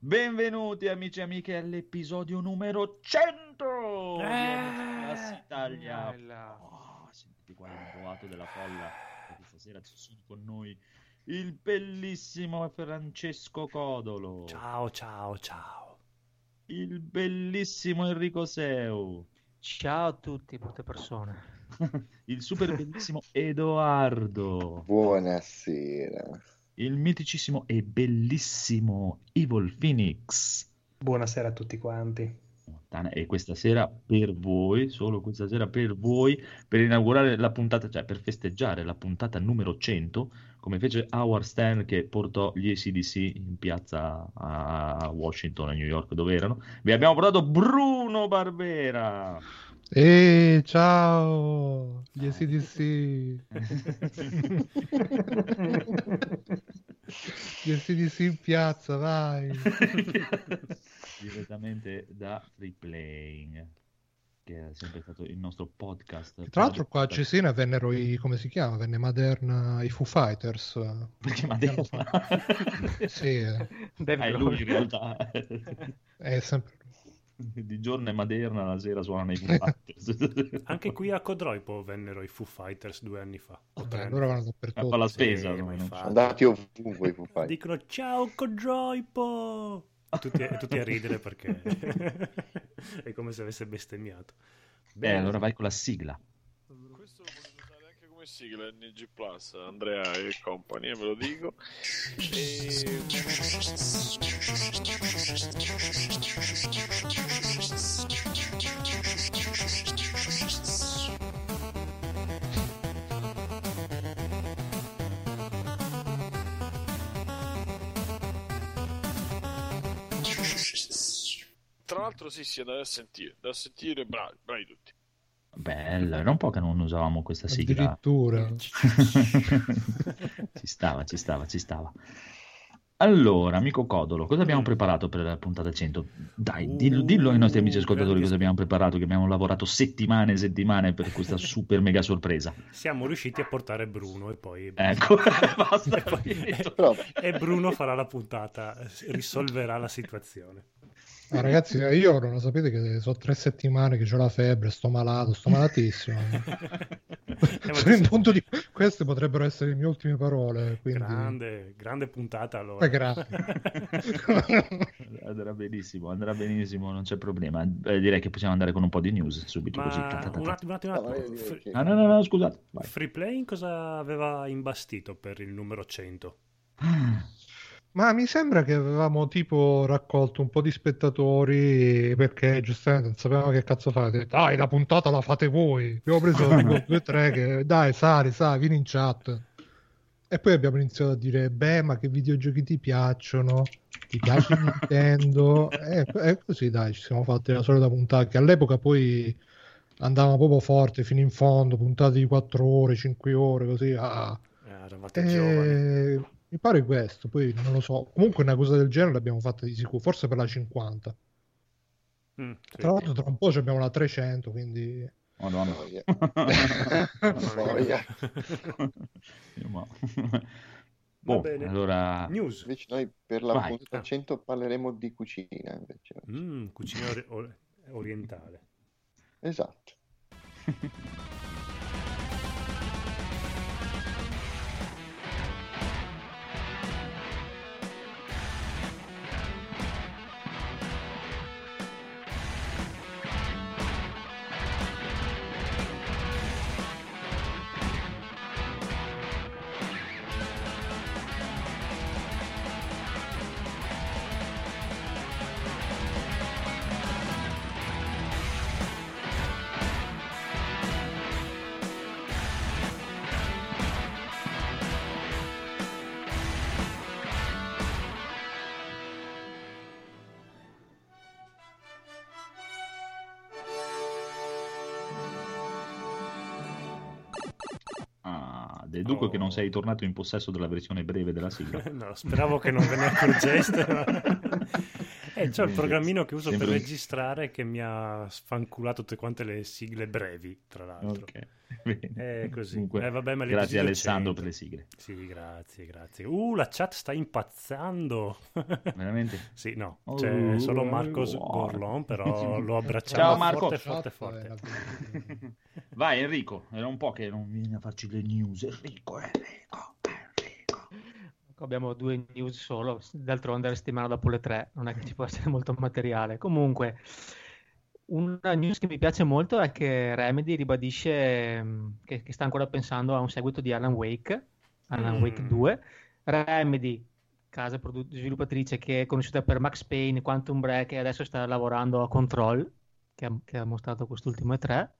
Benvenuti amici e amiche all'episodio numero 100 Eh, Class Italia. bella. Oh, sentite qua il boato della folla perché stasera ci sono con noi il bellissimo Francesco Codolo, Ciao, ciao, ciao. il bellissimo Enrico Seu, Ciao a tutti, brutte persone. il super bellissimo Edoardo, Buonasera. Il miticissimo e bellissimo Evil Phoenix. Buonasera a tutti quanti. E questa sera per voi, solo questa sera per voi, per inaugurare la puntata, cioè per festeggiare la puntata numero 100, come fece Howard Stern che portò gli ACDC in piazza a Washington, a New York, dove erano, vi abbiamo portato Bruno Barbera. Ehi, ciao, gli ACDC. Gli ACDC in piazza, vai. Direttamente da Free Playing, che è sempre stato il nostro podcast. Tra l'altro qua a Cesena vennero i, come si chiama? Venne Maderna, i Foo Fighters. Perché Maderna? Sì, eh, è Grohl. lui in realtà. è sempre... Di giorno è Maderna, la sera suonano i Foo Fighters. Anche qui a Codroipo vennero i Foo Fighters due anni fa. Vabbè, allora vanno A dappertutto. la spesa. Sì, no? Andati ovunque i Foo Fighters. Dicono ciao Codroipo! E tutti, tutti a ridere perché è come se avesse bestemmiato. Eh, allora vai con la sigla. Questo lo potete usare anche come sigla NG Plus, Andrea e compagnia, ve lo dico. E... l'altro sì, sì, andate a sentire, da sentire, bravi, bravi tutti. Bello, era un po' che non usavamo questa sigla. Addirittura. ci stava, ci stava, ci stava. Allora, amico Codolo, cosa abbiamo preparato per la puntata 100? Dai, dillo, dillo ai nostri amici ascoltatori cosa abbiamo preparato, che abbiamo lavorato settimane e settimane per questa super mega sorpresa. Siamo riusciti a portare Bruno e poi... Ecco, basta. E, poi- e Bruno farà la puntata, risolverà la situazione. Ah, ragazzi, io non lo sapete che sono tre settimane che ho la febbre, sto malato, sto malatissimo. Eh, ma Sono in tu- punto di... Queste potrebbero essere le mie ultime parole. Quindi... Grande, grande puntata allora. Eh, grazie. Andrà benissimo, andrà benissimo, non c'è problema. Eh, direi che possiamo andare con un po' di news subito così. ta, Ma ta, ta, un attimo, un attimo, un No, attimo. Free, che- Ah, no, no, no, scusate. vai. Free Playing cosa aveva imbastito per il numero 100? Ma mi sembra che avevamo tipo raccolto un po' di spettatori perché giustamente non sapevamo che cazzo fate. Dai, la puntata la fate voi. Abbiamo preso tipo due o tre che dai, Sari, Sari, vieni in chat. E poi abbiamo iniziato a dire, beh, ma che videogiochi ti piacciono? Ti piace Nintendo? E, e così dai, ci siamo fatti la solita puntata che all'epoca poi andavamo proprio forte fino in fondo, puntate di 4 ore, 5 ore, così. Ah. Eh, eravate giovani. Mi pare questo, poi non lo so. Comunque una cosa del genere l'abbiamo fatta di sicuro, forse per la 50. Mm, sì. Tra l'altro tra un po' ci abbiamo la 300, quindi... Madonna. Ma- Va Boh, bene. allora... News. Invece noi per la Vai. puntata 100 parleremo di cucina invece. Mm, cucina or- orientale. Esatto. Ah, deduco Oh. che non sei tornato in possesso della versione breve della sigla. No, speravo che non ve ne accorgeste. ma- Eh, c'ho il programmino che uso per Sembra- registrare che mi ha sfanculato tutte quante le sigle brevi, tra l'altro. Ok, bene. Eh, così. Comunque, Eh, vabbè, ma le grazie Alessandro per le sigle. Sì, grazie, grazie. Uh, la chat sta impazzando. Veramente? sì, no, Oh, c'è solo oh, Marcos oh. Gorlon, però lo abbracciamo Ciao, Marco. forte, forte, forte. Vai Enrico, era un po' che non vieni a farci le news. Enrico, Enrico, Enrico. Ecco, Abbiamo due news solo, d'altronde la settimana dopo le tre, non è che ci può essere molto materiale. Comunque, una news che mi piace molto è che Remedy ribadisce mm, che, che sta ancora pensando a un seguito di Alan Wake, Alan Mm. Wake 2. Remedy, casa produ- sviluppatrice che è conosciuta per Max Payne, Quantum Break e adesso sta lavorando a Control, che ha, che ha mostrato quest'ultimo E3.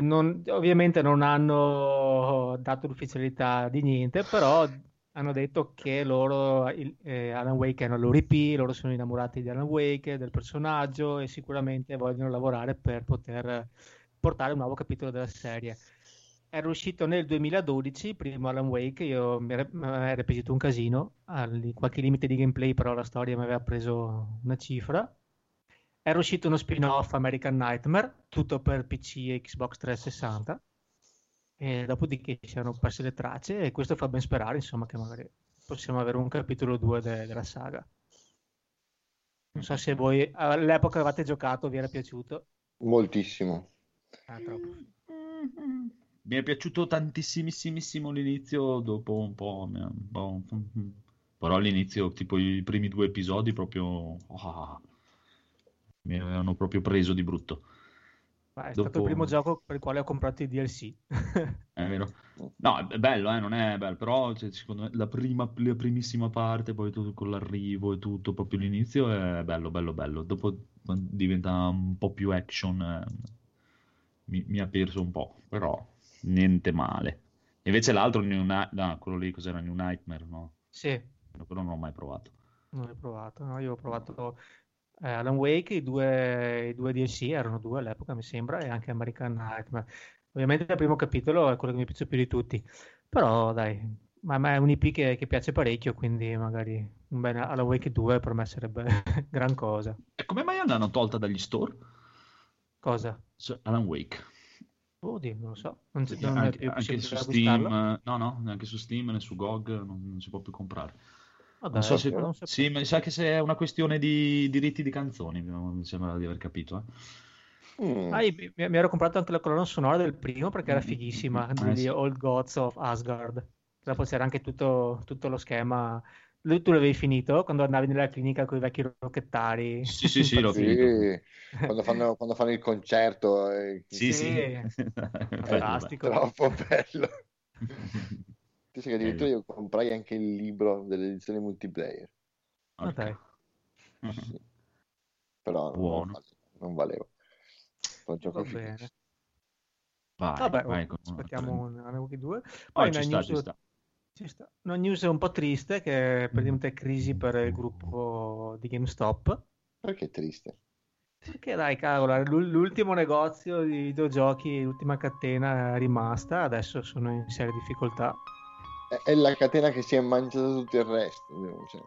Non- ovviamente non hanno dato l'ufficialità di niente, però hanno detto che loro, il- eh, Alan Wake è una loro loro sono innamorati di Alan Wake, del personaggio e sicuramente vogliono lavorare per poter portare un nuovo capitolo della serie. Era uscito nel 2012, il primo Alan Wake, io mi era, mi era piaciuto un casino, al- qualche limite di gameplay, però la storia mi aveva preso una cifra. Era uscito uno spin-off American Nightmare, tutto per PC e Xbox 360. E dopodiché si erano perse le tracce e questo fa ben sperare, insomma, che magari possiamo avere un capitolo 2 de- della saga. Non so se voi all'epoca avevate giocato, vi era piaciuto. Moltissimo. Ah. Mi è piaciuto tantissimissimo l'inizio, dopo un po', un po'- però all'inizio, tipo i primi due episodi, proprio ah, mi avevano proprio preso di brutto. Ma è stato Dopo- il primo gioco per il quale ho comprato i DLC. È vero? No, è bello, eh, non è bello, però cioè, secondo me la prima, la primissima parte, poi tutto con l'arrivo e tutto, proprio l'inizio è bello, bello, bello. Dopo diventa un po' più action, eh, mi, mi ha perso un po', però niente male. Invece l'altro, New Ni- no, quello lì cos'era? New Nightmare, no? Sì, Quello non l'ho mai provato. non l'ho provato. no? Io ho provato eh, Alan Wake, i due, i due DLC erano due all'epoca, mi sembra, e anche American Nightmare. Ovviamente il primo capitolo è quello che mi piace più di tutti, però dai, ma a me è un IP che, che piace parecchio, quindi magari un bel Alan Wake 2 per me sarebbe gran cosa. E come mai l'hanno tolta dagli store? Cosa? Alan Wake. Oddio, non lo so, non, c'è- non Anche, più anche su? Steam, no, no, neanche su Steam né su GOG non, non si può più comprare. Oh, Non so se, non sì, ma mi sa che se è una questione di diritti di canzoni, mi sembra di aver capito. eh. Mm. Ah, mi, mi ero comprato anche la colonna sonora del primo perché era fighissima, Eh, degli sì. Old Gods of Asgard. Dopo c'era anche tutto, tutto lo schema. Lui, tu l'avevi finito quando andavi nella clinica con i vecchi rocchettari? Sì, sì, sì, l'ho Sì, finito. quando fanno, quando fanno il concerto, eh, Sì, Sì. sì. Fantastico. troppo bello. Tu sai che addirittura io comprai anche il libro dell'edizione multiplayer, Ah, dai. sì. però non, Buono. non valeva. Gioco Va figo. bene. Vai, Vabbè, vai con- aspettiamo un Alan Wake 2. Poi Poi ci una sta, news, ci sta. ci sta. Una news un po' triste che è praticamente crisi per il gruppo di GameStop. Perché è triste? Perché dai, cavolo, l'u- l'ultimo negozio di videogiochi, l'ultima catena è rimasta, adesso sono in seria difficoltà. È, la catena che si è mangiata tutto il resto. cioè,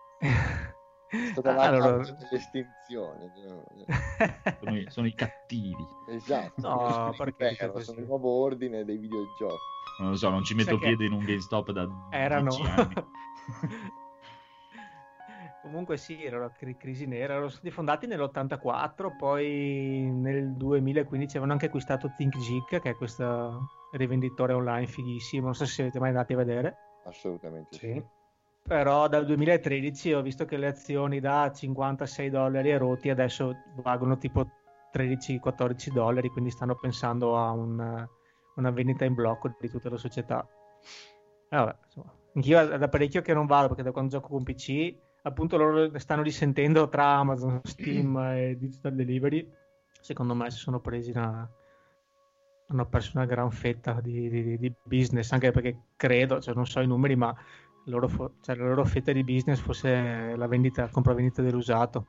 è stata la Allora- causa dell'estinzione. cioè. Sono, i- sono i cattivi. Esatto, No, Sono perché sono il nuovo ordine dei videogiochi. Non lo so, non ci metto Sai che piede in un GameStop da Erano... 10 anni. Comunque sì, era la cri- crisi nera, erano stati fondati nell'84, poi nel 2015 avevano anche acquistato ThinkGeek, che è questo rivenditore online fighissimo, non so se siete mai andati a vedere. Assolutamente sì. Sì. Però dal 2013 ho visto che le azioni da 56 dollari a rotti adesso valgono tipo 13-14 dollari, quindi stanno pensando a un- una vendita in blocco di tutta la società. E vabbè, insomma, anch'io da parecchio che non vado perché da quando gioco con PC, appunto loro stanno risentendo tra Amazon, Steam e Digital Delivery. Secondo me si sono presi una, hanno perso una gran fetta di, di- di business, anche perché credo, cioè non so i numeri, ma la loro, fo- cioè, la loro fetta di business fosse la vendita, compravendita dell'usato.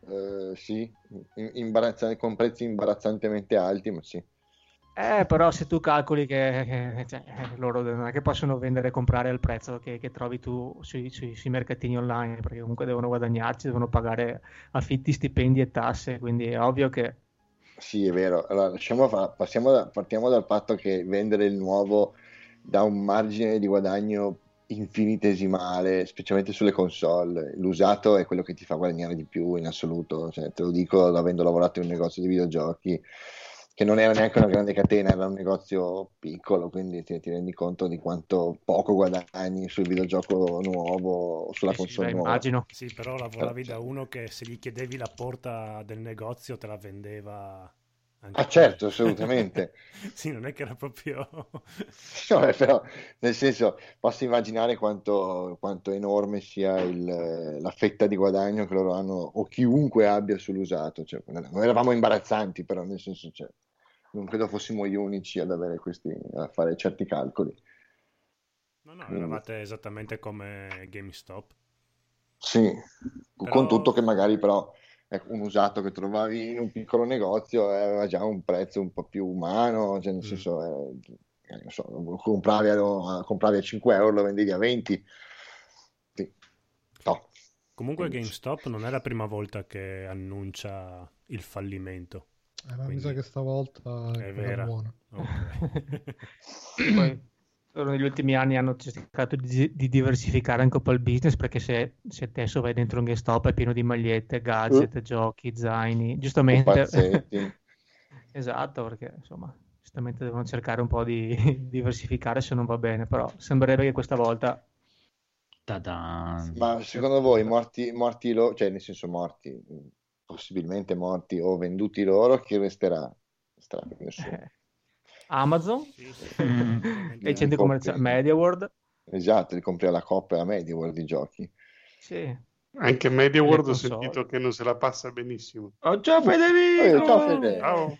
Eh, sì, in- imbarazzante- con prezzi imbarazzantemente alti, ma sì. Eh, però se tu calcoli che, che- cioè, eh, loro non è che possono vendere e comprare al prezzo che, che trovi tu sui, sui- sui mercatini online, perché comunque devono guadagnarci, devono pagare affitti, stipendi e tasse, quindi è ovvio che Sì, è vero. Allora, fa- da- partiamo dal fatto che vendere il nuovo dà un margine di guadagno infinitesimale, specialmente sulle console. L'usato è quello che ti fa guadagnare di più in assoluto. Cioè, te lo dico avendo lavorato in un negozio di videogiochi, che non era neanche una grande catena, era un negozio piccolo, quindi ti, ti rendi conto di quanto poco guadagni sul videogioco nuovo o sulla sì, sì, console beh, nuova. immagino. Sì, però lavoravi da uno che se gli chiedevi la porta del negozio te la vendeva anche Ah, certo, assolutamente. Sì, non è che era proprio... No, eh, però, nel senso, posso immaginare quanto, quanto enorme sia il- la fetta di guadagno che loro hanno, o chiunque abbia sull'usato. Cioè, noi eravamo imbarazzanti, però, nel senso, cioè, non credo fossimo gli unici ad avere questi, a fare certi calcoli. No, no, Quindi- eravate esattamente come GameStop. Sì, Però- con tutto che magari però ecco, un usato che trovavi in un piccolo negozio aveva già un prezzo un po' più umano, cioè nel Mm. senso, eh, eh, non so, compravi a, compravi a 5 euro, lo vendevi a 20. Sì. No. Comunque GameStop non è la prima volta che annuncia il fallimento. Eh, ma mi Quindi- sa che stavolta è, È vera. buona. Ok. Poi negli ultimi anni hanno cercato di, di diversificare anche un po' il business perché se, se adesso vai dentro un GameStop è pieno di magliette, gadget, giochi, zaini, giustamente esatto perché insomma giustamente devono cercare un po' di diversificare se non va bene però sembrerebbe che questa volta Ta-da. Ma secondo voi morti, morti loro, cioè nel senso morti, possibilmente morti o venduti loro, chi resterà? Resterà nessuno. eh, Amazon. Mm. e i centri commerciali MediaWorld Esatto, li compri alla Coppa e alla MediaWorld i giochi. sì Anche MediaWorld ho sentito che non se la passa benissimo. Oh, ciao Federico! Eh, ciao, Fede. Ciao.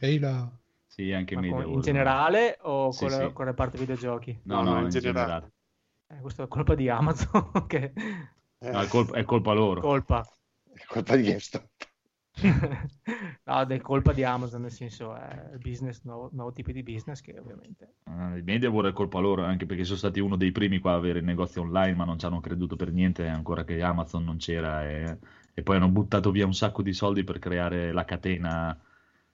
Ehi là. Sì, anche ma Media con- in generale o Sì, con, la, sì. con la parte videogiochi No, No, no, no, in in generale. generale. Eh, questa è colpa di Amazon che Eh, No, è, colpa, è colpa loro. colpa È colpa di GameStop. no, è colpa di Amazon, nel senso è il business, nuovo, nuovo tipo di business che ovviamente Eh, Il MediaWorld è colpa loro, anche perché sono stati uno dei primi qua a avere il negozio online, ma non ci hanno creduto per niente, ancora che Amazon non c'era. E, e poi hanno buttato via un sacco di soldi per creare la catena,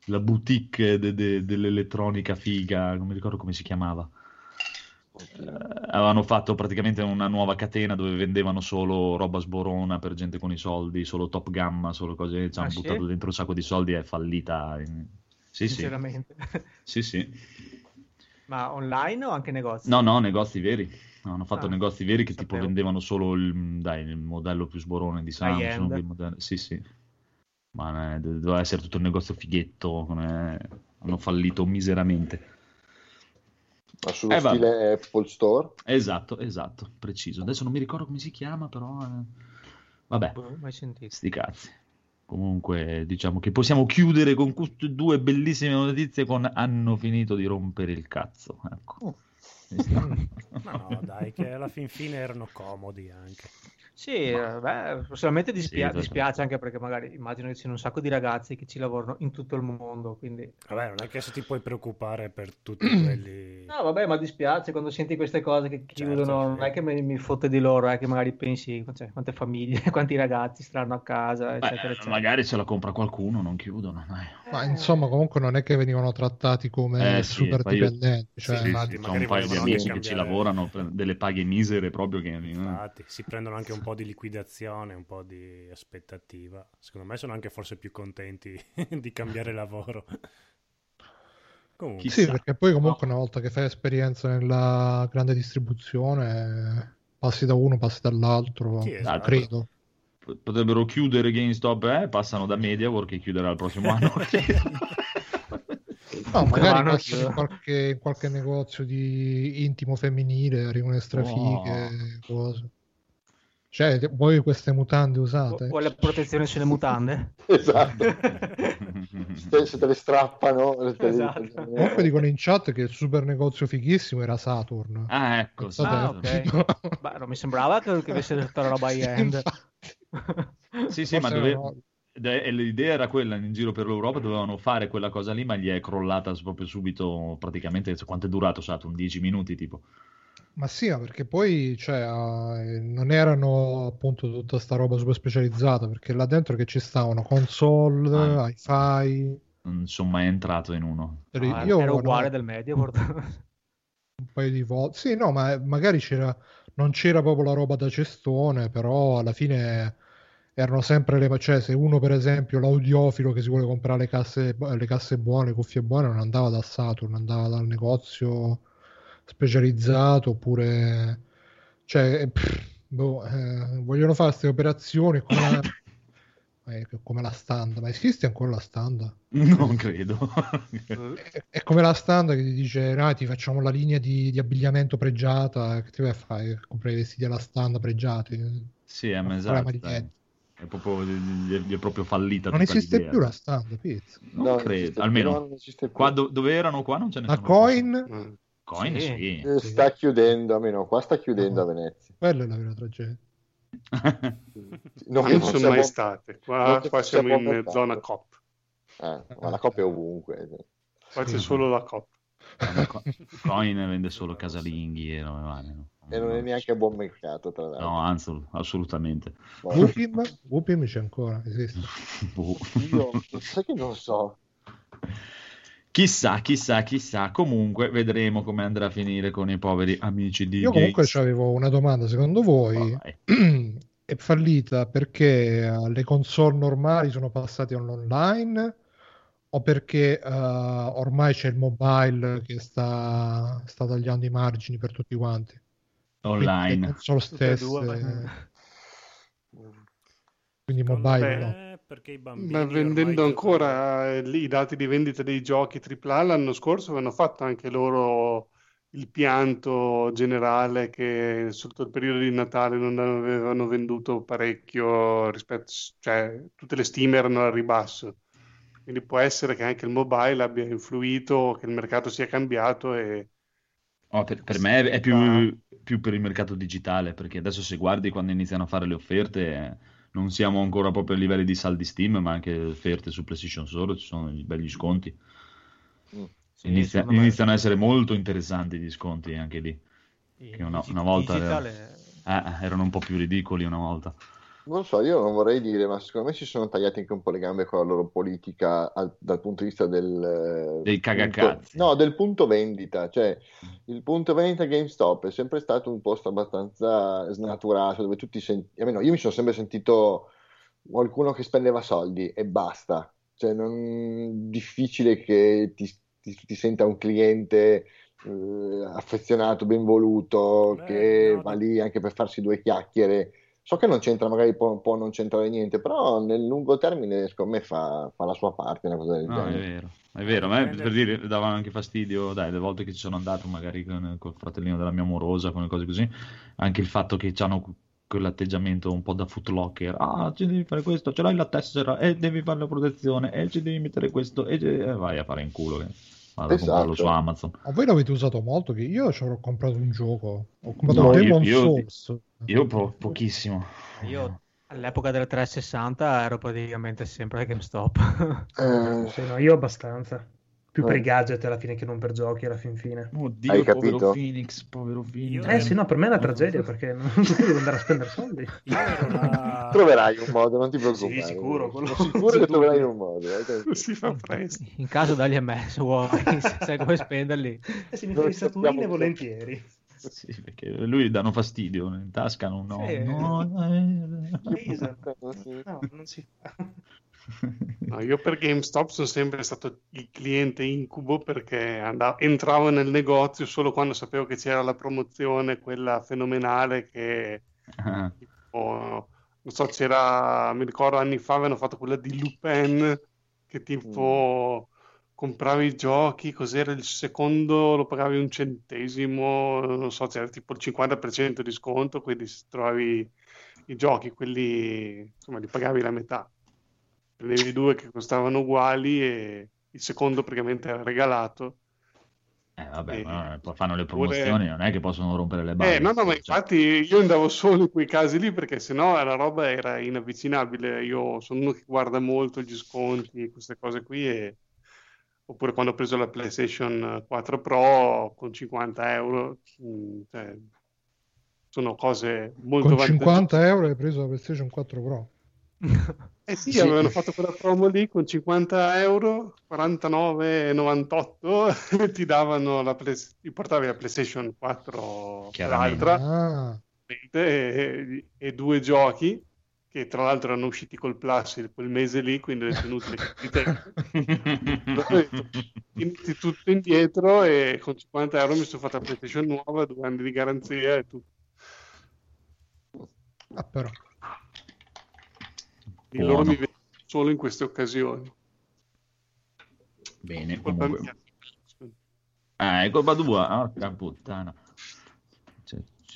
la boutique de- de- dell'elettronica figa, non mi ricordo come si chiamava. Eh, avevano fatto praticamente una nuova catena dove vendevano solo roba sborona per gente con i soldi, solo top gamma, solo cose. Ci hanno Ah, sì? buttato dentro un sacco di soldi e è fallita. Sì, sì, sinceramente. sì, sì. Ma online o anche negozi? No, no, negozi veri. No, hanno fatto Ah, negozi veri che sapevo. tipo vendevano solo il, dai, il modello più sborone di Samsung. Modello- Sì, sì. Ma eh, do- doveva essere tutto un negozio fighetto. come- Hanno fallito miseramente. Ma sullo Eh, vabbè. stile Apple Store. Esatto, esatto, preciso. Adesso non mi ricordo come si chiama, però... eh, Vabbè, Boh, mai sentito. sti cazzi. Comunque, diciamo che possiamo chiudere con queste due bellissime notizie con hanno finito di rompere il cazzo. Ecco. Sta. Ma no, dai, che alla fin fine erano comodi anche. Sì, eh, beh, personalmente dispia- Sì, dispiace anche perché magari immagino che ci siano un sacco di ragazzi che ci lavorano in tutto il mondo, quindi... Vabbè, non è che se ti puoi preoccupare per tutti quelli... No, vabbè, ma dispiace quando senti queste cose che chiudono, Certo, non sì. è che mi, mi fotte di loro, è che magari pensi, cioè, quante famiglie, quanti ragazzi staranno a casa, Beh, eccetera, eccetera. magari se la compra qualcuno, non chiudono. dai. Ma Eh, insomma, comunque non è che venivano trattati come Eh, sì, super io- dipendenti. Cioè, Sì, Sì, ma- sì, magari volevano amici anche che ci cambiare- lavorano per delle paghe misere proprio che... eh. Infatti, si prendono anche un po' di liquidazione, un po' di aspettativa. Secondo me sono anche forse più contenti di cambiare lavoro. Comunque, Sì, chissà. perché poi comunque una volta che fai esperienza nella grande distribuzione, passi da uno, passi dall'altro, Sì, esatto. credo. Potrebbero chiudere GameStop, eh? passano da MediaWorld che chiuderà il prossimo anno. No, magari Vanno passano in qualche, in qualche negozio di intimo femminile, arrivano le strafighe, cose. Cioè, vuoi queste mutande usate? Vuole la protezione sulle mutande? Esatto. Se, se te le strappano, te le- Esatto. Comunque dicono in chat che il super negozio fighissimo era Saturn. ah, ecco. Pensate- Ah, ok. Beh, non mi sembrava che, che avesse tutta la roba high-end. Sì, sì, ma Forse dove- erano ed è- e l'idea era quella, in giro per l'Europa dovevano fare quella cosa lì, ma gli è crollata proprio subito, praticamente, quanto è durato Saturn? 10 minuti tipo. Ma sì, ma perché poi cioè, non erano appunto tutta sta roba super specializzata, perché là dentro che ci stavano console, Ah. hi-fi, Non sono mai entrato in uno. per- No, io era no, uguale del Mediaport. un paio di volte. Sì, no, ma magari c'era, non c'era proprio la roba da cestone, però alla fine erano sempre le... Cioè, se uno per esempio, l'audiofilo che si vuole comprare le casse, le casse buone, le cuffie buone, non andava da Saturn, andava dal negozio specializzato, oppure... Cioè, pff, boh, eh, vogliono fare queste operazioni come la, eh, come la standa. Ma esiste ancora la standa? Non credo. È, è come la standa che ti dice: "Ah, ti facciamo la linea di, di abbigliamento pregiata. Che ti vai a fare? Comprare i vestiti alla standa pregiati. Sì, è Non esatto. È proprio, gli è, gli è proprio fallita Non esiste l'idea. più la standa, Pizz. Non No, non credo, almeno non più. qua do- dove erano qua non ce ne La sono coin, Mm. Coin, Sì. sì. Eh, Sta chiudendo, almeno qua sta chiudendo a No. Venezia. quella è la vera tragedia. No, non sono siamo- mai state. Qua, non qua siamo siamo in zona COP. Eh, ma la coppia è ovunque. Qua Sì. c'è solo la COP. Co- Coin vende solo casalinghi e robe varie, no? E non è neanche a buon mercato, tra l'altro. No, anzi, assolutamente. Boh, Wupim, Wupim c'è ancora, esiste. Boh. Io sai che non so. Chissà, chissà, chissà. Comunque vedremo come andrà a finire con i poveri amici di Io comunque Gates. avevo una domanda, secondo voi Vai. è fallita perché eh, le console normali sono passate all'online o perché eh, ormai c'è il mobile che sta, sta tagliando i margini per tutti quanti? Online. e stesse, quindi mobile me, no. perché i bambini Ma vendendo ancora eh, lì i dati di vendita dei giochi AAA l'anno scorso avevano fatto anche loro il pianto generale che sotto il periodo di Natale non avevano venduto parecchio rispetto, cioè tutte le stime erano al ribasso. Quindi può essere che anche il mobile abbia influito, che il mercato sia cambiato e Oh, per, per me è più, più per il mercato digitale, perché adesso se guardi quando iniziano a fare le offerte, non siamo ancora proprio a livelli di saldi Steam, ma anche offerte su PlayStation Store, ci sono dei begli sconti. Sì, Inizia- iniziano a essere molto interessanti gli sconti anche lì. che una- una volta digital era- è- Eh, erano un po' più ridicoli una volta. Non so, io non vorrei dire, ma secondo me si sono tagliati anche un po' le gambe con la loro politica al- dal punto di vista del... Dei punto- cagacazzi. no, del punto vendita. Cioè, il punto vendita GameStop è sempre stato un posto abbastanza snaturato, dove tutti senti... almeno io mi sono sempre sentito qualcuno che spendeva soldi e basta. Cioè, non... difficile che ti, ti- ti senta un cliente eh, affezionato, ben voluto, Beh, che no, va no. lì anche per farsi due chiacchiere. So che non c'entra, magari può, può non c'entrare niente, però nel lungo termine, secondo me, fa, fa la sua parte una cosa del No, è vero, è vero. A me Dipende- per dire davano anche fastidio, dai, le volte che ci sono andato magari con col fratellino della mia amorosa, con le cose così, anche il fatto che hanno quell'atteggiamento un po' da footlocker, ah, ci devi fare questo, ce l'hai la tessera e devi fare la protezione e ci devi mettere questo e, ci- e vai a fare in culo. Che... Vado a comprarlo Esatto. su Amazon. Ma voi l'avete usato molto? Che io ci avrò comprato un gioco, ho comprato No, io- Demon io- Souls. Io po- pochissimo. Io all'epoca del 360 ero praticamente sempre a GameStop. Eh, Sì, no, io abbastanza. Più per Eh. i gadget alla fine che non per giochi alla fin fine. Oddio, Hai povero capito? Phoenix, povero Phoenix. Eh sì, no, per me è una tragedia perché non devo andare a spendere soldi. Là- troverai un modo, non ti preoccupare. Sì, sicuro, quello- sicuro che troverai un modo. eh. si fa presto. In caso dagli a me, se vuoi, se sai come spenderli. E se mi fai statuine volentieri. Sì, perché lui danno fastidio, in tasca no, no, Sì. no. Esatto. No, non si fa. No, io per GameStop sono sempre stato il cliente incubo perché andavo- entravo nel negozio solo quando sapevo che c'era la promozione, quella fenomenale che Ah, tipo, non so, c'era, mi ricordo anni fa avevano fatto quella di Lupin che tipo compravi i giochi, cos'era il secondo, lo pagavi un centesimo, non so, c'era tipo il 50% di sconto, quindi se trovavi i giochi, quelli insomma li pagavi la metà. Prendevi due che costavano uguali e il secondo praticamente era regalato. Eh, vabbè, Eh, ma poi fanno le promozioni, non è che possono rompere le balle. Eh, no, no, ma Cioè, infatti io andavo solo in quei casi lì perché sennò la roba era inavvicinabile. Io sono uno che guarda molto gli sconti, queste cose qui. E... Oppure quando ho preso la PlayStation 4 Pro con 50 euro, mh, cioè, sono cose molto Con vantaggiose. 50 euro hai preso la PlayStation 4 Pro. Eh sì, Sì. avevano fatto quella promo lì con 50 euro, 49,98 e ti davano la Play- ti portavi la PlayStation 4 Chiaramente. l'altra Ah, e, e due giochi che tra l'altro erano usciti col Plus quel mese lì, quindi. Allora ho detto, ti metti tutto indietro e con 50 euro mi sono fatta la PlayStation nuova, due anni di garanzia e tutto. ah, però. E loro Buono. mi vedono solo in queste occasioni. Bene, Colpa comunque. mia. Ah, è colpa tua, porca puttana.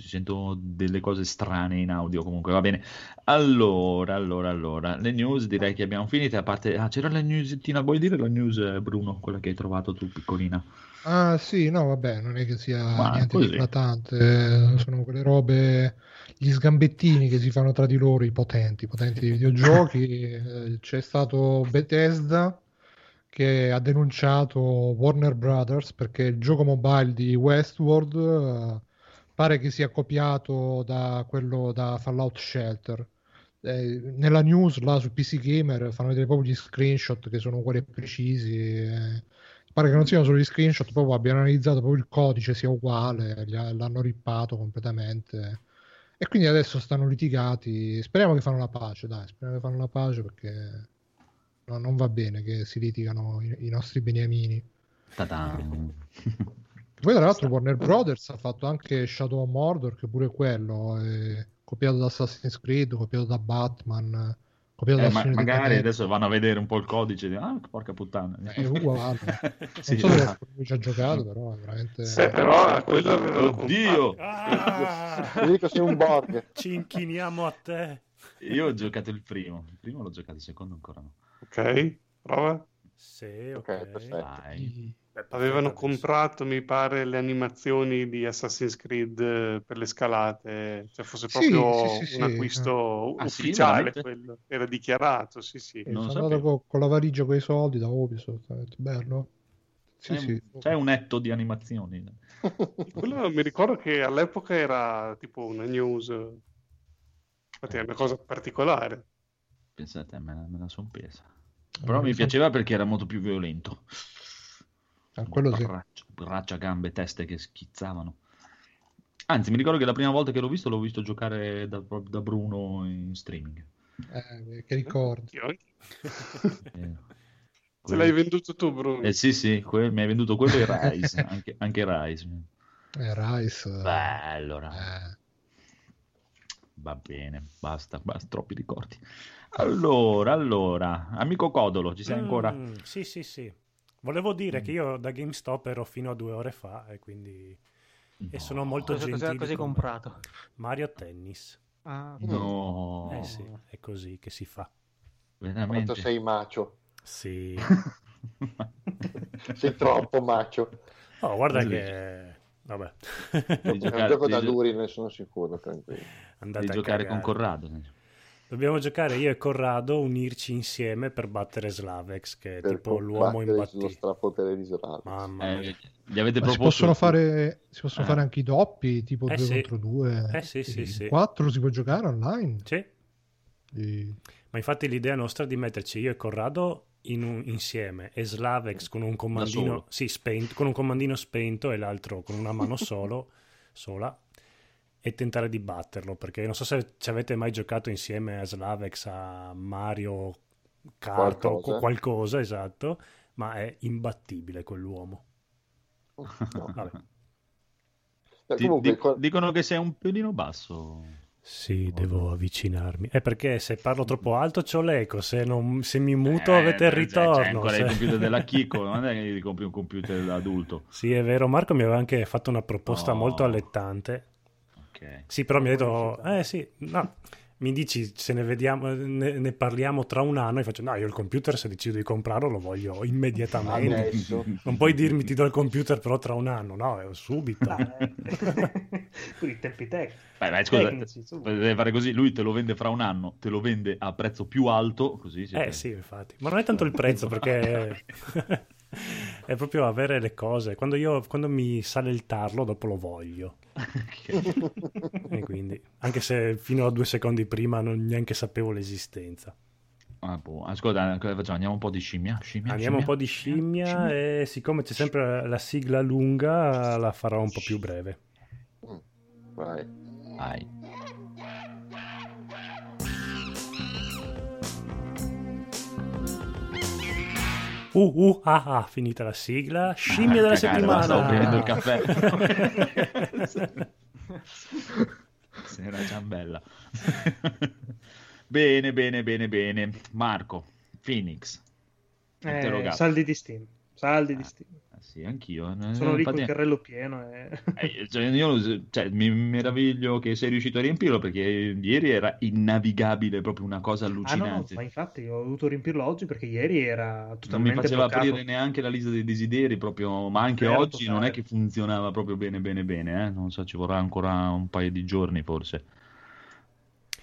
Ci sento delle cose strane in audio comunque, va bene. Allora, allora, allora, le news direi che abbiamo finito, a parte... Ah, c'era la newstina, vuoi dire la news, eh, Bruno, quella che hai trovato tu, piccolina? Ah, sì, no, vabbè, non è che sia Ma niente così. di eclatante, eh, sono quelle robe, gli sgambettini che si fanno tra di loro, i potenti, i potenti dei videogiochi. Eh, C'è stato Bethesda che ha denunciato Warner Brothers perché il gioco mobile di Westworld pare che sia copiato da quello da Fallout Shelter. Eh, nella news là su PC Gamer fanno vedere proprio gli screenshot che sono uguali e precisi. eh. Pare che non siano solo gli screenshot, proprio abbiano analizzato proprio il codice sia uguale, l'hanno rippato completamente. E quindi adesso stanno litigati. Speriamo che fanno la pace, dai, speriamo che fanno la pace perché no, non va bene che si litigano i, i nostri beniamini. Ta-dan. Poi tra l'altro Warner Brothers ha fatto anche Shadow of Mordor, che pure quello è copiato da Assassin's Creed, copiato da Batman, copiato Eh, da ma- magari adesso vanno a vedere un po' il codice e dicono, ah, porca puttana. È uguale. Sì, non so se qualcuno ci ha giocato, però è veramente... Se però quello Oddio! Ah, Ti dico sei un Borg. ci inchiniamo a te. Io ho giocato il primo, il primo l'ho giocato, il secondo ancora no. Ok, prova. Sì, Ok, ok. perfetto. Dai. Avevano comprato, mi pare, le animazioni di Assassin's Creed eh, per le scalate, cioè fosse proprio sì, sì, un sì. acquisto Ah, sì, ufficiale, veramente? quello. Era dichiarato, sì, sì. Eh, Non sono con la valigia con i soldi da Ubisoft, bello. Sì, C'è, sì. un, c'è un etto di animazioni. Quello mi ricordo che all'epoca era tipo una news, infatti è una cosa particolare. Pensate, me la, me la son presa. Eh, Però mi sono- piaceva perché era molto più violento. Ah, quello sì. Braccia, braccia, gambe, teste che schizzavano. Anzi, mi ricordo che la prima volta che l'ho visto l'ho visto giocare da, da Bruno in streaming. Eh, che ricordi. Eh, Se l'hai venduto tu, Bruno. eh, sì, sì, que- mi hai venduto quello e Rise, anche, anche Rise. Eh, Rice. eh, Bello, Rise. eh. Va bene, basta, basta, troppi ricordi. Allora, allora, amico Codolo, ci sei ancora? Mm, sì, sì, sì. Volevo dire che io da GameStop ero fino a due ore fa e quindi... E No. sono molto Cosa, cosa, gentili cosa hai con comprato? Mario Tennis. Ah, No, Eh sì, è così che si fa. Quanto veramente. sei macio. Sì. Sei troppo macio. Oh, guarda che... Vabbè. È un gioco da duri, ne sono sicuro. tranquillo. Andate a giocare con cagare. Corrado. Dobbiamo giocare io e Corrado, unirci insieme per battere Slavex, che è Per tipo l'uomo combattere lo strapotere di Israele. Mamma mia. Eh, gli avete Ma si proposto possono fare, si possono Eh. fare anche i doppi, tipo Eh 2 sì. contro 2. Eh sì, sì, sì. 4 si può giocare online. Sì. Sì. Ma infatti l'idea nostra è di metterci io e Corrado in un- insieme e Slavex con un comandino, sì, spento, con un comandino spento e l'altro con una mano solo, sola e tentare di batterlo perché non so se ci avete mai giocato insieme a Slavex a Mario Kart o Qualcosa. qualcosa, esatto, ma è imbattibile quell'uomo. No. Vabbè. Eh, Ti- comunque, di- co- dicono che sei un pelino basso. Sì, devo avvicinarmi. È perché se parlo troppo alto c'ho l'eco, se, non- se mi muto Eh, avete il C'è ritorno. ancora se- il computer della Chicco, non è che gli compri un computer da adulto. Sì, è vero, Marco mi aveva anche fatto una proposta No. molto allettante. Ok. Sì, però mi ha detto, eh sì, no, mi dici se ne vediamo, ne, ne parliamo tra un anno e faccio no, io il computer se decido di comprarlo lo voglio immediatamente. Adesso. Non puoi dirmi ti do il computer però tra un anno, no, è subito. Eh. I tempi tecnici. Beh, beh, scusa, Tecnici, deve fare così, lui te lo vende fra un anno, te lo vende a prezzo più alto, così Eh sì, infatti, ma non è tanto il prezzo perché è proprio avere le cose. Quando, io, quando mi sale il tarlo, dopo lo voglio. E quindi, anche se fino a due secondi prima non neanche sapevo l'esistenza. Ah, boh. Ascolta, cosa facciamo? Andiamo un po' di scimmia? scimmia Andiamo un scimmia? po' di scimmia e siccome c'è sempre la sigla lunga, la farò un po' più breve. Vai. Vai. Uh, uh, ah, ah, finita la sigla. Scimmia della Cagare, settimana. Stavo bevendo il caffè. Sera ciambella. bene, bene, bene, bene. Marco, Phoenix. Eh, saldi di Steam. Saldi di Ah, Steam. Eh sì, anch'io. Sono lì Infatti- col carrello pieno. E... Eh, cioè, io cioè, mi meraviglio che sei riuscito a riempirlo perché ieri era innavigabile, proprio una cosa Ah no, no, allucinante. ma infatti ho dovuto riempirlo oggi perché ieri era non mi totalmente faceva bloccato. aprire neanche la lista dei desideri, proprio, ma anche Certo, oggi non è sai. che funzionava proprio bene, bene, bene. eh. Non so, ci vorrà ancora un paio di giorni forse.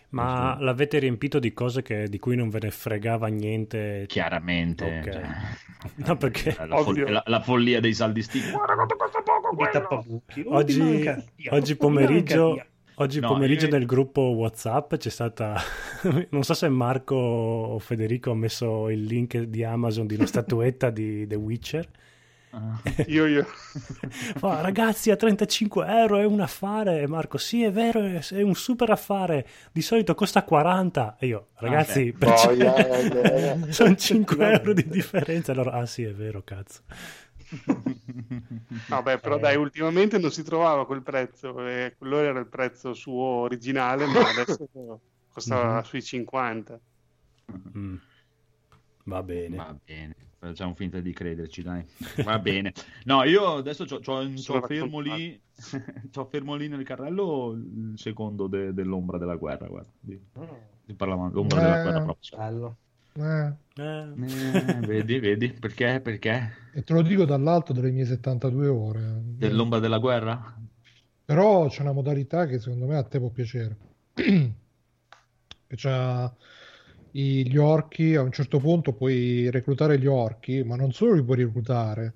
Ma Sì. l'avete riempito di cose che- di cui non ve ne fregava niente? Chiaramente, Ok. cioè, No, perché la, Ovvio. la- la follia dei saldi Steam. Guarda quanto costa poco oggi, oggi pomeriggio, oggi No, pomeriggio io- nel gruppo WhatsApp c'è stata. non so se Marco o Federico ha messo il link di Amazon di una statuetta di The Witcher. Ah. Io, io. Fa, ragazzi, a 35 euro è un affare. Marco, sì, è vero, è un super affare. Di solito costa 40. E io, ragazzi, beh. per Boia, eh, eh. sono 5 euro di differenza. Allora, ah, sì, è vero, cazzo. No, beh, però Eh. dai, ultimamente non si trovava quel prezzo, e quello era il prezzo suo originale, ma adesso costava Mhm. sui 50. Mm. Va bene. Va bene, facciamo finta di crederci, dai. Va bene. No, io adesso c'ho, c'ho- Sono c'ho fermo lì, c'ho fermo lì nel carrello il secondo de- dell'ombra della guerra, guarda. Di, di parlavamo dell'ombra della Eh. guerra proprio. Bello. Eh, Eh, Eh, vedi, vedi, perché? Perché? e te lo dico dall'alto delle mie 72 ore. Dell'ombra della guerra? Però c'è una modalità che secondo me a te può piacere. che c'ha gli orchi, a un certo punto puoi reclutare gli orchi, ma non solo li puoi reclutare,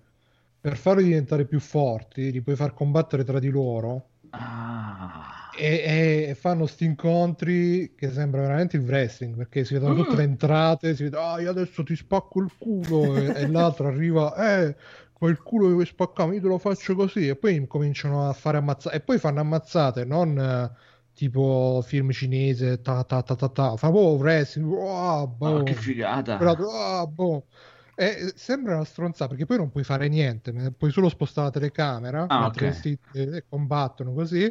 per farli diventare più forti, li puoi far combattere tra di loro Ah, e, e- fanno sti incontri che sembra veramente il wrestling, perché si vedono tutte le entrate, si vede, ah, io adesso ti spacco il culo, e, e l'altro arriva, eh, quel culo che vuoi spaccare, io te lo faccio così, e poi cominciano a fare ammazzate, e poi fanno ammazzate, non tipo film cinese, ta ta ta ta ta, fa boh, wrestling, ah, boh, che figata! quell'altro, ah, boh. E sembra una stronzata perché poi non puoi fare niente, puoi solo spostare la telecamera Ah, mentre ok. questi eh, combattono così.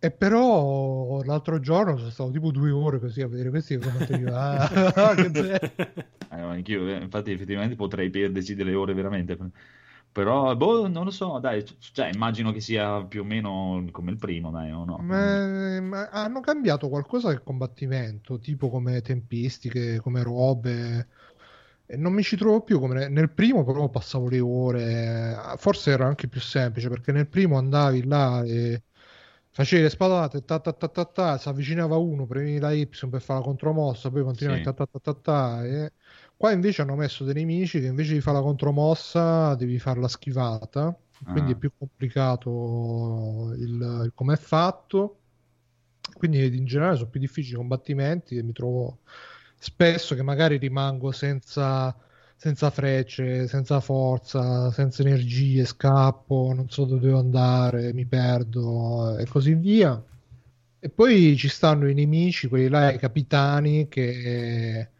E però l'altro giorno sono stato tipo due ore così a vedere questi te dico, ah, che bello. Eh, anch'io, eh, infatti, effettivamente potrei perderci delle ore veramente. Però, boh, non lo so, dai, cioè, immagino che sia più o meno come il primo, dai, o no? Ma, ma hanno cambiato qualcosa del combattimento, tipo come tempistiche, come robe. E non mi ci trovo più come nel primo, però passavo le ore. Forse era anche più semplice perché nel primo andavi là e facevi le spadate, ta ta ta ta ta, si avvicinava uno, premevi la Y per fare la contromossa, poi continuavi Sì. ta ta ta ta ta. E... Qua invece hanno messo dei nemici che invece di fare la contromossa devi fare la schivata, quindi Ah. è più complicato il, il come è fatto. Quindi in generale sono più difficili i combattimenti e mi trovo spesso che magari rimango senza, senza frecce, senza forza, senza energie, scappo, non so dove devo andare, mi perdo e così via. E poi ci stanno i nemici, quelli là, i capitani, che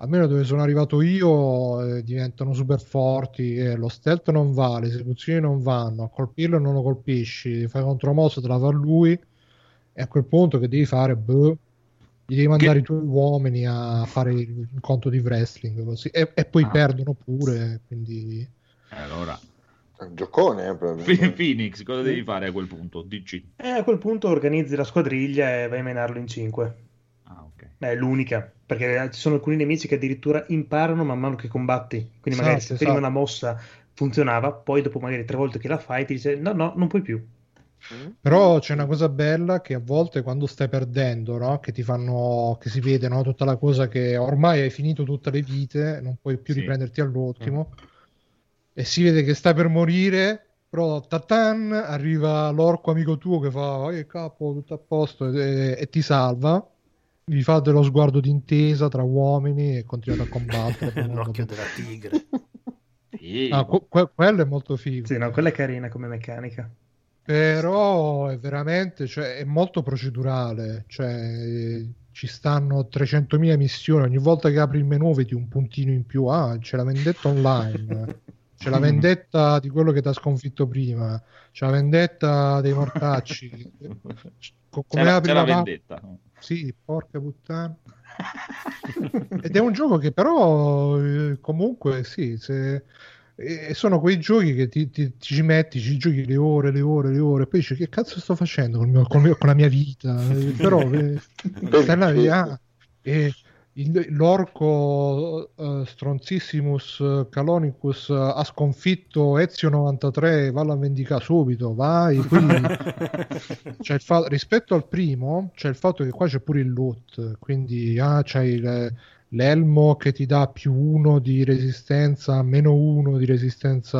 almeno dove sono arrivato io eh, diventano super forti. e lo stealth non va, le esecuzioni non vanno, a colpirlo non lo colpisci, fai contromossa, te la fa lui. E a quel punto che devi fare? Boh, gli devi mandare i tuoi uomini a fare il conto di wrestling così. E, e poi Ah. perdono pure. Quindi Eh, Allora, È un giocone, eh, Phoenix, cosa devi fare a quel punto? Dici. E a quel punto organizzi la squadriglia e vai a menarlo in 5. Ah, ok. È l'unica, perché ci sono alcuni nemici che addirittura imparano man mano che combatti. Quindi magari Esatto, se prima esatto. una mossa funzionava, poi dopo magari tre volte che la fai ti dice no, no, non puoi più. Però c'è una cosa bella che a volte quando stai perdendo, no? Che ti fanno, che si vede, no? Tutta la cosa che ormai hai finito tutte le vite, non puoi più Sì. riprenderti all'ultimo. E si vede che stai per morire, però tatan, arriva l'orco amico tuo che fa, "Eh, capo, tutto a posto, e, e ti salva. Vi fa dello sguardo d'intesa tra uomini e continuate a combattere. L'occhio della tigre. Ah, que- que- quello è molto figo. Sì, no, quella è carina come meccanica. Però è veramente, cioè, è molto procedurale, cioè, ci stanno 300.000 missioni, ogni volta che apri il menu vedi un puntino in più, ah, c'è la vendetta online, c'è la vendetta di quello che ti ha sconfitto prima, c'è la vendetta dei mortacci, Co- C'è come la, apri c'è la vendetta. Sì, porca puttana. Ed è un gioco che però eh, comunque sì, se- e sono quei giochi che ti, ti- ti ci metti, ci giochi le ore, le ore, le ore, poi dici che cazzo sto facendo col mio- col mio- con la mia vita? Però eh, stai là, ah, e il- l'orco eh, Stronzissimus eh, Calonicus eh, ha sconfitto Ezio 93, vallo a vendicare subito, vai. Quindi il fa- rispetto al primo c'è il fatto che qua c'è pure il loot quindi ah, c'hai le- l'elmo che ti dà più uno di resistenza meno uno di resistenza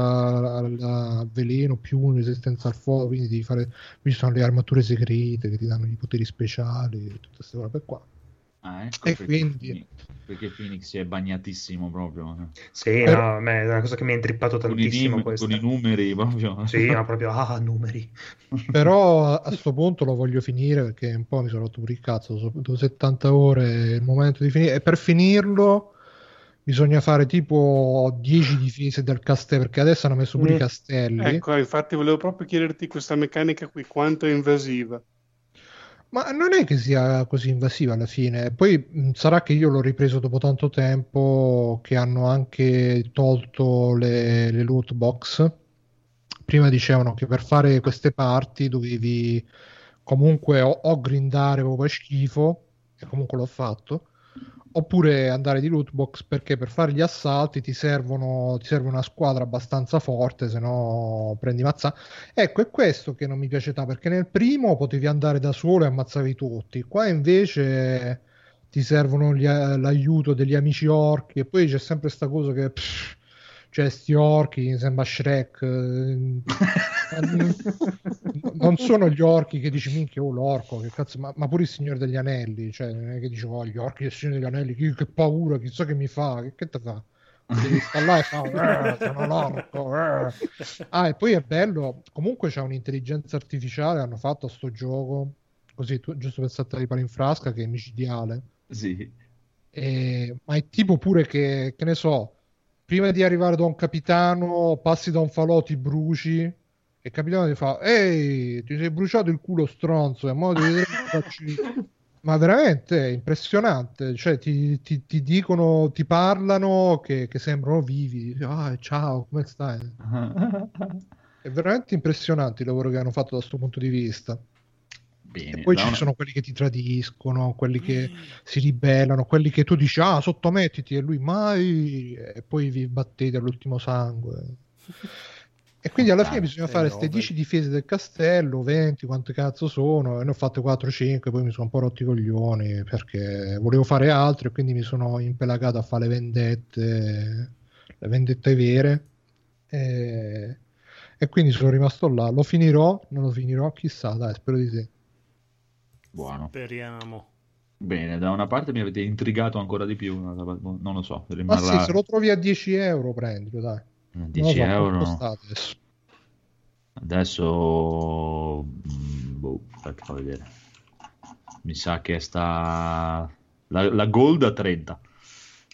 al, al veleno più uno di resistenza al fuoco quindi devi fare qui ci sono le armature segrete che ti danno i poteri speciali tutte queste robe qua Ah, ecco E perché, quindi- Phoenix- perché Phoenix si è bagnatissimo proprio. eh. Sì, Per- no, è una cosa che mi ha intrippato Con i, tantissimo nim- questa. con i numeri proprio. Sì, ma proprio, ah, numeri. però a sto punto lo voglio finire perché un po' mi sono rotto pure il cazzo dopo 70 ore è il momento di finire e per finirlo bisogna fare tipo 10 difese del castello perché adesso hanno messo pure Mm. i castelli Ecco, infatti volevo proprio chiederti questa meccanica qui, quanto è invasiva. Ma non è che sia così invasiva alla fine. Poi sarà che io l'ho ripreso dopo tanto tempo che hanno anche tolto le, le loot box. Prima dicevano che per fare queste parti dovevi comunque o, o grindare proprio schifo, e comunque l'ho fatto, oppure andare di loot box perché per fare gli assalti ti servono, ti serve una squadra abbastanza forte, se no prendi mazza. Ecco, è questo che non mi piace tanto, perché nel primo potevi andare da solo e ammazzavi tutti, qua invece ti servono gli- l'aiuto degli amici orchi e poi c'è sempre sta cosa che... pff, cioè, sti orchi, sembra Shrek. eh, non sono gli orchi che dici minchia, oh l'orco, che cazzo, ma, ma pure il Signore degli Anelli, cioè non è che dici oh gli orchi del Signore degli Anelli, che, che paura, chissà che mi fa, che, che te fa? Devi stare là e fa, "Eh, sono l'orco. eh". Ah, e poi è bello, comunque c'è un'intelligenza artificiale, hanno fatto sto gioco, così tu- giusto per saltare i pali in frasca, che è micidiale. Sì. E- ma è tipo pure che, che ne so, prima di arrivare da un capitano, passi da un falò, ti bruci, e il capitano ti fa, ehi, ti sei bruciato il culo stronzo, e mo devi vedere che facci-" Ma veramente è impressionante, cioè ti, ti- ti dicono, ti parlano che, che sembrano vivi, ah, ciao, come stai? È veramente impressionante il lavoro che hanno fatto da questo punto di vista. Bene, E poi ci una- sono quelli che ti tradiscono, quelli che si ribellano, quelli che tu dici ah sottomettiti e lui mai e poi vi battete all'ultimo sangue. E quindi alla fine bisogna fare queste nove. 10 difese del castello, 20, quante cazzo sono, e ne ho fatte 4-5, poi mi sono un po' rotti i coglioni perché volevo fare altro e quindi mi sono impelagato a fare le vendette, le vendette vere. E, e quindi sono rimasto là. Lo finirò, non lo finirò, chissà, dai, spero di sì. Buono. Speriamo. Bene, da una parte mi avete intrigato ancora di più, non lo so, Ma rimarrà sì, se lo trovi a 10 euro, prendilo, dai. Non lo 10 so, quanto euro. adesso. Adesso, mm, boh, aspetta, fa vedere. Mi sa che sta la, la Gold a 30,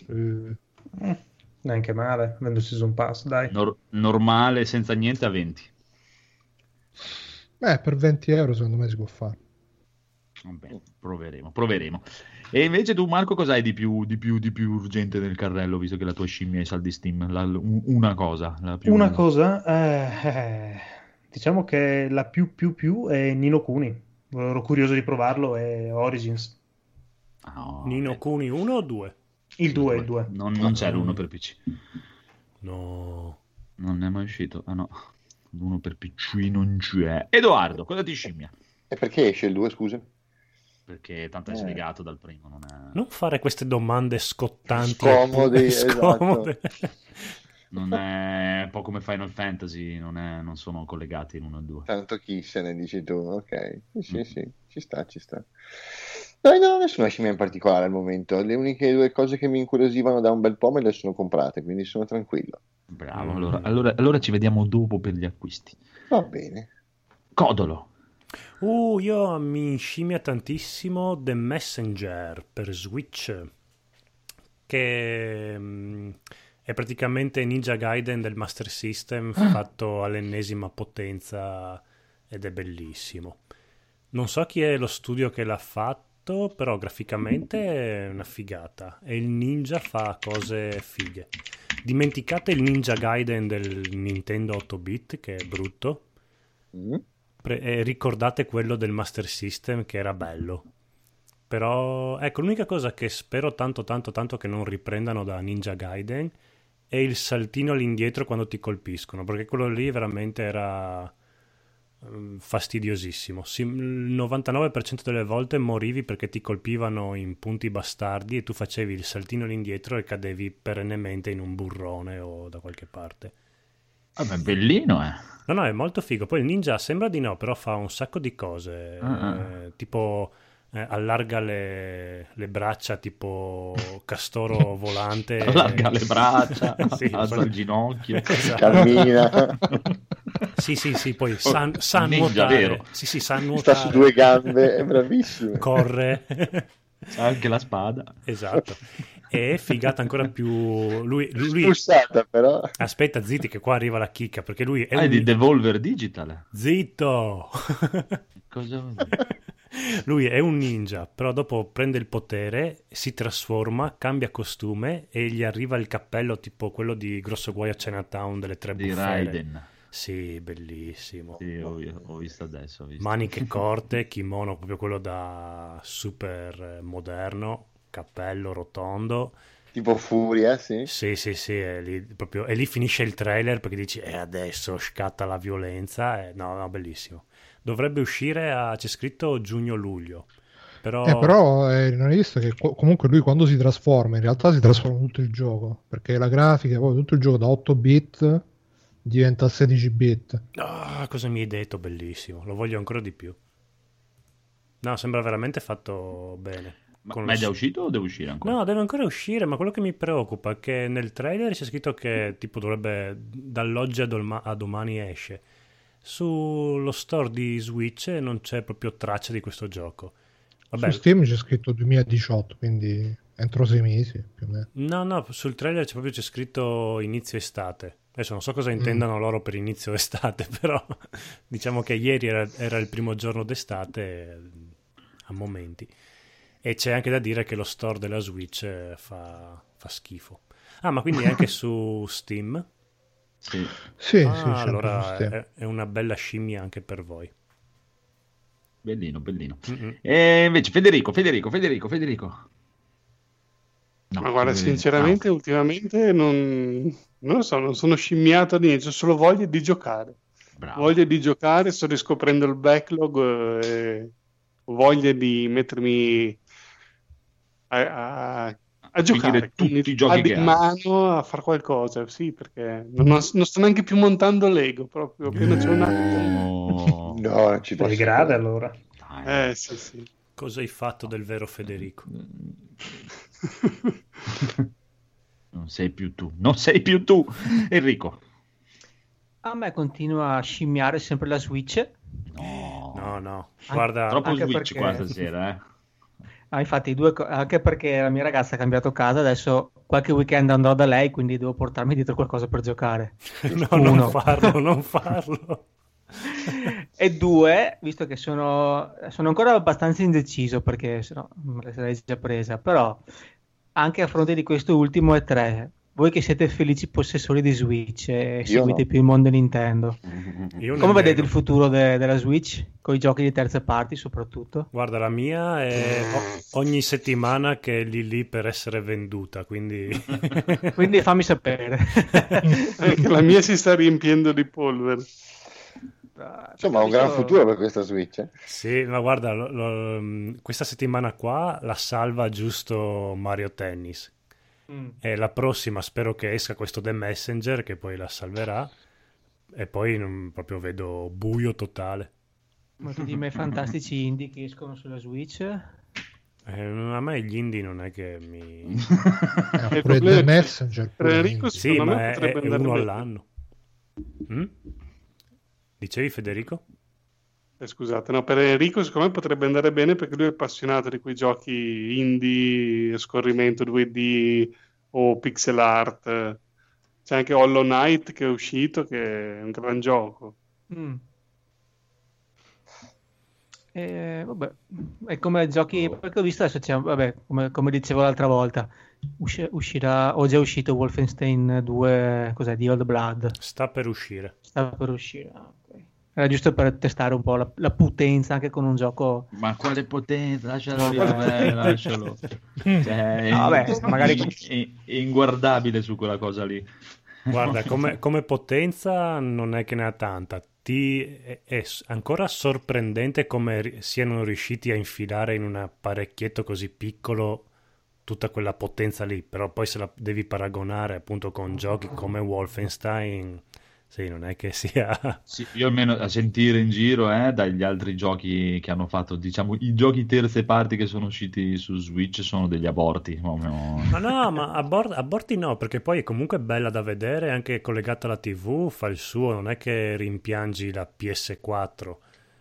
Eh, Eh, neanche male, avendo season pass, dai. Nor- normale senza niente a 20. Beh, per 20 euro secondo me si può fare. Vabbè, proveremo, proveremo. E invece tu, Marco, cos'hai di più, di più, di più urgente nel carrello, visto che la tua scimmia è saldi Steam? La- un- una cosa. La più... Una cosa, eh, eh, diciamo che la più più più è Nino Kuni. Ero curioso di provarlo, è Origins. No, Nino eh, Kuni 1 o 2? Il 2, il 2. Non, non c'è l'uno per PC. No. Non è mai uscito. Ah no, l'uno per PC non c'è. Edoardo, cosa ti scimmia? E perché esce il 2, scusa? Perché tanto è Eh. dal primo, non è... Non fare queste domande scottanti. Scomodi, e scomode. Non è un po' come Final Fantasy, non, è- non sono collegati l'uno al due. Tanto chi se ne dici tu, ok. Sì, sì, Mm. sì, ci sta, ci sta. Dai, no, nessuna scimmia in particolare al momento. Le uniche due cose che mi incuriosivano da un bel po' me le sono comprate, quindi sono tranquillo. Bravo, Mm. allora, allora, allora ci vediamo dopo per gli acquisti. Va bene. Codolo. Uh, io mi scimmia tantissimo The Messenger per Switch, che mm, è praticamente Ninja Gaiden del Master System fatto all'ennesima potenza ed è bellissimo. Non so chi è lo studio che l'ha fatto, però graficamente è una figata e il ninja fa cose fighe. Dimenticate il Ninja Gaiden del Nintendo 8-bit che è brutto. Pre- eh, ricordate quello del Master System che era bello. Però ecco, l'unica cosa che spero tanto tanto tanto che non riprendano da Ninja Gaiden è il saltino all'indietro quando ti colpiscono, perché quello lì veramente era ehm, fastidiosissimo. Sì, il 99% delle volte morivi perché ti colpivano in punti bastardi e tu facevi il saltino all'indietro e cadevi perennemente in un burrone o da qualche parte. Vabbè, bellino, eh. No, no, è molto figo. Poi il ninja sembra di no, però fa un sacco di cose. Ah, Eh, tipo eh, allarga le, le braccia, tipo castoro volante. Allarga le braccia, Sì, alza poi- il ginocchio. Esatto. Cammina, Sì, sì, sì, poi sa, sa Ninja, nuotare. vero? Sì, sì, sa sta nuotare. su due gambe, è bravissimo. Corre. Anche la spada. esatto. E figata ancora più... Lui, lui... Spussata però. Aspetta, zitti, che qua arriva la chicca, perché lui è Ah, è un... di Devolver Digital. Zitto! Cosa vuol dire? Lui è un ninja, però dopo prende il potere, si trasforma, cambia costume e gli arriva il cappello tipo quello di Grosso Guai a Chinatown delle tre Di. Raiden. Sì, bellissimo. Sì, ho, ho visto adesso. Ho visto. Maniche corte, kimono proprio quello da super moderno, cappello rotondo. Tipo furia, sì. Sì, sì, sì, è lì, proprio- e lì finisce il trailer perché dici, e adesso scatta la violenza. E, no, no, bellissimo. Dovrebbe uscire a, c'è scritto giugno-luglio. Però, Eh, però eh, non hai visto che co- comunque lui quando si trasforma, in realtà si trasforma tutto il gioco, perché la grafica, poi tutto il gioco da 8 bit diventa 16 bit. Ah, cosa mi hai detto? Bellissimo, lo voglio ancora di più. No, sembra veramente fatto bene. Ma, ma è già uscito o deve uscire ancora? No, deve ancora uscire, ma quello che mi preoccupa è che nel trailer c'è scritto che tipo dovrebbe dall'oggi a, dolma- a domani esce. Sullo store di Switch non c'è proprio traccia di questo gioco. Vabbè, Su Steam c'è scritto 2018, quindi entro 6 mesi più o meno. no, no, sul trailer c'è proprio c'è scritto inizio estate. Adesso non so cosa intendano loro per inizio estate, però diciamo che ieri era, era il primo giorno d'estate a momenti. E c'è anche da dire che lo store della Switch eh, fa, fa schifo. Ah, ma quindi anche su Steam? Sì. Sì, Ah, sì, allora è, è una bella scimmia anche per voi. Bellino, bellino. Mm-mm. E invece Federico, Federico, Federico, Federico. No, Ma guarda, Federico. sinceramente, ultimamente non, non lo so, non sono scimmiato a niente, ho solo voglia di giocare. Ah, bravo. Voglia di giocare, sto riscoprendo il backlog eh, ho voglia di mettermi a, a- a giocare, tutti i giochi hai. mano a fare qualcosa, sì, perché non, non- non sto neanche più montando Lego, proprio appena c'è un attimo. No. Ci posso grade allora. Dai. Eh, sì, sì. Cosa hai fatto del vero Federico? Non sei più tu, non sei più tu, Enrico. A me continua a scimmiare sempre la Switch. No, No, no, guarda, troppo Switch perché- qua stasera, eh. Ah, infatti, due anche perché la mia ragazza ha cambiato casa, adesso qualche weekend andrò da lei, quindi devo portarmi dietro qualcosa per giocare. no, Uno. non farlo, non farlo. e due, visto che sono, sono ancora abbastanza indeciso perché se no me la sarei già presa, però anche a fronte di questo ultimo E3 voi che siete felici possessori di Switch e Io seguite no. più il mondo Nintendo, Io come nemmeno. vedete il futuro de- della Switch? Con i giochi di terze parti soprattutto? Guarda, la mia è ogni settimana che è lì lì per essere venduta, quindi... Quindi fammi sapere. La mia si sta riempiendo di polvere. Insomma, ha un gran futuro per questa Switch. eh. Sì, ma guarda, lo- lo- questa settimana qua la salva giusto Mario Tennis. Mm. E la prossima spero che esca questo The Messenger che poi la salverà. E poi non- proprio vedo buio totale. Ma tutti i miei fantastici indie che escono sulla Switch? Eh, a me gli indie non è che mi... Eh, Il pure problema The Messenger. pure indie. Sì, me ma è, è uno all'anno. Mm? Dicevi Federico? Eh, scusate, no, per Enrico secondo me potrebbe andare bene perché lui è appassionato di quei giochi indie, scorrimento 2D o pixel art. C'è anche Hollow Knight che è uscito, che è un gran gioco. Mm. Eh, vabbè, è come giochi, perché ho visto adesso c'è, vabbè, come, come dicevo l'altra volta, usci- uscirà, o già è uscito Wolfenstein 2, cos'è, di Old Blood, Sta per uscire. sta per uscire. Era giusto per testare un po' la, la potenza anche con un gioco, Ma quale potenza, lascialo lì, vabbè, lascialo. Cioè, No, vabbè, magari- è- è inguardabile su quella cosa lì. Guarda, come, come potenza non è che ne ha tanta. Ti, è, ancora sorprendente come siano riusciti a infilare in un apparecchietto così piccolo tutta quella potenza lì. Però poi se la devi paragonare appunto con giochi come Wolfenstein, sì, non è che sia... Sì, io almeno a sentire in giro eh, dagli altri giochi che hanno fatto, diciamo, i giochi terze parti che sono usciti su Switch sono degli aborti. Ma no, ma a, bor- a bordi no, perché poi è comunque bella da vedere, anche collegata alla TV, fa il suo, non è che rimpiangi la PS4.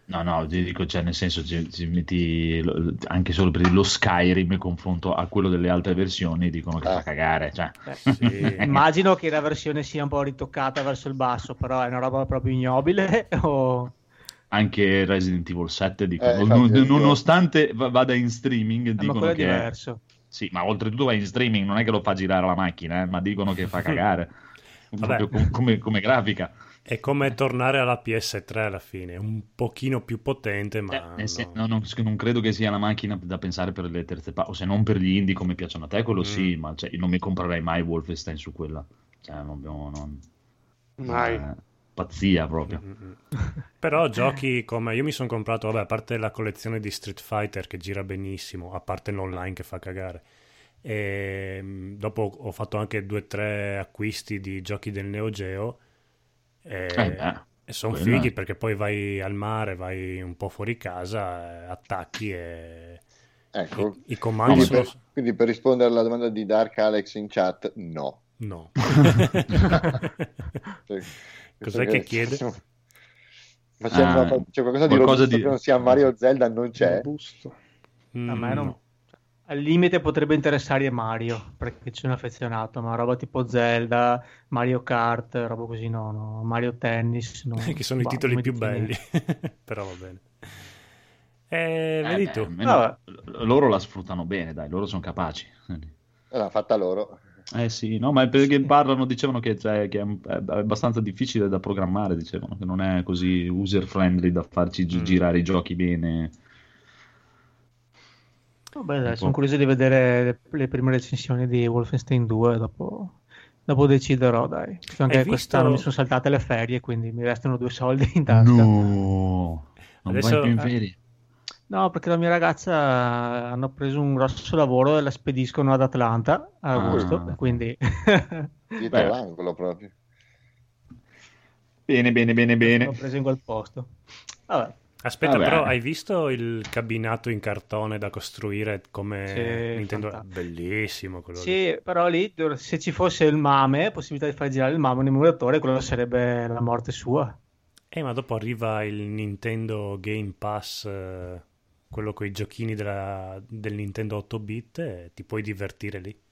No, no, ti dico, cioè, nel senso, ci, ci metti lo- anche solo per lo Skyrim in confronto a quello delle altre versioni, dicono che Ah. fa cagare. Cioè. Beh, Sì. immagino che la versione sia un po' ritoccata verso il basso, però è una roba proprio ignobile o... Anche Resident Evil 7 dicono, Eh, non- io- nonostante va- vada in streaming, Ah, ma dicono quello è che diverso. sì, ma oltretutto va in streaming, non è che lo fa girare la macchina, eh, ma dicono che fa cagare. Vabbè. Proprio com- come, come grafica. È come tornare alla PS3 alla fine, un pochino più potente, Eh, ma nel sen- no. no, non, non credo che sia la macchina da pensare per le terze parti, o se non per gli indie come piacciono a te, quello Mm. sì, ma cioè, io non mi comprerei mai Wolfenstein su quella. Cioè, non abbiamo- non- Mai. eh, pazzia proprio. Mm, mm. Però giochi come io mi sono comprato, vabbè, a parte la collezione di Street Fighter che gira benissimo, a parte l'online che fa cagare. E mm, dopo ho fatto anche due o tre acquisti di giochi del Neo Geo e, Eh beh, sono quella- fighi perché poi vai al mare, vai un po' fuori casa, eh, attacchi e Ecco. i, i comandi Quindi sono... per, quindi per rispondere alla domanda di Dark Alex in chat, no. No. Cioè, Cos'è che chiede? Facendo, Ah, c'è qualcosa di qualcosa robusto di- che non sia Mario Zelda, non c'è. Robusto. Mm, A me non... no. Al limite potrebbe interessare Mario, perché ci sono affezionato, ma roba tipo Zelda, Mario Kart, roba così no, no. Mario Tennis, no. che sono i Bah, titoli più belli. Però va bene. Eh, Eh, vedi beh, tu. l- loro la sfruttano bene, dai, loro sono capaci. L'hanno fatta loro. Eh sì, no, ma perché parlano, dicevano che, cioè, che è, è abbastanza difficile da programmare, dicevano, che non è così user friendly da farci gi- Mm. girare i giochi bene. Dai, Un sono curioso di vedere le, le prime recensioni di Wolfenstein 2, dopo, dopo deciderò, dai. Perché Anche Hai quest'anno visto- mi sono saltate le ferie, quindi mi restano due soldi in tasca. No, non Adesso- vai più in ferie. No, perché la mia ragazza hanno preso un grosso lavoro e la spediscono ad Atlanta a Ah. agosto, e quindi Dietro Beh. l'angolo proprio. Bene, bene, bene, bene. l'ho preso in quel posto. Vabbè, Aspetta, Vabbè. però hai visto il cabinato in cartone da costruire come Sì, Nintendo? fantastico. Bellissimo quello lì. sì, però lì se ci fosse il MAME, possibilità di far girare il MAME in emulatore, quello sarebbe la morte sua. Eh, ma dopo arriva il Nintendo Game Pass, eh, quello con i giochini della- del Nintendo 8-bit, e ti puoi divertire lì.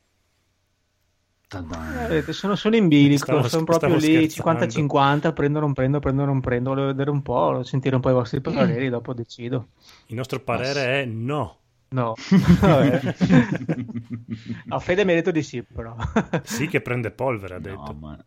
Eh, vedete, sono, sono in bilico, Stavo- sono proprio lì scherzando. 50-50, prendo, non prendo, prendo, non prendo, volevo vedere un po', sentire un po' i vostri pareri, dopo decido. Il nostro parere è no. No. A Fede mi ha detto di sì, però. Sì che prende polvere, ha No, detto. ma...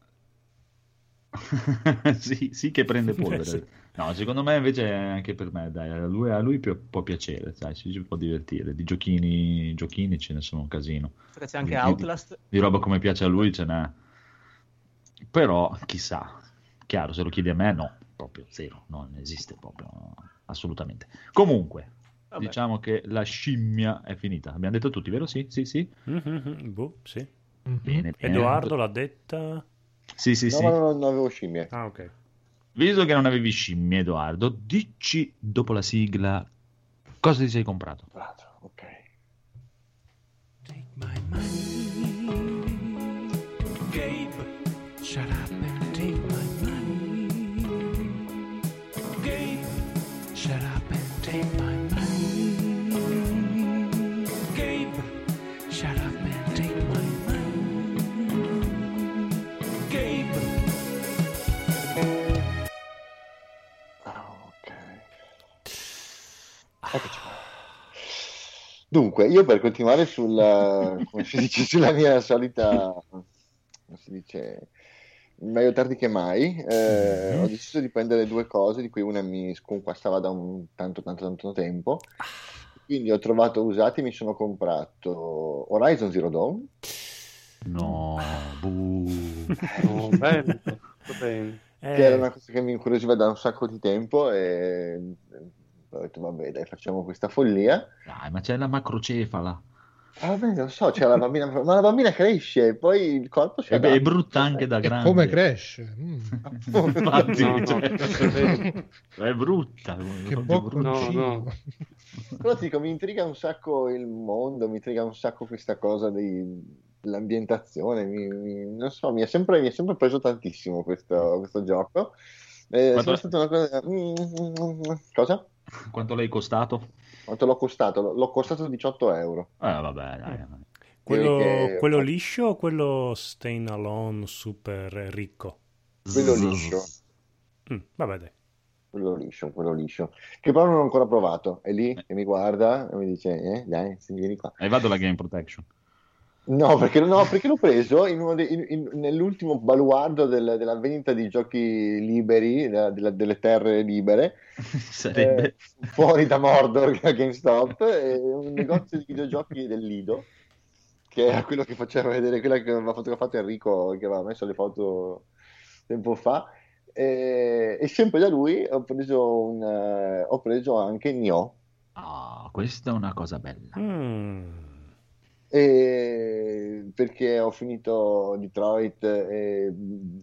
sì, sì che prende polvere. No, secondo me invece anche per me, dai, a lui, a lui può piacere, sai, si può divertire. Di giochini, giochini ce ne sono un casino. Perché c'è anche Di- di- Outlast. Di roba come piace a lui ce n'è. Però, chissà, chiaro, se lo chiedi a me, no, proprio zero, non esiste proprio, assolutamente. Comunque, Vabbè. diciamo che la scimmia è finita. Abbiamo detto tutti, vero? Sì, sì, sì. Mhm, boh, sì. Mhm. Bene, bene. Edoardo l'ha detta. Sì, sì, no, sì. non, non avevo scimmie. Ah, ok. Visto che non avevi scimmie, Edoardo, dici dopo la sigla cosa ti sei comprato. Bravo, Dunque, io per continuare sulla, come si dice, sulla mia solita, come si dice, meglio tardi che mai, eh, ho deciso di prendere due cose, di cui una mi sconquassava da un tanto tanto tanto tempo, quindi ho trovato usati e mi sono comprato Horizon Zero Dawn, No, buh. Oh, bello, bene. Eh, che era una cosa che mi incuriosiva da un sacco di tempo e ho detto vabbè dai facciamo questa follia Dai, ma c'è la macrocefala. Ah, vabbè, lo so, c'è la bambina, ma la bambina cresce, poi il corpo si È, è brutta anche da E grande. come cresce? Mm. Infatti, No, no, cioè, è vero. è brutta. Che proprio bocconcino. no. Però ti dico, mi intriga un sacco il mondo, mi intriga un sacco questa cosa dell'ambientazione, mi, mi- non so, mi ha sempre, mi ha sempre preso tantissimo questo, questo gioco. Eh, Quanto- sono stata una cosa... mm, Cosa? Quanto l'hai costato? Quanto l'ho costato? L'ho costato 18 euro. Eh, vabbè, dai. dai. quello, che- quello liscio o quello Staying Alone super ricco? Quello liscio. Mm, vabbè, dai. Quello liscio, quello liscio. Che però non ho ancora provato. È lì che mi guarda e mi dice, eh, dai, vieni qua. Hai vado la game protection. No, perché, no, perché l'ho preso in uno dei- in- in- nell'ultimo baluardo del- della vendita di giochi liberi, della- della- delle terre libere, Sarebbe... eh, fuori da Mordor, GameStop, e un negozio di videogiochi del Lido, che era quello che faceva vedere, quella che aveva fotografato Enrico, che aveva messo le foto tempo fa. E, e sempre da lui ho preso, un, eh, ho preso anche Nioh. Ah, questa è una cosa bella. Mm. E perché ho finito Detroit e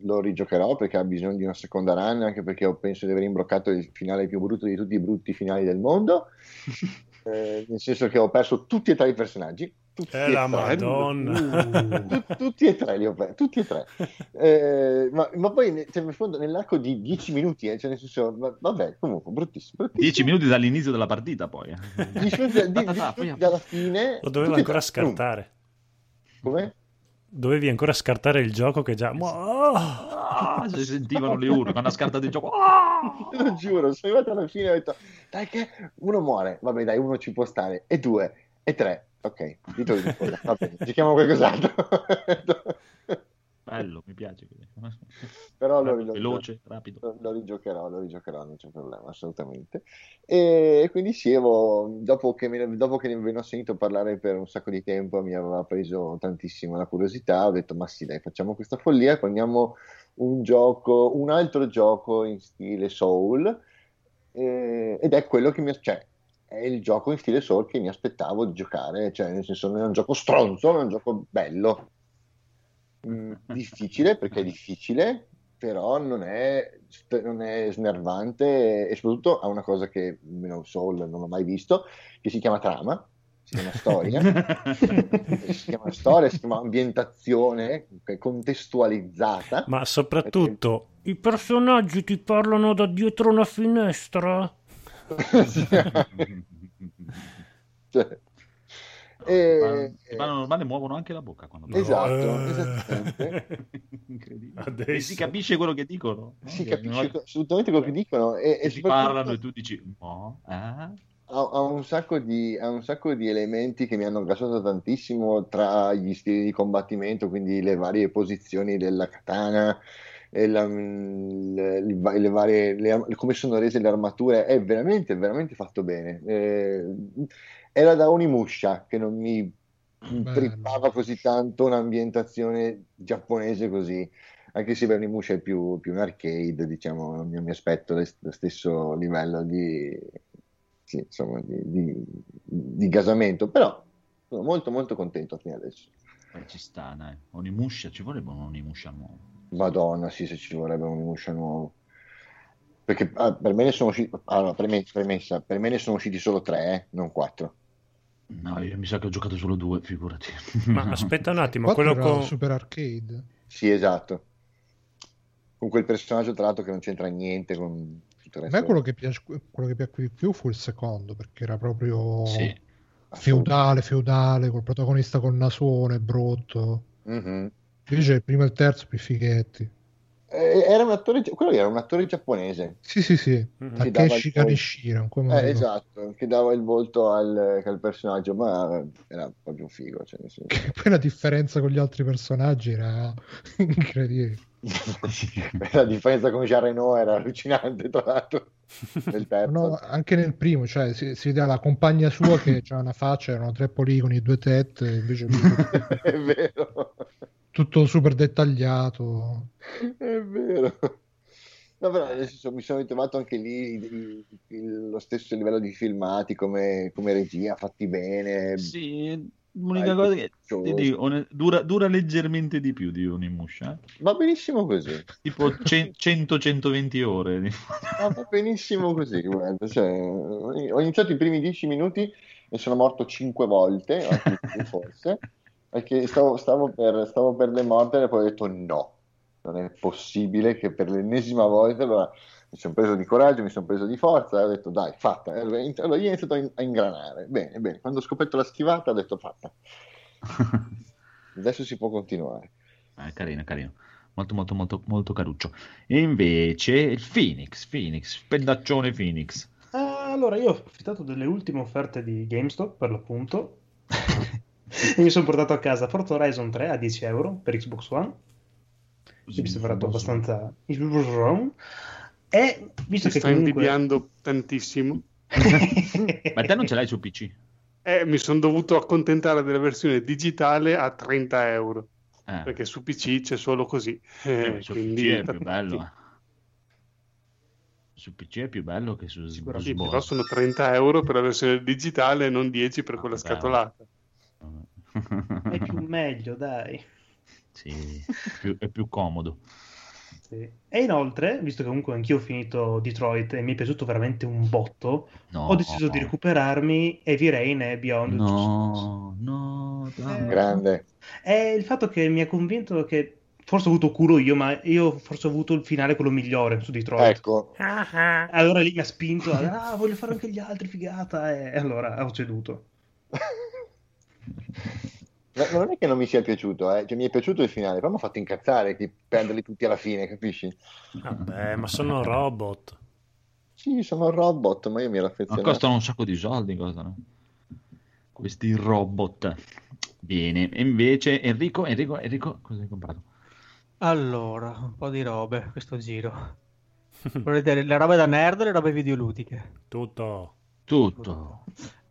lo rigiocherò perché ha bisogno di una seconda run, anche perché penso di aver imbroccato il finale più brutto di tutti i brutti finali del mondo. Eh, nel senso che ho perso tutti e tre i personaggi. Tutti Eh, e la tre. Madonna. Tu- tutti e tre li ho persi, tutti e tre. Eh, ma, ma poi cioè, fondo, nell'arco di 10 minuti, eh, cioè nel senso, va- vabbè, comunque, bruttissimo. bruttissimo. 10 minuti dall'inizio della partita, poi. eh. 10 minuti, di- 10 minuti dalla fine. Lo dovevo ancora tre. scartare. Come? Dovevi ancora scartare il gioco che già... Oh! Ah, si sentivano le urla quando ha scartato il gioco. Ah! Te lo giuro, sono arrivato alla fine e ho detto, dai che uno muore, vabbè dai, uno ci può stare, e due, e tre, ok, dito di cosa, va bene, giochiamo a qualcos'altro. Bello, mi piace. Però lo, lo- Veloce, rapido. lo- rigiocherò, lo rigiocherò, non c'è problema, assolutamente. E quindi sì, avevo- dopo che, me dopo che ne ho sentito parlare per un sacco di tempo, mi aveva preso tantissimo la curiosità, ho detto, ma sì dai, facciamo questa follia, prendiamo un gioco, un altro gioco in stile Soul, eh, ed è quello che mi cioè, è il gioco in stile Soul che mi aspettavo di giocare, cioè nel senso non è un gioco stronzo, ma è un gioco bello. Mm, difficile perché è difficile, però non è, non è snervante e soprattutto ha una cosa che almeno Soul non ho mai visto, che si chiama trama, si chiama storia, si chiama storia, si chiama ambientazione che è contestualizzata. Ma soprattutto, i personaggi ti parlano da dietro una finestra? Cioè, e- Se vanno normale muovono anche la bocca quando Esatto, Eh. esattamente. Incredibile. Adesso. E si capisce quello che dicono. no? Si Cioè, capisce volta assolutamente quello che dicono e, e si soprattutto- parlano e tu dici, no, eh? ha, ha un sacco di, ha un sacco di elementi che mi hanno gasato tantissimo tra gli stili di combattimento, quindi le varie posizioni della katana, e la- le, le- le varie, le- come sono rese le armature, è veramente, veramente fatto bene. Eh, era da Onimusha che non mi Bello. trippava così tanto un'ambientazione giapponese così. Anche se Onimusha è più, più un arcade, diciamo, non mi, aspetto lo stesso livello di, sì, insomma, di, di- di gasamento, però sono molto molto contento fino adesso. Eh, ci sta, dai. Onimusha, ci vorrebbe un Onimusha nuovo. Madonna, sì, se ci vorrebbe un Onimusha nuovo. Perché ah, per me ne sono usciti, allora, preme- premessa, per me ne sono usciti solo tre, eh, non quattro. No, io mi sa che ho giocato solo due, figurati. Ma aspetta un attimo, Quattro quello con... Super Arcade. Sì, esatto. Con quel personaggio, tra l'altro, che non c'entra niente con tutto il A resto. me quello che, piace, quello che piacque di più fu il secondo, perché era proprio Sì. feudale, feudale, col protagonista col nasone, brutto. Mhm. Invece il primo e il terzo più fighetti. Eh, Era un attore, quello era un attore giapponese. Sì, sì, sì. Mhm. Dava Takeshi. Kaneshiro, Eh, esatto, che dava il volto al, al personaggio, ma era proprio figo. Cioè, senso- Che poi la differenza con gli altri personaggi era incredibile. la differenza con Jean Reno era allucinante, tra l'altro. Nel terzo. No, anche nel primo, cioè, si, si vedeva la compagna sua che c'era una faccia, erano tre poligoni, due tette, invece È vero, tutto super dettagliato. è vero. No, però nel senso, mi sono ritrovato anche lì il- il- lo stesso livello di filmati come, come regia, fatti bene. Sì, l'unica cosa che ti dico, dura, dura leggermente di più di Onimusha. eh. Va benissimo così. Tipo 100-120 ore. Ah, va benissimo così, guarda, cioè, ho iniziato i primi dieci minuti e sono morto cinque volte, forse, perché stavo, stavo per, stavo per demordere e poi ho detto no, non è possibile che per l'ennesima volta, allora mi sono preso di coraggio, mi sono preso di forza e ho detto dai, fatta. Allora, io ho iniziato a, in- a ingranare, bene, bene, quando ho scoperto la schivata ho detto fatta, adesso si può continuare. Eh, carino, carino. Molto, molto, molto, molto caruccio. E invece il Phoenix, Phoenix, spendaccione Phoenix. Ah, allora, io ho approfittato delle ultime offerte di GameStop, per l'appunto, e mi sono portato a casa Forza Horizon 3 a 10 euro per Xbox One, che mi è sembrato abbastanza... E visto Mi che sto comunque... invidiando tantissimo. Ma te non ce l'hai su PC? Eh, mi sono dovuto accontentare della versione digitale a 30 euro, Eh, perché su PC c'è solo così. eh, Eh, su quindi PC è più bello. Su PC è più bello che su. Sì, Xbox. però sono 30 euro per la versione digitale e non 10 per Ah, quella beh, scatolata. È più meglio, dai. Sì, più- è più comodo. Sì. E inoltre, visto che comunque anch'io ho finito Detroit e mi è piaciuto veramente un botto, No, ho deciso di recuperarmi Heavy Rain e Beyond. No, no, dai. Eh, Grande. È il fatto che mi ha convinto che forse ho avuto culo io, ma io forse ho avuto il finale quello migliore su Detroit. Ecco, Allora lì mi ha spinto a ah, voglio fare anche gli altri, figata. E allora ho ceduto. Ma ma non è che non mi sia piaciuto, eh. Cioè, mi è piaciuto il finale, però mi ha fatto incazzare di perderli tutti alla fine, capisci? Vabbè, ma sono robot. Sì, sono robot, ma io mi ero Ma affezionato. costano un sacco di soldi, costano. Questi robot. Bene, e invece Enrico, Enrico, Enrico, cosa hai comprato? Allora, un po' di robe questo giro. Volete le robe da nerd o le robe videoludiche? Tutto. Tutto.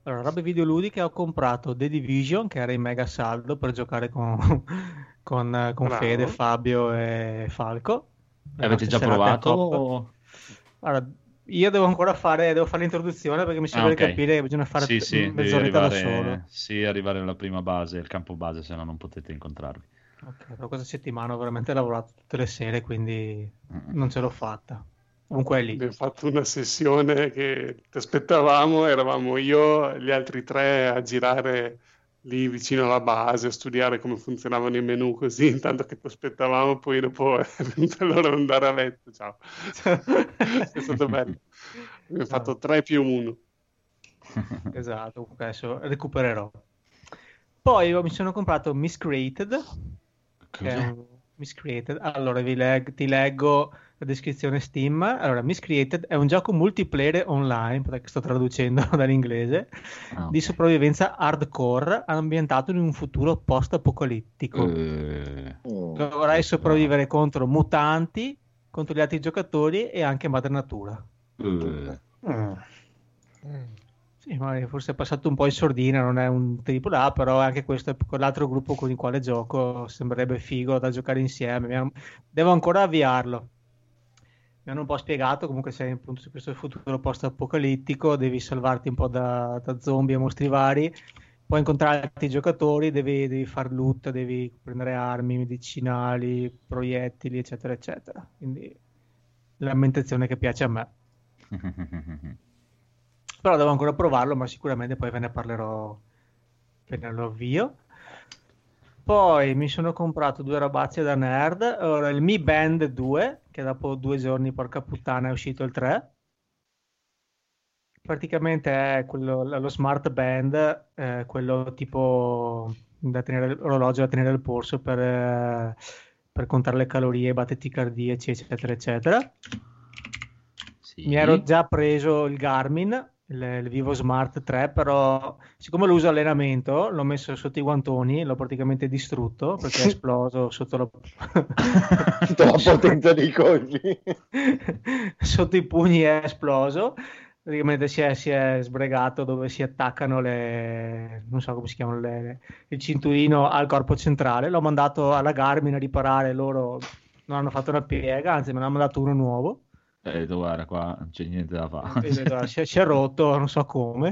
Allora, robe videoludiche ho comprato The Division, che era in mega saldo per giocare con, con, con. Fede, Fabio e Falco. Le Avete già provato? o- Allora, io devo ancora fare, devo fare l'introduzione perché mi Ah, sembra ok. di capire che bisogna fare Sì, sì, mezz'oretta da solo. arrivare, sì, arrivare alla prima base, il campo base, se no non potete incontrarvi. Ok, però questa settimana ho veramente lavorato tutte le sere, quindi Mm. non ce l'ho fatta. Comunque è lì. Abbiamo fatto una sessione che ti aspettavamo, eravamo io e gli altri tre a girare lì vicino alla base, a studiare come funzionavano i menu così, intanto che ti aspettavamo, poi dopo è venuta l'ora di andare a letto, ciao. È stato bello. Abbiamo fatto 3 più 1. Esatto, adesso recupererò. Poi mi sono comprato Miscreated, un Miscreated. Allora, vi leg- ti leggo la descrizione Steam. Allora, Miscreated è un gioco multiplayer online, perché sto traducendo dall'inglese, Ah, di ok. sopravvivenza hardcore ambientato in un futuro post-apocalittico. Eh, Mm. Dovrai sopravvivere contro mutanti, contro gli altri giocatori e anche madre natura. eh. Mm. Mm. Sì, ma forse è passato un po' in sordina, non è un AAA, però anche questo è quell'altro gruppo con il quale gioco, sembrerebbe figo da giocare insieme. Devo ancora avviarlo. Mi hanno un po' spiegato, comunque sei appunto su questo futuro post-apocalittico, devi salvarti un po' da, da zombie e mostri vari, puoi incontrare altri giocatori, devi, devi far loot, devi prendere armi, medicinali, proiettili, eccetera, eccetera. Quindi l'ambientazione che piace a me. Però devo ancora provarlo, ma sicuramente poi ve ne parlerò appena lo avvio. Poi mi sono comprato due robazze da nerd. Ora il Mi Band 2, che dopo due giorni, porca puttana, è uscito il 3. Praticamente è quello, lo smart band, eh, quello tipo da tenere, orologio da tenere al polso per, eh, per contare le calorie, battiti cardiaci, eccetera, eccetera. Sì. Mi ero già preso il Garmin, il, il Vivo Smart 3, però siccome lo uso allenamento, l'ho messo sotto i guantoni, l'ho praticamente distrutto perché è esploso sotto la... Tutta la potenza dei colpi. sotto i pugni è esploso. Praticamente si è, si è sbregato dove si attaccano le, non so come si chiamano, le- il cinturino al corpo centrale. L'ho mandato alla Garmin a riparare, loro non hanno fatto una piega, anzi me ne hanno mandato uno nuovo. Eh, detto, guarda, qua non c'è niente da fare. E si, è, rotto, non so come.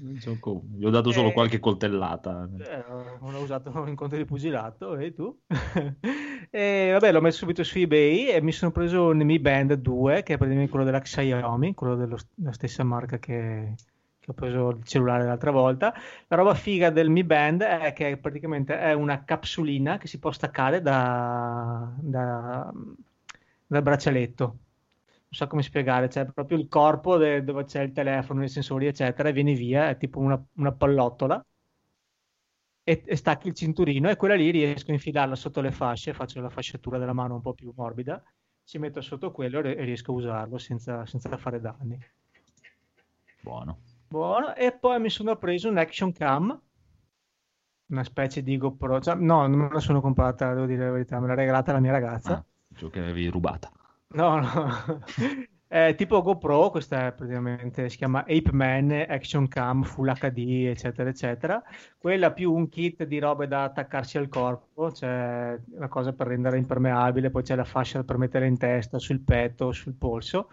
Non so come. Gli ho dato solo Eh, qualche coltellata. Eh, non l'ho usato in conto di pugilato, e tu? e vabbè, l'ho messo subito su eBay e mi sono preso un Mi Band 2, che è praticamente quello della Xiaomi, quello della stessa marca che, che ho preso il cellulare l'altra volta. La roba figa del Mi Band è che praticamente è una capsulina che si può staccare da, da- dal braccialetto. Non so come spiegare, c'è proprio il corpo de- dove c'è il telefono, i sensori, eccetera, e vieni via, è tipo una, una pallottola e, e stacchi il cinturino e quella lì riesco a infilarla sotto le fasce, faccio la fasciatura della mano un po' più morbida, ci metto sotto quello e e riesco a usarlo senza, senza fare danni. Buono. Buono, e poi mi sono preso un Action Cam, una specie di GoPro, cioè, no, non me la sono comprata, devo dire la verità, me l'ha regalata la mia ragazza. Ah, ciò che avevi rubata. No, no. È tipo GoPro, questa è praticamente, si chiama Ape Man Action Cam Full HD, eccetera, eccetera. Quella più un kit di robe da attaccarsi al corpo, c'è una cosa per rendere impermeabile, poi c'è la fascia per mettere in testa, sul petto, sul polso.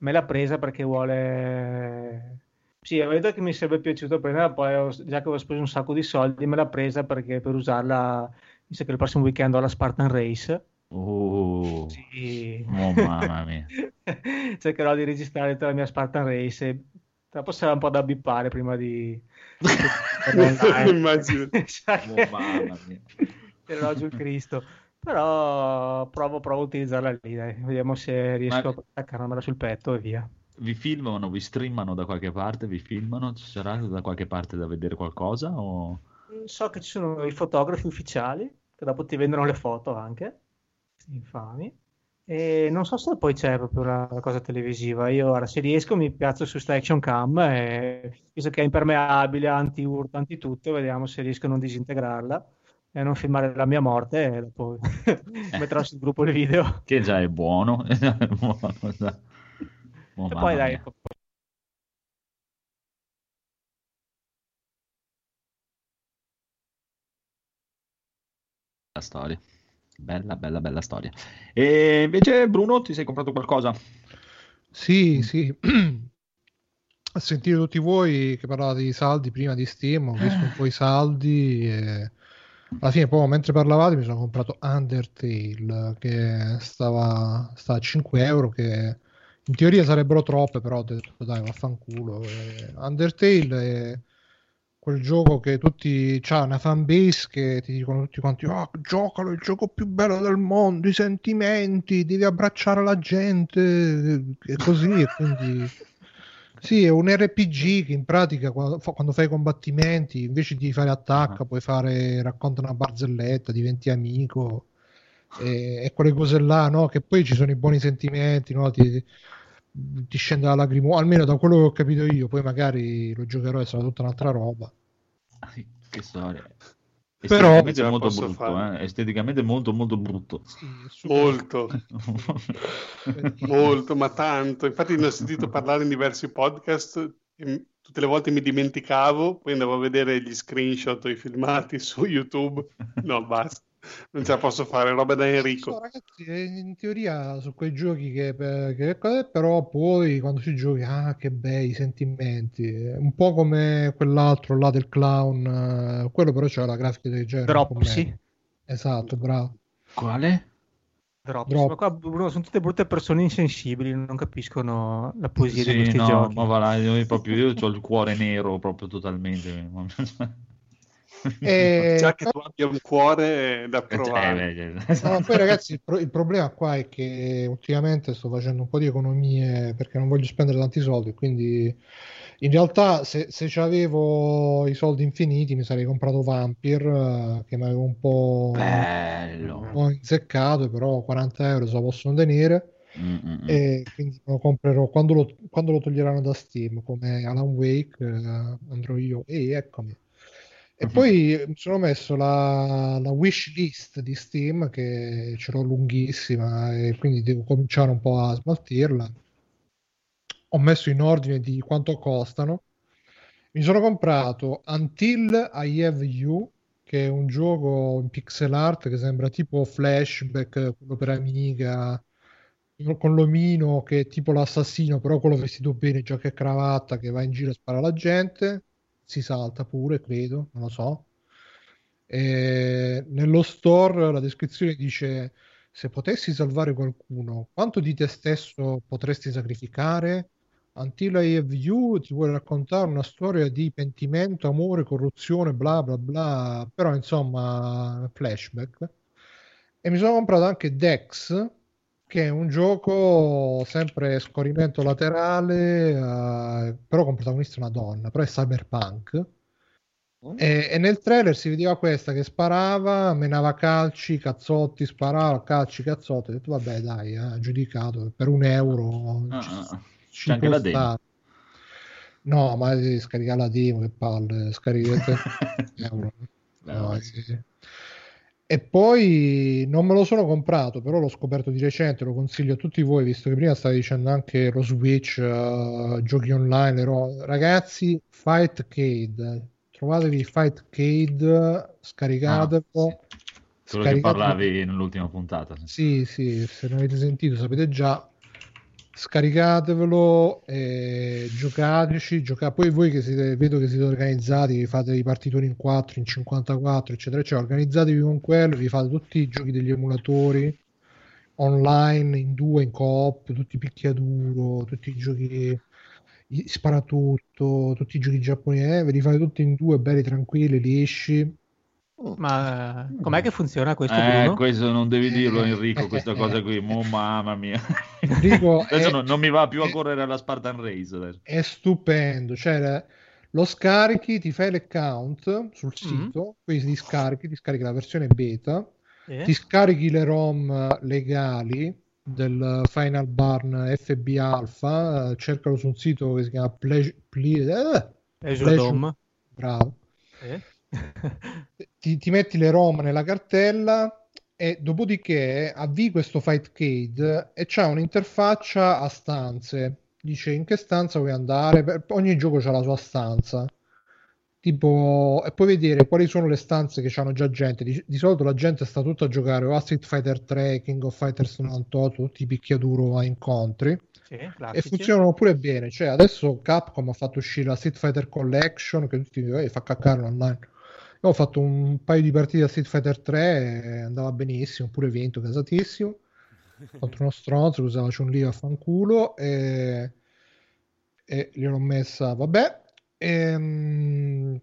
Me l'ha presa perché vuole... Sì, avevo detto che mi sarebbe piaciuto prenderla, poi ho- già che avevo speso un sacco di soldi, me l'ha presa perché per usarla, visto che il prossimo weekend ho la Spartan Race. Oh, Sì. oh, mamma mia. Cercherò di registrare tutta la mia Spartan Race. e Dopo sarà un po' da bippare prima di... Immagino. Oh, mamma mia. Tirerò giù il Cristo. Però provo, provo a utilizzarla lì, dai. Vediamo se riesco Ma- a attaccarmela sul petto e via. Vi filmano, vi streamano da qualche parte? Vi filmano? Ci sarà da qualche parte da vedere qualcosa? O... So che ci sono i fotografi ufficiali, che dopo ti vendono le foto anche, infami. E non so se poi c'è proprio la, la cosa televisiva. Io ora, se riesco, mi piazzo su sta action cam, e, visto che è impermeabile, anti-urto, anti-tutto, vediamo se riesco a non disintegrarla e a non filmare la mia morte. E dopo metterò sul gruppo il video. Che già è buono. È buono, dai. Oh, e poi dai, mia. Bella storia. Bella, bella, bella storia. E invece, Bruno, ti sei comprato qualcosa? Sì, sì. A sentire tutti voi che parlavate di saldi prima di Steam, ho visto un po' i saldi e alla fine poi mentre parlavate mi sono comprato Undertale che stava, stava a 5 euro che in teoria sarebbero troppe però ho detto dai vaffanculo Undertale è quel gioco che tutti c'ha una fanbase che ti dicono tutti quanti ah giocalo è il gioco più bello del mondo i sentimenti devi abbracciare la gente e così e quindi Sì, è un RPG che in pratica quando, quando fai i combattimenti, invece di fare attacca, Ah. puoi fare racconta una barzelletta, diventi amico e, e quelle cose là, no? Che poi ci sono i buoni sentimenti, no? Ti, ti scende la lacrimo, almeno da quello che ho capito io, poi magari lo giocherò e sarà tutta un'altra roba. Che storia. Però- Esteticamente la molto brutto, eh? Esteticamente molto molto brutto. Sì, è Molto, molto, ma tanto. Infatti ne ho sentito parlare in diversi podcast e tutte le volte mi dimenticavo, poi andavo a vedere gli screenshot o i filmati su YouTube. No, basta, non ce la posso fare, roba da So, Enrico. ragazzi, eh, in teoria su quei giochi che, che- che- però poi quando ci giochi, ah, che bei sentimenti. Un po' come quell'altro là del clown, eh, quello però c'era la grafica del genere. Dropsy. Esatto, bravo. Quale? Dropsy. Drop. Ma qua Bruno, sono tutte brutte persone insensibili, non capiscono la poesia di Sì, questi no, giochi. ma va là, io proprio io ho il cuore nero proprio totalmente. E- Già che tu abbia un cuore da Eh, provare. beh, No, poi ragazzi, il, pro- il problema qua è che ultimamente sto facendo un po' di economie perché non voglio spendere tanti soldi, quindi in realtà se, se avevo i soldi infiniti mi sarei comprato Vampire, eh, che mi aveva un po', un bello. po' inzeccato, però 40 euro se lo possono tenere Mm, mm, mm. e quindi lo comprerò quando lo, quando lo toglieranno da Steam, come Alan Wake, eh, andrò io, ehi, eccomi. E poi mi sono messo la, la wish list di Steam che ce l'ho lunghissima e quindi devo cominciare un po' a smaltirla. Ho messo in ordine di quanto costano. Mi sono comprato Until I Have You, che è un gioco in pixel art che sembra tipo Flashback, quello per Amiga, con l'omino che è tipo l'assassino, però quello vestito bene, giacca e cravatta, che va in giro e spara alla gente. Si salta pure, credo, non lo so. E nello store la descrizione dice: Se potessi salvare qualcuno, quanto di te stesso potresti sacrificare? Until I Have You ti vuole raccontare una storia di pentimento, amore, corruzione, bla bla bla, però insomma, flashback. E mi sono comprato anche Dex, che è un gioco sempre scorrimento laterale, eh, però con protagonista una donna, però è cyberpunk. E, e nel trailer si vedeva questa che sparava, menava calci, cazzotti, sparava, calci, cazzotti. Ho detto, vabbè, dai, eh, giudicato per un euro. Ah, ci- ah. ci C'è anche la demo. stare. No, ma devi scaricare la demo, che palle, scaricate euro. No, eh. E poi non me lo sono comprato, però l'ho scoperto di recente, lo consiglio a tutti voi, visto che prima stavi dicendo anche lo Switch, eh, giochi online, ro- ragazzi, Fightcade, trovatevi Fightcade, scaricatelo, Quello che parlavi nell'ultima puntata. sì, sì, se non avete sentito sapete già. Scaricatevelo e giocateci. Gioca... Poi voi che siete, vedo che siete organizzati, fate i partitoni in 4, in 54, eccetera, eccetera. Organizzatevi con quello, vi fate tutti i giochi degli emulatori online, in due, in coop, tutti picchiaduro, tutti i giochi sparatutto, tutti i giochi giapponesi, eh, ve li fate tutti in due, belli tranquilli, lisci. Ma eh, com'è che funziona questo, Eh, Bruno? questo non devi dirlo Eh, Enrico, eh, questa eh, cosa eh. qui, Mo, mamma mia. Enrico, Adesso è- non, non mi va più a correre alla Spartan Race è stupendo, cioè lo scarichi, ti fai l'account sul Mm. sito, poi ti scarichi, ti scarichi la versione beta, Sì. ti scarichi le ROM legali del Final Barn FB Alpha, eh, cercalo su un sito che si chiama Pleasure, Azure Dome. bravo. Sì. Ti, ti metti le ROM nella cartella e dopodiché avvii questo Fightcade e c'ha un'interfaccia a stanze. Dice in che stanza vuoi andare? Per- Ogni gioco ha la sua stanza. Tipo, e puoi vedere quali sono le stanze che hanno già gente. Di, di solito la gente sta tutta a giocare o a Street Fighter 3, King of Fighters 98, tutti i picchiaduro a incontri Sì, e classici. funzionano pure bene. Cioè, adesso Capcom ha fatto uscire la Street Fighter Collection che tutti "Eh, fa caccare online. Io ho fatto un paio di partite a Street Fighter 3 e andava benissimo, pure vinto, casatissimo. Contro uno stronzo che usava Chun-Li a fanculo e, e gliel'ho messa, vabbè. Ehm,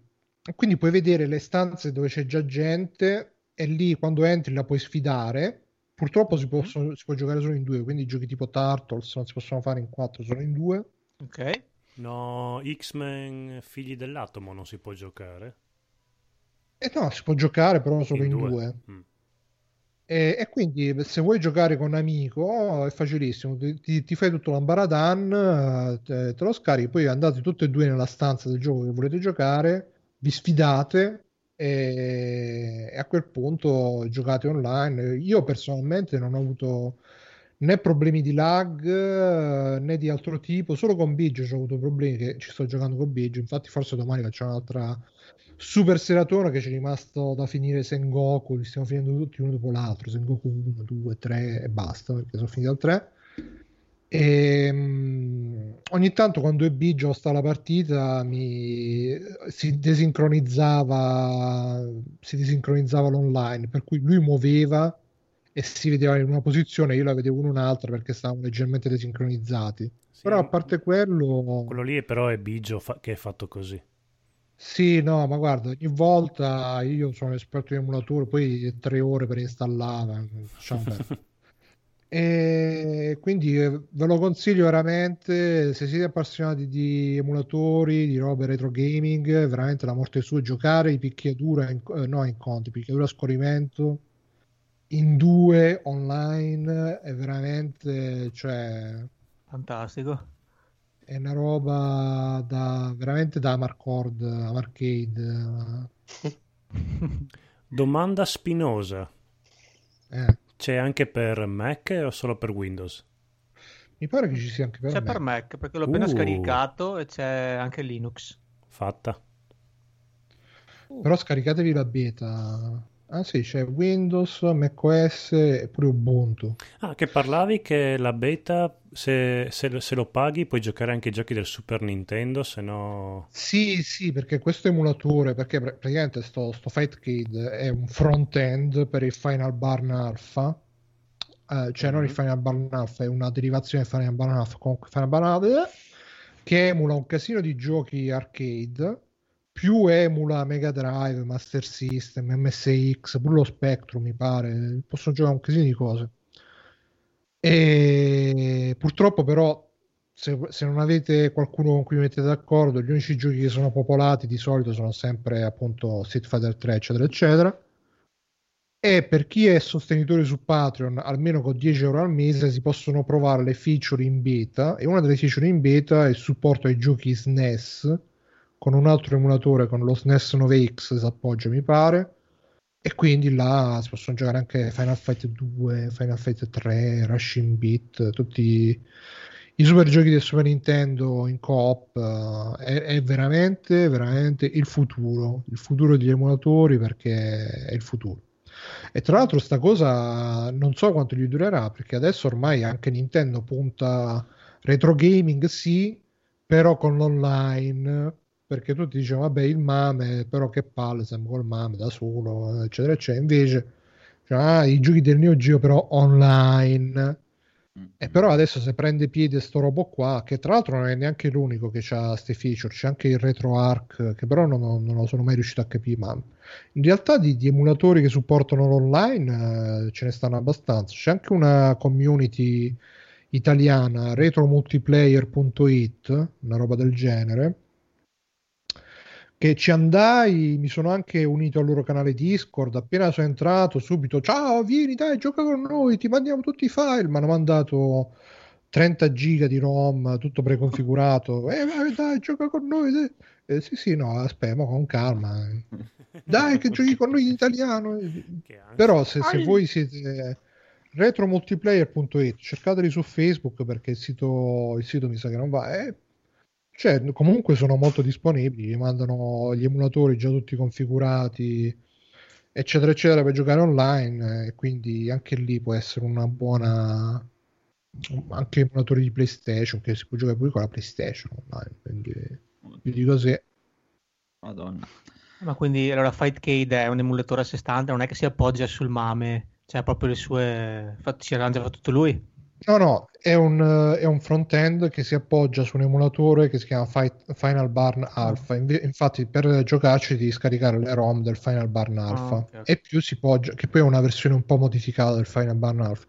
quindi puoi vedere le stanze dove c'è già gente e lì quando entri la puoi sfidare. Purtroppo si, possono- si può giocare solo in due, quindi giochi tipo Turtles non si possono fare in quattro, solo in due. Ok. No, X-Men Figli dell'Atomo non si può giocare. E no, si può giocare però solo in, In due. due. Mm. E, e quindi se vuoi giocare con un amico è facilissimo, ti, ti- fai tutto l'ambaradan, eh, te, te lo scarichi, poi andate tutti e due nella stanza del gioco che volete giocare, vi sfidate e, e a quel punto giocate online. Io personalmente non ho avuto né problemi di lag eh, né di altro tipo, solo con Biggio ho avuto problemi che ci sto giocando con Biggio, infatti forse domani facciamo un'altra super seratona che ci è rimasto da finire Sengoku, li stiamo finendo tutti uno dopo l'altro, Sengoku 1, 2, 3 e basta, perché sono finito al 3. E, mm, ogni tanto quando è Biggio sta la partita mi si desincronizzava si desincronizzava l'online per cui lui muoveva e si vedeva in una posizione io la vedevo in un'altra perché stavamo leggermente desincronizzati Sì, però a parte quello Quello lì però è Biggio fa- che è fatto così. Sì, no, ma guarda, ogni volta io sono esperto di emulatore, poi tre ore per installarla, lasciamo perdere. E quindi eh, ve lo consiglio veramente, se siete appassionati di emulatori, di robe retro gaming, veramente la morte sua, giocare i picchiadura, in, eh, no in conti, picchiadura a scorrimento in due online è veramente, cioè, Fantastico. È una roba da veramente da Amarcord, Amarcade. Domanda spinosa. Eh, C'è anche per Mac o solo per Windows? mi pare che ci sia anche per C'è me. per Mac perché l'ho appena Uh. scaricato e c'è anche Linux. Fatta. Però scaricatevi la beta. Ah sì, c'è Windows, macOS e pure Ubuntu. Ah, che parlavi che la beta, se, se- se lo paghi, puoi giocare anche i giochi del Super Nintendo, se no... Sì, sì, perché questo emulatore, perché pr- praticamente sto, sto Fightcade è un front-end per il Final Barn Alpha, Eh, cioè non il Mhm. Final Barn Alpha, è una derivazione del Final Barn Alpha, comunque Final Barn Alpha, che emula un casino di giochi arcade, più emula Mega Drive, Master System, MSX, pure lo Spectrum mi pare, possono giocare un casino di cose. E purtroppo però se, se non avete qualcuno con cui vi mettete d'accordo, gli unici giochi che sono popolati di solito sono sempre appunto Street Fighter 3, eccetera, eccetera. E per chi è sostenitore su Patreon, almeno con 10 euro al mese si possono provare le feature in beta. E una delle feature in beta è il supporto ai giochi SNES con un altro emulatore, con lo SNES 9X si appoggia, mi pare. E quindi là si possono giocare anche Final Fight 2, Final Fight 3, Rushing Beat, tutti i super giochi del Super Nintendo in coop. eh, è, è veramente, veramente il futuro, il futuro degli emulatori perché è il futuro. E tra l'altro sta cosa non so quanto gli durerà perché adesso ormai anche Nintendo punta retro gaming sì, però con l'online perché tutti dicono vabbè il mame però che palle siamo col mame da solo eccetera eccetera. Invece cioè, ah, i giochi del Neo Geo però online e però adesso se prende piede sto robo qua che tra l'altro non è neanche l'unico che ha queste feature c'è anche il RetroArch che però non, non lo sono mai riuscito a capire ma in realtà di, di emulatori che supportano l'online eh, ce ne stanno abbastanza. C'è anche una community italiana retromultiplayer.it una roba del genere che ci andai, mi sono anche unito al loro canale Discord, appena sono entrato subito, ciao, vieni dai, gioca con noi, ti mandiamo tutti i file, mi hanno mandato 30 giga di ROM, tutto preconfigurato, eh vai, dai, gioca con noi, dai. Eh, sì sì, no, aspetta, con calma, dai che giochi con noi in italiano, però se, se voi siete retromultiplayer.it, cercateli su Facebook perché il sito, il sito mi sa che non va, eh, cioè, comunque sono molto disponibili, mandano gli emulatori già tutti configurati, eccetera, eccetera, per giocare online, e quindi anche lì può essere una buona... anche emulatori di PlayStation, che si può giocare pure con la PlayStation online, quindi vi dico sì. Madonna. Ma quindi allora Fightcade è un emulatore a sé stante, non è che si appoggia sul MAME, cioè proprio le sue... Infatti si arrangia fa tutto lui. No, no, è un, è un front-end che si appoggia su un emulatore che si chiama Fight- Final Barn Alpha. Inve- infatti, per giocarci devi scaricare le ROM del Final Barn Alpha ok, ok. e più si poggia, che poi è una versione un po' modificata del Final Barn Alpha.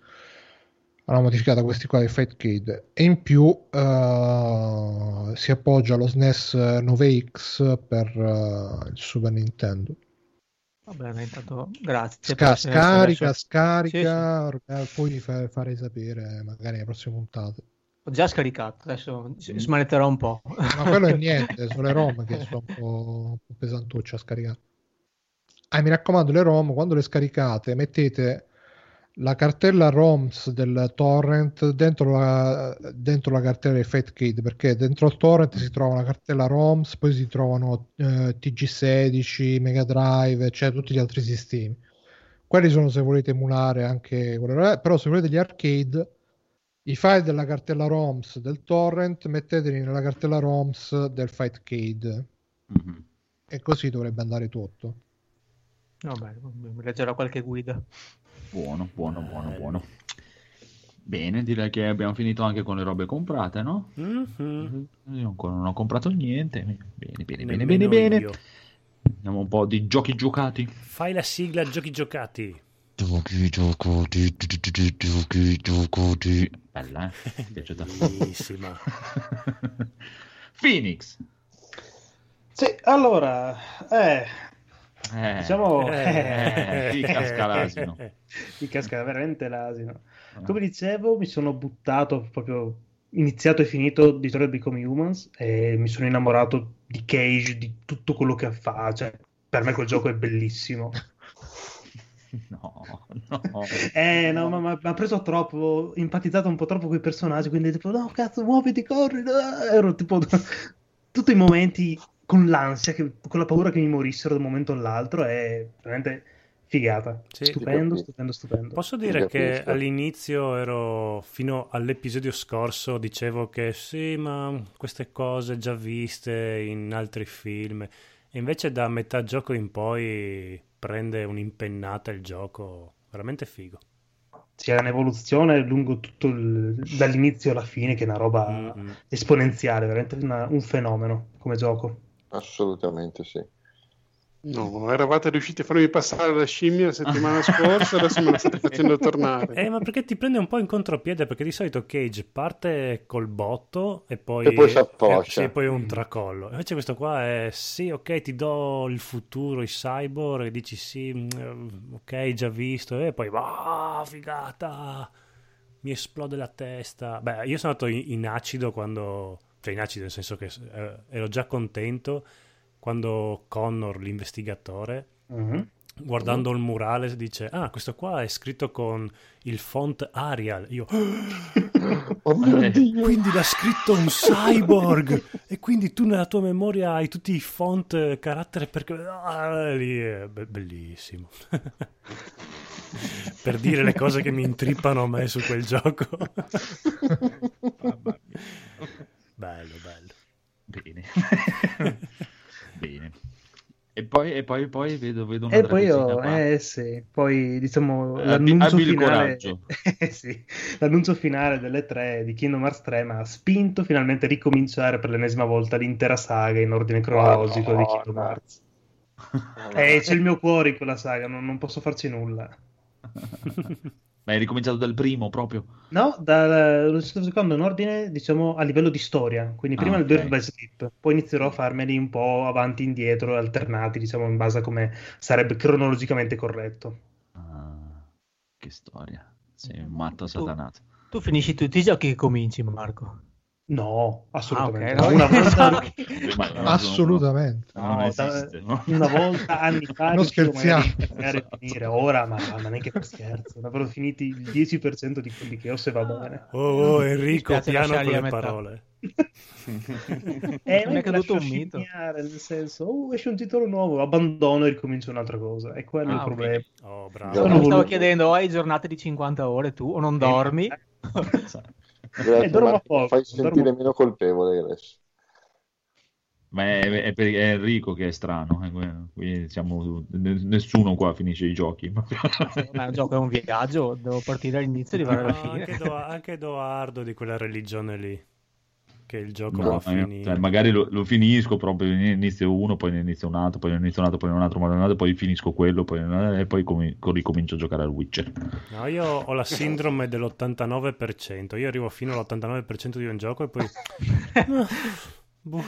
hanno modificato questi qua di Fight Kid e in più eh, si appoggia allo SNES 9X per eh, il Super Nintendo. Va bene, intanto grazie. Sca- scarica, messo- scarica, eh, poi fa- farei sapere magari nelle prossime puntate. Ho già scaricato, adesso s- smanetterò un po'. Ma quello è niente, sono le ROM che sono un po', un po' pesantucce a scaricare. Ah, mi raccomando, le ROM quando le scaricate mettete la cartella ROMs del torrent dentro la, dentro la cartella di Fat Kid perché dentro il torrent si trova una cartella ROMs, poi si trovano eh, TG16, Mega Drive, cioè tutti gli altri sistemi. Quelli sono se volete emulare anche però se volete gli arcade i file della cartella ROMs del torrent metteteli nella cartella ROMs del Fightcade Mhm. e così dovrebbe andare tutto. Vabbè, mi leggerò qualche guida. Buono, buono, buono, buono. Bene, direi che abbiamo finito anche con le robe comprate, no? Mhm. Io ancora non ho comprato niente. Bene, bene, bene, bene, bene. io. Andiamo un po' di giochi giocati. Fai la sigla giochi giocati. Giochi giocati, giochi giocati. Bella, eh? Mi è piaciuta. Bellissima. Phoenix. Sì, allora, eh, Eh, diciamo... eh, qui casca l'asino. Qui casca veramente l'asino. Come dicevo, mi sono buttato proprio iniziato e finito di Detroit Become Humans e mi sono innamorato di Cage, di tutto quello che fa. Cioè, per me quel gioco è bellissimo. No, no. Eh, no, ma mi ha preso troppo, empatizzato un po' troppo con i personaggi, quindi tipo, no, cazzo, muoviti, corri. ah! Ero tipo tutti i momenti con l'ansia, che- con la paura che mi morissero da un momento all'altro, è veramente figata. Sì. Stupendo, Sì. stupendo, stupendo. Posso dire che all'inizio ero fino all'episodio scorso dicevo che sì, ma queste cose già viste in altri film. E invece da metà gioco in poi prende un'impennata il gioco veramente figo. C'è un'evoluzione lungo tutto il- dall'inizio alla fine, che è una roba Mm-mm. esponenziale, veramente una- un fenomeno come gioco. Assolutamente sì. No, eravate riusciti a farmi passare la scimmia la settimana scorsa, adesso me la state facendo tornare. Eh, ma perché ti prende un po' in contropiede? Perché di solito Cage parte col botto e poi, E poi si approccia. eh, sì, poi un tracollo. Invece questo qua è sì, ok, ti do il futuro, i cyborg, e dici sì, mm, ok, già visto, e poi ah, figata, mi esplode la testa. Beh, io sono andato in, in acido quando, acido nel senso che eh, ero già contento quando Connor, l'investigatore, Mhm. guardando il murale dice ah questo qua è scritto con il font Arial io Oh mio Eh, Dio. quindi l'ha scritto un cyborg e quindi tu nella tua memoria hai tutti i font eh, carattere perché ah, lì è be- bellissimo per dire le cose che mi intrippano a me su quel gioco Mamma mia. Bello bello Bene. Bene. E poi, e poi, poi vedo, vedo una E poi io, eh sì, poi diciamo Eh, l'annuncio abbi finale. Eh, sì, l'annuncio finale delle tre di Kingdom Hearts 3 mi ha spinto finalmente a ricominciare per l'ennesima volta l'intera saga in ordine cronologico di Kingdom Madonna. Hearts. Eh, c'è il mio cuore in quella saga, non, non posso farci nulla. Ma hai ricominciato dal primo proprio? No, dal secondo in ordine, diciamo, a livello di storia. Quindi prima Ah, il ok. Dirt by Sleep, poi inizierò a farmeli un po' avanti e indietro, alternati, diciamo, in base a come sarebbe cronologicamente corretto. Ah, che storia. Sei un matto Tu- satanato. Tu finisci tutti i giochi che cominci, Marco. No, assolutamente. Ah, ok, no. Una volta, no, Assolutamente. Non No, esiste. no? una volta anni fa Non scherziamo. e finire. Ora, ma, ma neanche per scherzo. Avrò finiti il 10% di quelli che ho, se va bene. oh, oh, Enrico Mi piano con le metà. parole Eh, Non è caduto un mito. nel senso, oh, esce un titolo nuovo, abbandono e ricomincio un'altra cosa. E quello è Ah, il problema. oh Io bravo Io mi stavo voluto- chiedendo, hai giornate di 50 ore tu o non dormi? Grazie, Eh, dormo Marco, poco, fai dormo- sentire meno colpevole adesso. Ma è, è per- è Enrico che è strano. eh, nessuno qua finisce i giochi. Ma il gioco è un viaggio, devo partire dall'inizio e arrivare alla fine. anche, Do- anche Edoardo di quella religione lì che il gioco No, va finire. cioè, magari lo, lo finisco proprio ne inizio uno, poi ne inizio un altro, poi ne inizio un altro, poi un altro, poi un altro, poi finisco quello, poi e poi comi- ricomincio a giocare al Witcher. No, io ho la sindrome dell'89%. Io arrivo fino all'89% di un gioco e poi... Boh.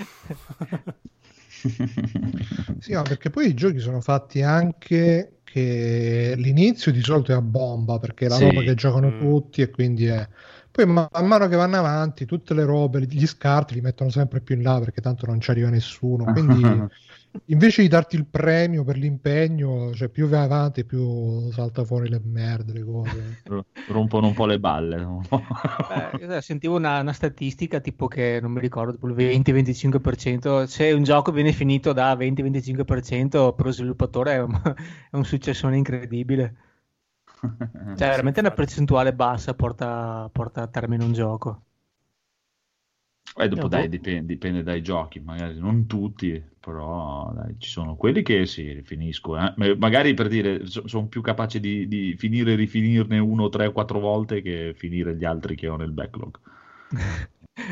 Sì, no, perché poi i giochi sono fatti anche che l'inizio di solito è a bomba perché è la Sì. roba che giocano Mm. tutti e quindi è... Poi man man mano che vanno avanti tutte le robe, gli scarti li mettono sempre più in là perché tanto non ci arriva nessuno. Quindi invece di darti il premio per l'impegno, cioè più vai avanti più salta fuori le merde, le cose. Rompono un po' le balle. no? Eh, io sentivo una, una statistica tipo che non mi ricordo, tipo il 20-25%. Se un gioco viene finito da 20-25% per lo sviluppatore è un, è un successone incredibile. Cioè, veramente una percentuale bassa porta, porta a termine un gioco. E dopo dai, boh. dipende, dipende dai giochi, magari non tutti, però dai, ci sono quelli che sì, finisco. eh. Ma- Magari per dire, sono più capaci di, di finire e rifinirne uno, tre, quattro volte che finire gli altri che ho nel backlog.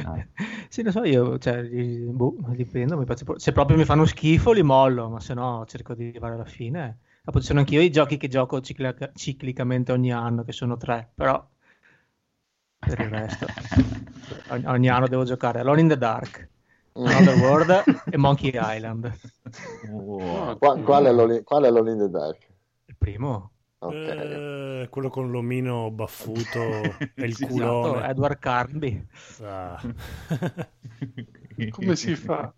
Dai. Sì, lo so, io, cioè, boh, dipende, mi piace- se proprio mi fanno schifo li mollo, ma se no cerco di arrivare alla fine. Dopo ci sono anch'io i giochi che gioco ciclica- ciclicamente ogni anno, che sono tre, però per il resto ogni, ogni anno devo giocare Alone in the Dark, Another World e Monkey Island. Oh, Qua- qual, è l'All- qual è l'All in the Dark? Il primo, Ok. Eh, quello con l'omino baffuto e il Sì, esatto, culone. Edward Carnby. Ah. Come si fa?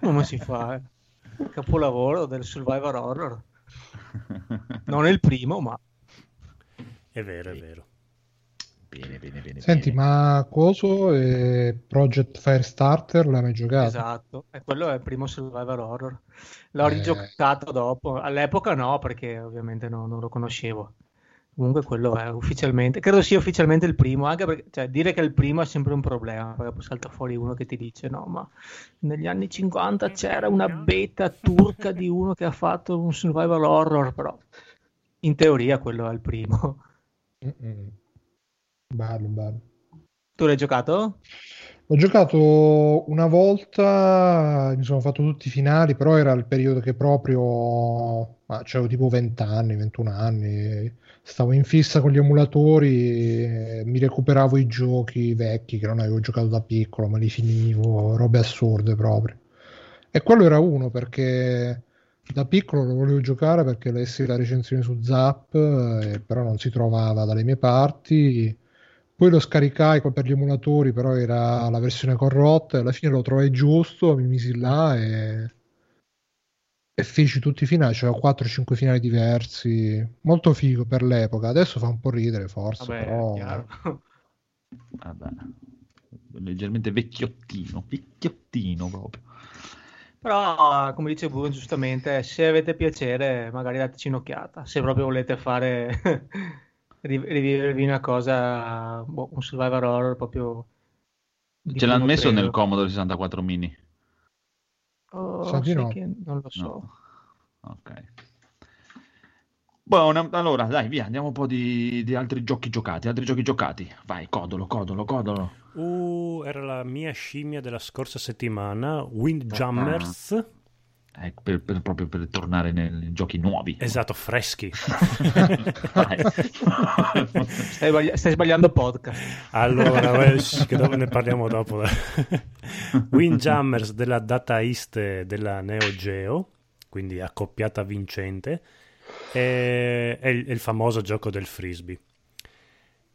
Come si fa? eh? Capolavoro del survivor horror. Non è il primo, ma È vero, è vero. Bene, bene, bene. Senti, bene. ma coso e Project Firestarter l'hai mai giocato? Esatto, e quello è il primo survival horror. L'ho Eh. rigiocato dopo, all'epoca no, perché ovviamente no- non lo conoscevo. Comunque quello è ufficialmente, credo sia ufficialmente il primo, anche perché cioè, dire che è il primo è sempre un problema, perché poi salta fuori uno che ti dice no, ma negli anni 50 c'era una beta turca di uno che ha fatto un survival horror, però in teoria quello è il primo. Mm-mm. Bello, bello. Tu l'hai giocato? Ho giocato una volta, mi sono fatto tutti i finali, però era il periodo che proprio, ma c'avevo tipo 20 anni, 21 anni, stavo in fissa con gli emulatori, mi recuperavo i giochi vecchi che non avevo giocato da piccolo, ma li finivo, robe assurde proprio. E quello era uno perché da piccolo lo volevo giocare perché lessi la recensione su Zap, eh, però non si trovava dalle mie parti. Poi lo scaricai per gli emulatori, però era la versione corrotta. e Alla fine lo trovai giusto, mi misi là e, e feci tutti i finali. C'erano 4-5 finali diversi. Molto figo per l'epoca. Adesso fa un po' ridere, forse, Vabbè, però. Vabbè. Leggermente vecchiottino, vecchiottino proprio. Però, come dice Bruno giustamente, se avete piacere, magari dateci un'occhiata. Se proprio volete fare ri- rivivervi una cosa, boh, un survivor horror proprio Ce l'hanno messo pelo. nel Commodore 64 mini? Oh, Sa di no. che non lo so. No. Ok. Buona, allora dai, via, andiamo un po' di, di altri giochi giocati, altri giochi giocati. Vai, codolo, codolo, codolo. Uh, era la mia scimmia della scorsa settimana, Windjammers. Eh, per- per- proprio per tornare nei, giochi nuovi. Esatto, freschi. Stai, sbagli- stai sbagliando podcast. Allora, che dopo ne parliamo dopo. Windjammers della Data East della Neo Geo, quindi accoppiata vincente, è, è il, è il famoso gioco del frisbee.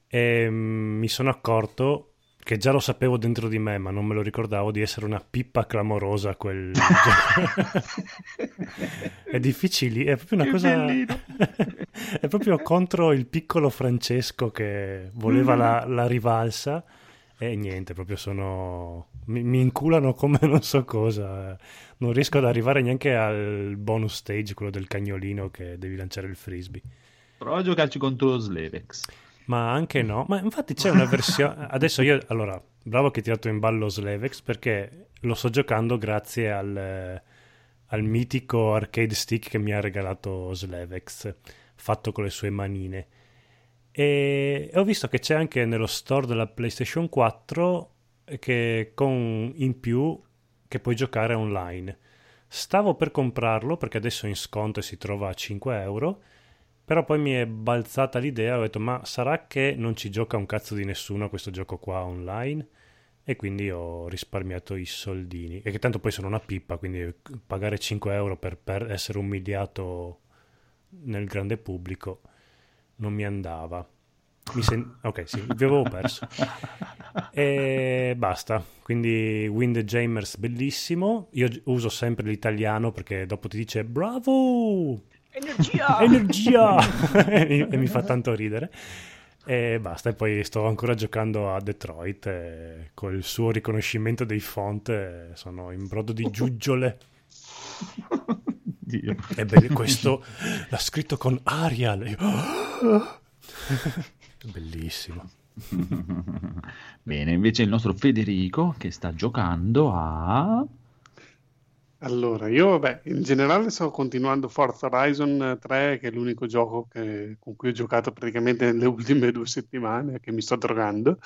E, mm, mi sono accorto che già lo sapevo dentro di me, ma non me lo ricordavo di essere una pippa clamorosa quel gioco. è difficile, è proprio una Che cosa è proprio contro il piccolo Francesco che voleva la, la rivalsa e niente, proprio sono mi, mi inculano come non so cosa. Non riesco ad arrivare neanche al bonus stage, quello del cagnolino che devi lanciare il frisbee. Prova a giocarci contro Slevex. Ma anche no, ma infatti c'è una versione. Adesso io, allora, bravo che hai tirato in ballo Slevex perché lo sto giocando grazie al, eh, al mitico arcade stick che mi ha regalato Slevex, fatto con le sue manine. E ho visto che c'è anche nello store della PlayStation 4 che con in più che puoi giocare online. Stavo per comprarlo perché adesso è in sconto e si trova a 5 euro. Però poi mi è balzata l'idea, ho detto ma sarà che non ci gioca un cazzo di nessuno questo gioco qua online? E quindi ho risparmiato i soldini. E che tanto poi sono una pippa, quindi pagare 5 euro per, per essere umiliato nel grande pubblico non mi andava. Mi sen- ok, sì, vi avevo perso. E basta. Quindi Windjamers bellissimo. Io uso sempre l'italiano perché dopo ti dice bravo! Energia! Energia! e mi fa tanto ridere. E basta, e poi sto ancora giocando a Detroit e col suo riconoscimento dei font sono in brodo di giuggiole. Dio. E beh, questo l'ha scritto con Arial. Io- Bellissimo. Bene, invece il nostro Federico che sta giocando a... Allora, io vabbè, in generale sto continuando Forza Horizon 3, che è l'unico gioco che- con cui ho giocato praticamente nelle ultime due settimane, che mi sto drogando.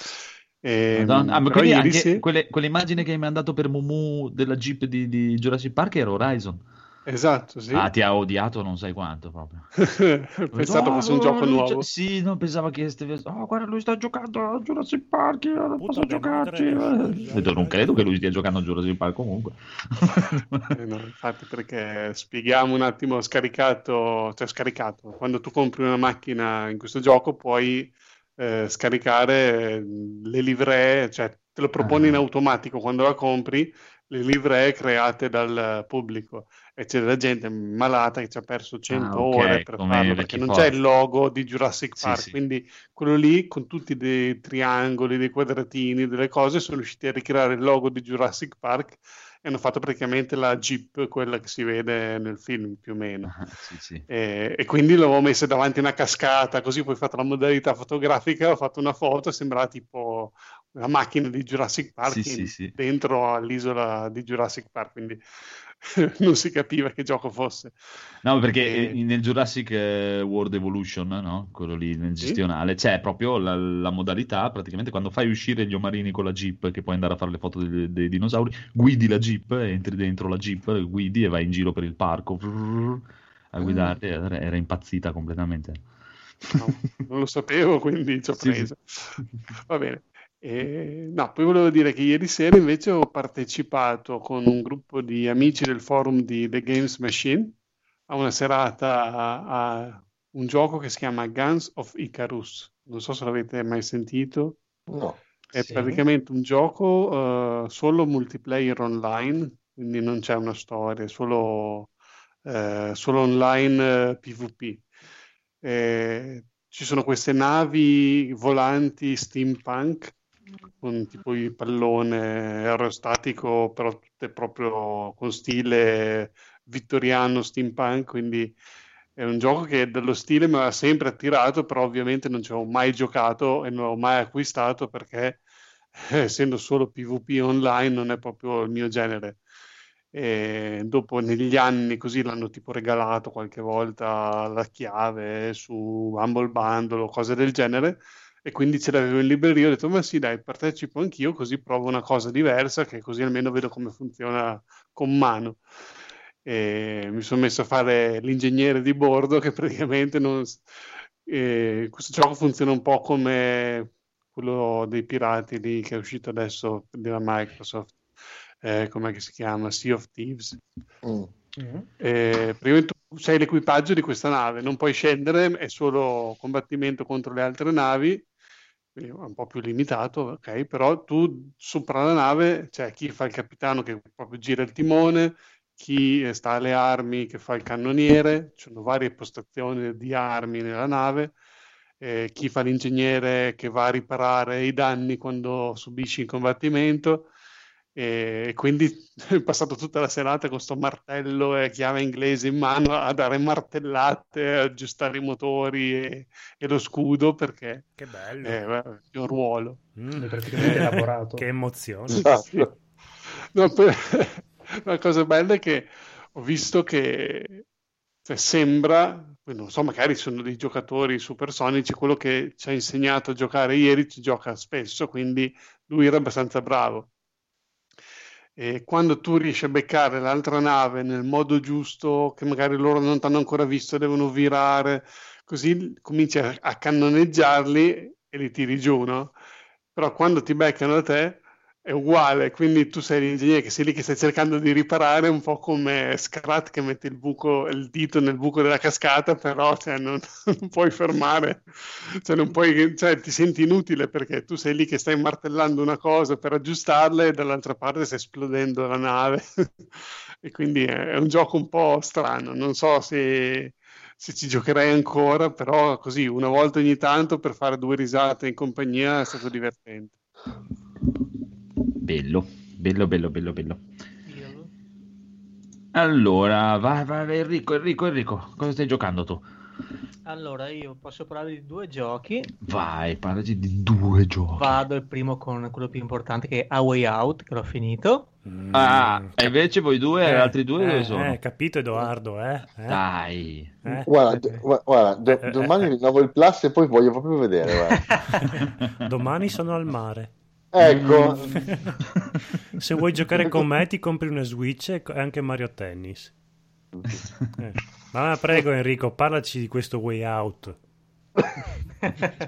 Ehm, Madonna. Ah, ma quindi anche sera- quelle, quell'immagine che hai mandato per Mumu della Jeep di, di Jurassic Park era Horizon. Esatto, sì. Ah, ti ha odiato non sai quanto proprio. Pensato Oh, fosse un gioco lui nuovo. Sì, non pensava che stesse... Oh, guarda, lui sta giocando a Jurassic Park, io non posso giocarci. madre. Detto, non credo che lui stia giocando a Jurassic Park comunque. Eh no, infatti, perché spieghiamo un attimo, ho scaricato, cioè scaricato, quando tu compri una macchina in questo gioco puoi eh, scaricare eh, le livree, cioè te lo propone in Ah. automatico quando la compri, le livree create dal pubblico e c'è della gente malata che ci ha perso 100 Ah, ok, ore per farlo perché non c'è il logo di Jurassic Sì, Park, sì. quindi quello lì con tutti dei triangoli, dei quadratini, delle cose, sono riusciti a ricreare il logo di Jurassic Park e hanno fatto praticamente la Jeep, quella che si vede nel film più o meno. Ah, sì, sì. E, e quindi l'avevo messa davanti a una cascata, così poi ho fatto la modalità fotografica, ho fatto una foto, sembrava tipo una macchina di Jurassic Park Sì, sì, in- sì. dentro all'isola di Jurassic Park, quindi non si capiva che gioco fosse. No, perché E- eh, nel Jurassic eh, World Evolution, no? Quello lì nel Sì. gestionale, c'è proprio la, la modalità, praticamente quando fai uscire gli omarini con la Jeep, che puoi andare a fare le foto dei, dei dinosauri, guidi la Jeep, entri dentro la Jeep, guidi e vai in giro per il parco a Ah. guidare, era, era impazzita completamente. No, non lo sapevo, quindi ci ho Sì, preso. Va bene. E, no, poi volevo dire che ieri sera invece ho partecipato con un gruppo di amici del forum di The Games Machine a una serata a, a un gioco che si chiama Guns of Icarus. Non so se l'avete mai sentito. No. È Sì. praticamente un gioco eh, solo multiplayer online, quindi non c'è una storia, solo, eh, solo online eh, PvP. Eh, ci sono queste navi volanti steampunk con tipo il pallone aerostatico, però tutte proprio con stile vittoriano steampunk, quindi è un gioco che dello stile mi ha sempre attirato, però ovviamente non ci ho mai giocato e non l'ho mai acquistato perché essendo solo PvP online non è proprio il mio genere. E dopo negli anni così l'hanno tipo regalato qualche volta la chiave su Humble Bundle o cose del genere e quindi ce l'avevo in libreria ho detto ma sì dai partecipo anch'io così provo una cosa diversa che così almeno vedo come funziona con mano e mi sono messo a fare l'ingegnere di bordo che praticamente non... eh, questo gioco funziona un po' come quello dei pirati lì che è uscito adesso della Microsoft eh, com'è che si chiama? Sea of Thieves Mm. eh, praticamente tu sei l'equipaggio di questa nave, non puoi scendere, è solo combattimento contro le altre navi, un po' più limitato, ok? Però tu sopra la nave c'è chi fa il capitano che proprio gira il timone, chi sta alle armi che fa il cannoniere, ci sono varie postazioni di armi nella nave, eh, chi fa l'ingegnere che va a riparare i danni quando subisci il combattimento. E quindi ho passato tutta la serata con sto martello e chiave inglese in mano a dare martellate, a aggiustare i motori e, e lo scudo perché Che bello. eh, beh, è un ruolo. Mm. Praticamente lavorato. Che emozione. Esatto. No, poi- la cosa bella è che ho visto che cioè, sembra, non so, magari sono dei giocatori supersonici, quello che ci ha insegnato a giocare ieri ci gioca spesso, quindi lui era abbastanza bravo. E quando tu riesci a beccare l'altra nave nel modo giusto, che magari loro non ti hanno ancora visto, devono virare, così cominci a, cannoneggiarli e li tiri giù, no? Però quando ti beccano a te è uguale, quindi tu sei l'ingegnere che sei lì che stai cercando di riparare, un po' come Scrat che mette il buco, il dito nel buco della cascata, però cioè, non, non puoi fermare, cioè, non puoi, cioè, ti senti inutile perché tu sei lì che stai martellando una cosa per aggiustarla e dall'altra parte sta esplodendo la nave. e quindi è, è un gioco un po' strano, non so se se ci giocherei ancora, però così una volta ogni tanto per fare due risate in compagnia è stato divertente. Bello, bello, bello, bello, bello. Allora, vai, vai, Enrico, Enrico, Enrico, cosa stai giocando tu? Allora, io posso parlare di due giochi. Vai, parlaci di due giochi. Vado il primo con quello più importante che è A Way Out, che l'ho finito. Ah, e invece voi due, Eh, altri due dove eh, sono? eh, capito Edoardo, eh? Eh? Dai. Eh? Guarda, guarda, do- Eh, eh, domani eh. rinnovo il plus e poi voglio proprio vedere. Domani sono al mare. Ecco, Se vuoi giocare con me ti compri una Switch e anche Mario Tennis. Eh. Ma prego Enrico, parlaci di questo Way Out.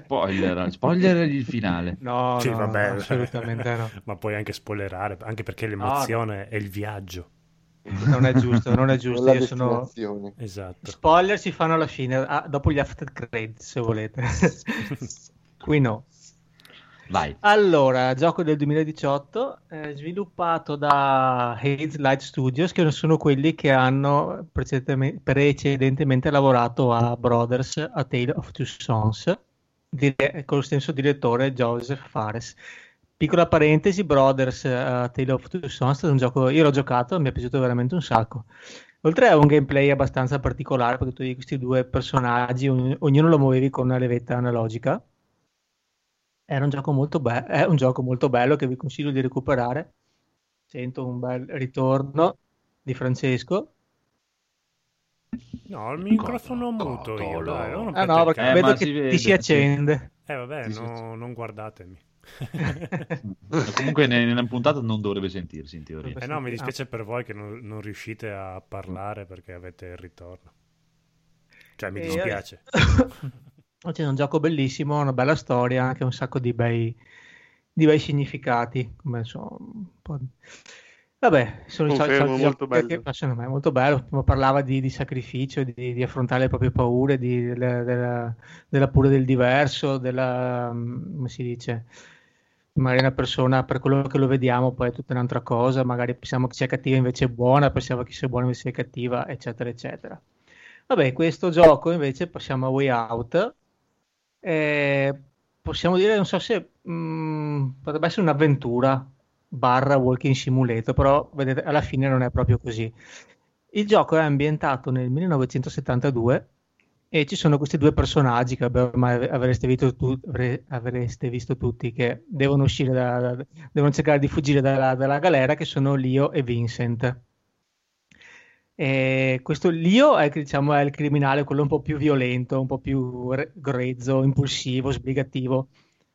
Spoiler, spoiler il finale. No, Sì, no, vabbè. no, assolutamente no. Ma puoi anche spoilerare, anche perché l'emozione è il viaggio. Non è giusto, non è giusto. Io sono... Esatto. Spoiler si fanno alla fine, ah, dopo gli after credits, se volete. Qui no. Vai. Allora, gioco del 2018, eh, sviluppato da Haze Light Studios, che sono quelli che hanno precedentemente, precedentemente lavorato a Brothers, A Tale of Two Sons, dire- con lo stesso direttore Joseph Fares. Piccola parentesi, Brothers, A Tale of Two Sons è un gioco, io l'ho giocato, mi è piaciuto veramente un sacco. Oltre a un gameplay abbastanza particolare, perché tu hai questi due personaggi, ogn- ognuno lo muovevi con una levetta analogica. Era un gioco molto bello, è un gioco molto bello che vi consiglio di recuperare. Sento un bel ritorno di Francesco. No, il microfono Cosa? muto io, dai, non Ah no, perché Eh, vedo che si vede, ti si sì. accende. Eh vabbè, Sì, sì, no- non guardatemi. Comunque ne- nella puntata non dovrebbe sentirsi in teoria. Eh no, mi dispiace per voi che non, non riuscite a parlare perché avete il ritorno. Cioè, mi E- dispiace. Oggi è un gioco bellissimo, una bella storia, anche un sacco di bei, di bei significati. Come di- Vabbè, sono i soliti Confermo, molto che bello. piacciono a me, molto bello. Parlava di, di sacrificio, di, di affrontare le proprie paure, di- della, della, della paura del diverso, della, mm, come si dice, magari una persona per quello che lo vediamo poi è tutta un'altra cosa, magari pensiamo che sia cattiva invece è buona, pensiamo che sia buona invece è cattiva, eccetera, eccetera. Vabbè, questo gioco invece passiamo a Way Out. Eh, possiamo dire, non so se mm, potrebbe essere un'avventura barra walking simulator, però vedete, alla fine non è proprio così. Il gioco è ambientato nel 1972 e ci sono questi due personaggi che ormai avreste visto, tu- avre- avreste visto tutti che devono uscire da, da- devono cercare di fuggire dalla, dalla galera che sono Leo e Vincent. E questo Leo è, diciamo, è il criminale, quello un po' più violento, un po' più re- grezzo, impulsivo, sbrigativo,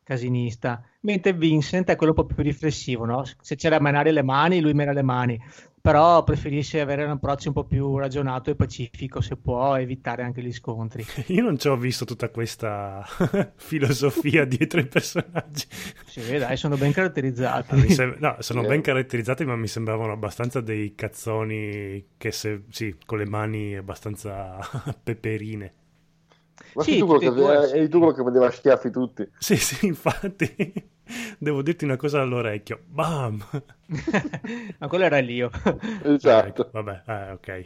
casinista, mentre Vincent è quello un po' più riflessivo, no? Se c'è da menare le mani, lui mena le mani, però preferisce avere un approccio un po' più ragionato e pacifico, se può evitare anche gli scontri. Io non ci ho visto tutta questa filosofia dietro i personaggi. Si vede, dai, sono ben caratterizzati. Sem- no, sono Sì. ben caratterizzati, ma mi sembravano abbastanza dei cazzoni che se, sì, con le mani abbastanza peperine. Ma Sì, sei tu che, due, eri tu quello che vedeva schiaffi tutti. Sì, sì, infatti. Devo dirti una cosa all'orecchio. Bam! Ma quello era Leo. Esatto. Ecco, vabbè, eh, ok.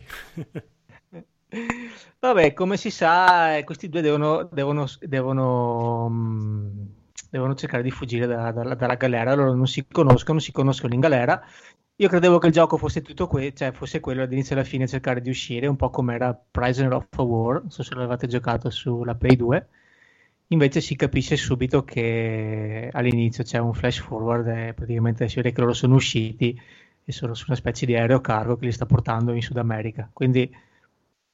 Vabbè, come si sa, eh, questi due devono, devono, devono, mm, devono cercare di fuggire da- dalla, dalla galera. Loro non si conoscono, si conoscono in galera. Io credevo che il gioco fosse tutto que- cioè fosse quello dall'inizio alla fine cercare di uscire, un po' come era Prisoner of War. Non so se l'avete giocato sulla Play 2. Invece si capisce subito che all'inizio c'è un flash forward e praticamente si vede che loro sono usciti e sono su una specie di aereo cargo che li sta portando in Sud America. Quindi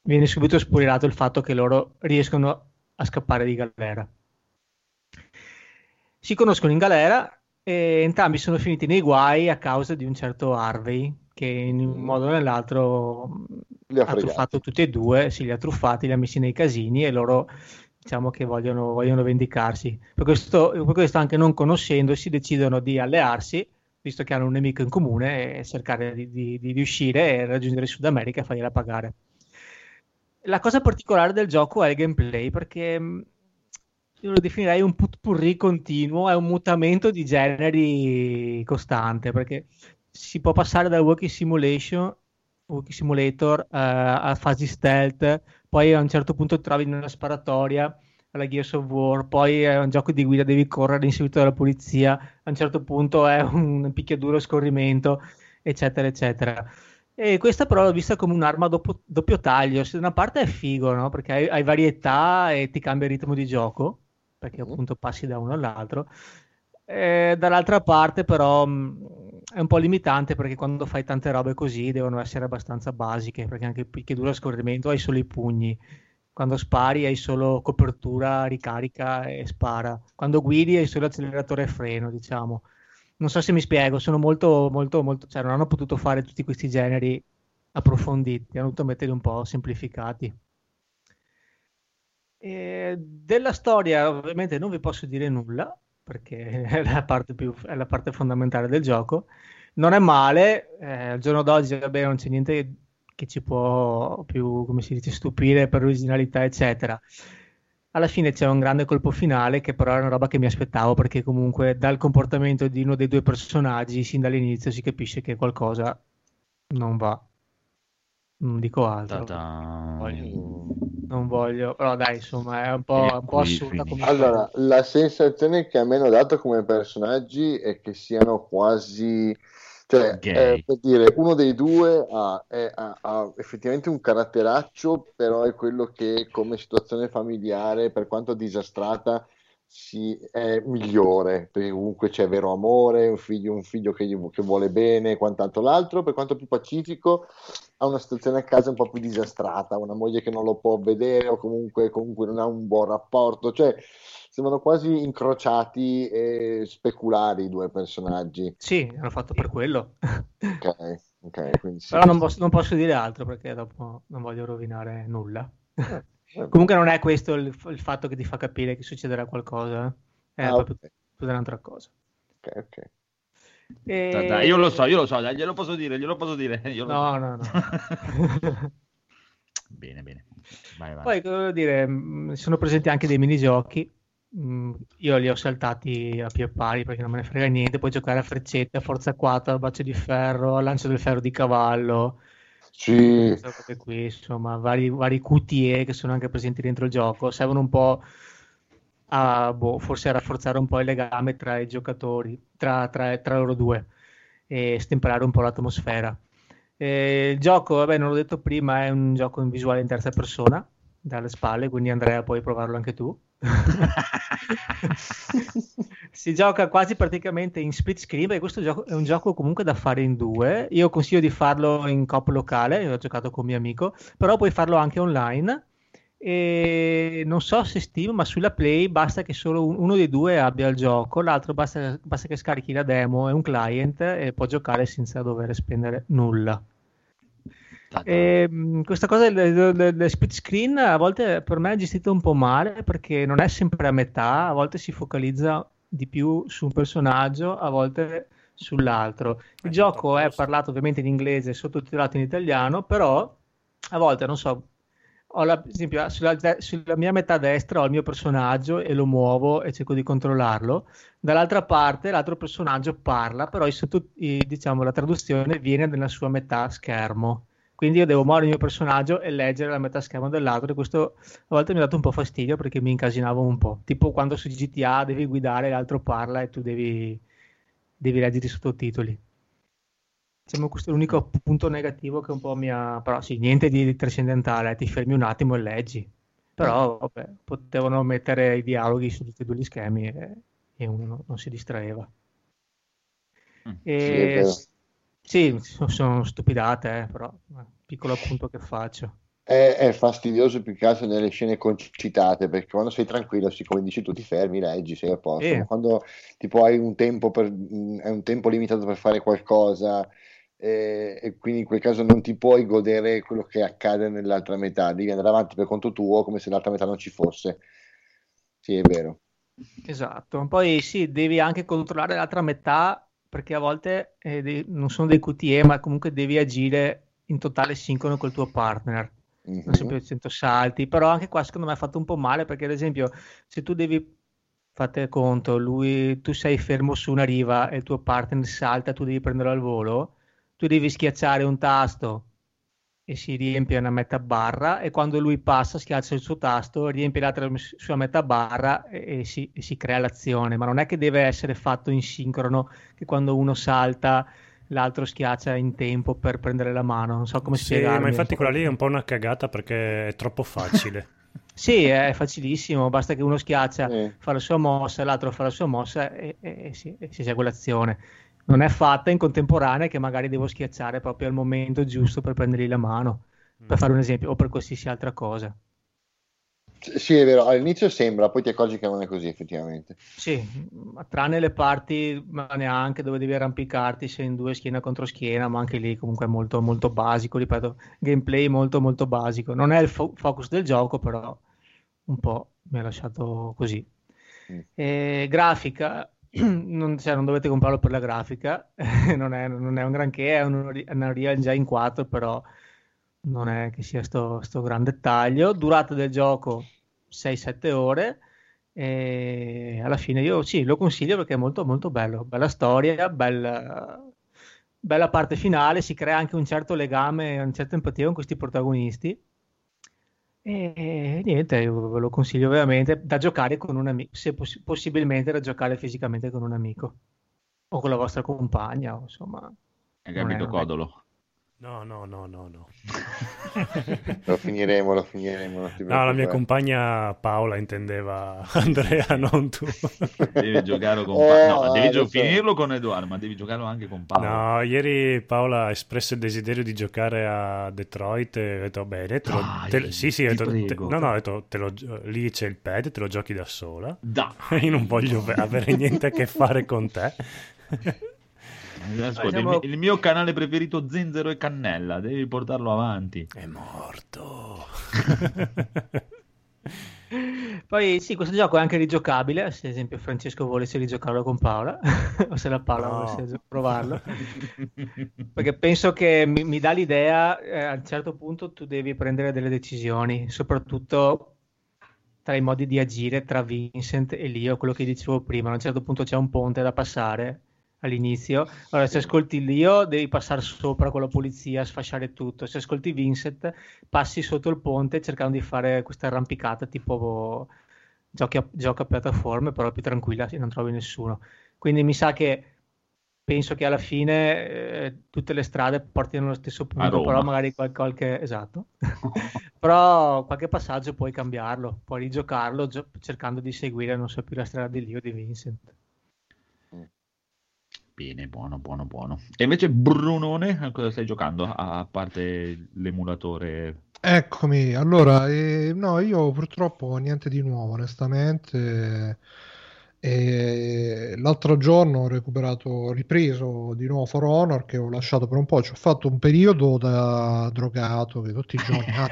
viene subito spoilerato il fatto che loro riescono a scappare di galera. Si conoscono in galera e entrambi sono finiti nei guai a causa di un certo Harvey che in un modo o nell'altro ha ha truffato tutti e due, si li ha truffati, li ha messi nei casini e loro diciamo che vogliono, vogliono vendicarsi. Per questo, per questo anche non conoscendosi decidono di allearsi, visto che hanno un nemico in comune, e cercare di, di- di riuscire e raggiungere il Sud America e fargliela pagare. La cosa particolare del gioco è il gameplay, perché mh, io lo definirei un putpurri continuo, è un mutamento di generi costante, perché si può passare dal walking simulation, walking simulator, eh, a fasi stealth, poi a un certo punto trovi in una sparatoria alla Gears of War, poi è un gioco di guida, devi correre inseguito dalla polizia, a un certo punto è un picchiaduro scorrimento, eccetera, eccetera. E questa però l'ho vista come un'arma a doppio, doppio taglio. Se da una parte è figo, no? Perché hai, hai varietà e ti cambia il ritmo di gioco, perché Mhm. appunto passi da uno all'altro. E dall'altra parte però mh, è un po' limitante perché quando fai tante robe così devono essere abbastanza basiche, perché anche il picchiaduro a scorrimento hai solo i pugni. Quando spari hai solo copertura, ricarica e spara. Quando guidi hai solo acceleratore e freno, diciamo. Non so se mi spiego, sono molto, molto, molto, cioè non hanno potuto fare tutti questi generi approfonditi, hanno dovuto metterli un po' semplificati. E della storia ovviamente non vi posso dire nulla perché è la parte più, è la parte fondamentale del gioco. Non è male, eh, al giorno d'oggi vabbè, non c'è niente che ci può più, come si dice, stupire per originalità, eccetera. Alla fine c'è un grande colpo finale che però è una roba che mi aspettavo perché comunque dal comportamento di uno dei due personaggi sin dall'inizio si capisce che qualcosa non va. Non dico altro. Ta-ta. Voglio- Non voglio, però dai, insomma, è un po', un po' assurda come. Allora, la sensazione che a me hanno dato come personaggi è che siano quasi, cioè, eh, per dire, uno dei due ha, è- ha- ha effettivamente un caratteraccio, però è quello che come situazione familiare, per quanto disastrata, si, è migliore, perché comunque c'è vero amore, un figlio, un figlio che, gli- che vuole bene e quant'altro. L'altro, per quanto più pacifico, ha una situazione a casa un po' più disastrata, una moglie che non lo può vedere o comunque, comunque non ha un buon rapporto, cioè sembrano quasi incrociati e speculari i due personaggi. Sì, hanno fatto per quello. Ok, ok, quindi sì. Però non posso, non posso dire altro perché dopo non voglio rovinare nulla. Eh, Comunque non è questo il, il fatto che ti fa capire che succederà qualcosa, eh. è Ah, proprio ok, tutta un'altra cosa. ok, ok. E- Dai, dai, io lo so, io lo so, dai, glielo posso dire, glielo posso dire. io lo No, so. no, no. Bene, bene. Vai, vai. Poi, cosa devo dire, mh, sono presenti anche dei minigiochi. mh, Io li ho saltati a pie pari perché non me ne frega niente. Puoi giocare a freccette, a forza 4, a bacio di ferro, a lancio del ferro di cavallo. Sì, Queste cose qui, insomma, vari, vari QTE che sono anche presenti dentro il gioco. Servono un po' a, boh, forse a rafforzare un po' il legame tra i giocatori, tra, tra- tra loro due e stemperare un po' l'atmosfera. Eh, il gioco, vabbè, non l'ho detto prima, è un gioco in visuale in terza persona, dalle spalle, quindi Andrea puoi provarlo anche tu. si gioca quasi praticamente in split screen perché questo gioco è un gioco comunque da fare in due io consiglio di farlo in coop locale io ho giocato con mio amico però puoi farlo anche online e non so se Steam ma sulla Play basta che solo un- uno dei due abbia il gioco l'altro basta, basta che scarichi la demo è un client e può giocare senza dover spendere nulla e, mh, questa cosa del, del- del split screen a volte per me è gestita un po' male perché non è sempre a metà, a volte si focalizza di più su un personaggio, a volte sull'altro. Il Eh, gioco è posto. parlato ovviamente in inglese, sottotitolato in italiano, però a volte non so. La, per esempio, sulla, sulla mia metà destra ho il mio personaggio e lo muovo e cerco di controllarlo. Dall'altra parte l'altro personaggio parla, però i sotto- i- diciamo, la traduzione viene nella sua metà schermo. Quindi io devo muovere il mio personaggio e leggere la metà schermo dell'altro e questo a volte mi ha dato un po' fastidio perché mi incasinavo un po'. Tipo quando su GTA devi guidare, l'altro parla e tu devi, devi leggere i sottotitoli. Diciamo questo è l'unico punto negativo che un po' mi ha... Però sì, niente di trascendentale, ti fermi un attimo e leggi. Però vabbè, potevano mettere i dialoghi su tutti e due gli schemi e, e uno non, non si distraeva. Mm. E- Sì, sono, sono stupidate, eh, però eh, piccolo appunto che faccio. È, è fastidioso più che altro nelle scene concitate perché quando sei tranquillo, sì, come dici tu, ti fermi, leggi, sei a posto. Sì. Quando tipo hai un tempo, per, hai un tempo limitato per fare qualcosa eh, e quindi in quel caso non ti puoi godere quello che accade nell'altra metà, devi andare avanti per conto tuo come se l'altra metà non ci fosse. Sì, è vero. Esatto, poi sì, devi anche controllare l'altra metà perché a volte eh, de- non sono dei QTE, ma comunque devi agire in totale sincrono col tuo partner. Mhm. Non sempre 100 salti, però anche qua secondo me è fatto un po' male perché ad esempio se tu devi, fate conto, lui, tu sei fermo su una riva e il tuo partner salta, tu devi prenderlo al volo, tu devi schiacciare un tasto e si riempie una metà barra e quando lui passa schiaccia il suo tasto, riempie l'altra sua metà barra e, e si, e si crea l'azione, ma non è che deve essere fatto in sincrono, che quando uno salta l'altro schiaccia in tempo per prendere la mano, non so come Sì, spiegarmi. ma infatti quella lì è un po' una cagata perché è troppo facile. Sì, è facilissimo, basta che uno schiaccia, Sì. fa la sua mossa, l'altro fa la sua mossa e, e- e si, e si esegue l'azione. Non è fatta in contemporanea che magari devo schiacciare proprio al momento giusto per prendergli la mano, per fare un esempio, o per qualsiasi altra cosa. Sì, è vero, all'inizio sembra, poi ti accorgi che non è così effettivamente. Sì, ma tranne le parti, ma neanche dove devi arrampicarti, sei in due schiena contro schiena, ma anche lì comunque è molto, molto basico, ripeto, gameplay molto, molto basico. Non è il fo- focus del gioco, però un po' mi ha lasciato così. Mm. E grafica, non, cioè, non dovete comprarlo per la grafica, non è, non è un granché, è un, è una Unreal Engine 4, però non è che sia sto, sto gran dettaglio. Durata del gioco 6-7 ore. E alla fine io sì, lo consiglio perché è molto molto bello, bella storia, bella, bella parte finale, si crea anche un certo legame, una certa empatia con questi protagonisti. E, niente, io ve lo consiglio veramente da giocare con un amico, se poss- possibilmente da giocare fisicamente con un amico o con la vostra compagna, insomma. Hai capito, Codolo? No, no, no, no, no. Lo finiremo, lo finiremo. No, la mia compagna Paola intendeva Andrea, non tu. Devi giocare con Eh, Paolo. No, devi gio- so. finirlo con Edoardo, ma devi giocarlo anche con Paolo. No, ieri Paola ha espresso il desiderio di giocare a Detroit e ho detto bene, lo, Dai, te- sì, sì, detto, te- no, no, ho detto, te lo- lì c'è il pad, te lo giochi da sola. Da. Io non voglio ve- avere niente a che fare con te. Ascolta, il, Siamo- mio, il mio canale preferito Zenzero e Cannella, devi portarlo avanti. È morto. Poi sì, questo gioco è anche rigiocabile, se ad esempio Francesco volesse rigiocarlo con Paola, o se la Paola No. volesse provarlo, perché penso che mi, mi dà l'idea, eh, a un certo punto tu devi prendere delle decisioni, soprattutto tra i modi di agire tra Vincent e Leo, quello che dicevo prima, a un certo punto c'è un ponte da passare all'inizio, allora se ascolti Leo devi passare sopra con la polizia, sfasciare tutto, se ascolti Vincent passi sotto il ponte cercando di fare questa arrampicata tipo giochi a, gioco a piattaforme, però più tranquilla se non trovi nessuno. Quindi mi sa che penso che alla fine eh, tutte le strade portino allo stesso punto, però magari qual- qualche esatto. però qualche passaggio puoi cambiarlo, puoi rigiocarlo gio- cercando di seguire, non so più la strada di Leo o di Vincent. Bene, buono, buono, buono. E invece Brunone, a cosa stai giocando? A parte l'emulatore. Eccomi, allora, eh, no, io purtroppo niente di nuovo, onestamente. E l'altro giorno ho recuperato, ho ripreso di nuovo For Honor che ho lasciato per un po'. Ci ho fatto un periodo da drogato che tutti i giorni ah,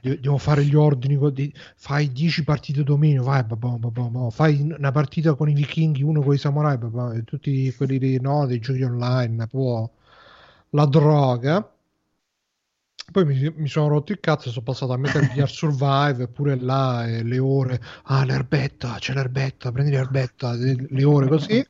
devo, de- devo fare gli ordini. di- fai 10 partite dominio, vai, babà, babà, fai una partita con i vichinghi, uno con i samurai, babà, e tutti quelli lì, no, dei giochi online, poi la droga. Poi mi, mi sono rotto il cazzo sono passato a Metal Gear Survive, eppure là le ore, ah l'erbetta, c'è l'erbetta, prendi l'erbetta, le, le ore così.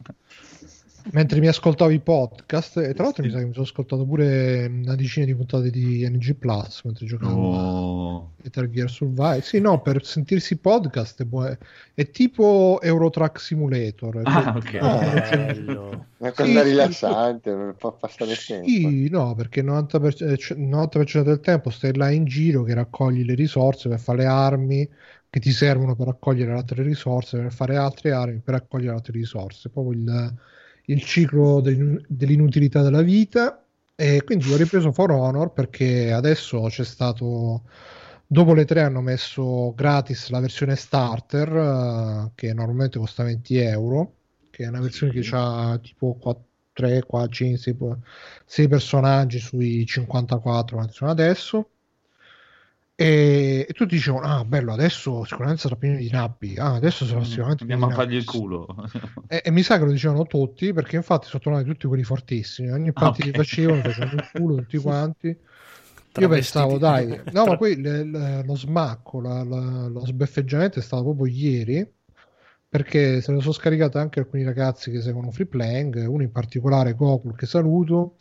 Mentre mi ascoltavo i podcast, e tra l'altro mi sa che mi sono ascoltato pure una decina di puntate di NG Plus mentre giocavo Oh. a Metal Gear Survive. Sì, no, per sentirsi i podcast è, buo- è tipo Eurotrack Simulator. Ah, Cioè, ok. no, cioè- Bello. Una cosa Sì, sì, rilassante, fa, fa stare tempo. Sì, no, perché il 90%, eh, cioè, il 90% del tempo stai là in giro che raccogli le risorse per fare le armi che ti servono per raccogliere altre risorse, per fare altre armi, per raccogliere altre risorse. Proprio il, il ciclo dell'in- dell'inutilità della vita. E quindi ho ripreso For Honor perché adesso c'è stato, dopo le tre hanno messo gratis la versione starter, eh, che normalmente costa 20 euro, che è una versione che ha tipo 4, 3, 4, 5, 6, personaggi sui 54 che sono adesso. E, e tutti dicevano: Ah, bello, adesso sicuramente sarà pieno di nabbi. Ah, adesso sarà sicuramente pieno Andiamo a di fargli il culo. E, e mi sa che lo dicevano tutti perché infatti sono tornati tutti quelli fortissimi. Ogni Ah, parte ok. che facevano, facevano il culo tutti quanti. Io pensavo, dai, no, ma poi le- le- lo smacco, la- la- lo sbeffeggiamento è stato proprio ieri perché se lo sono scaricato anche alcuni ragazzi che seguono Free Playing, uno in particolare Gokul che saluto,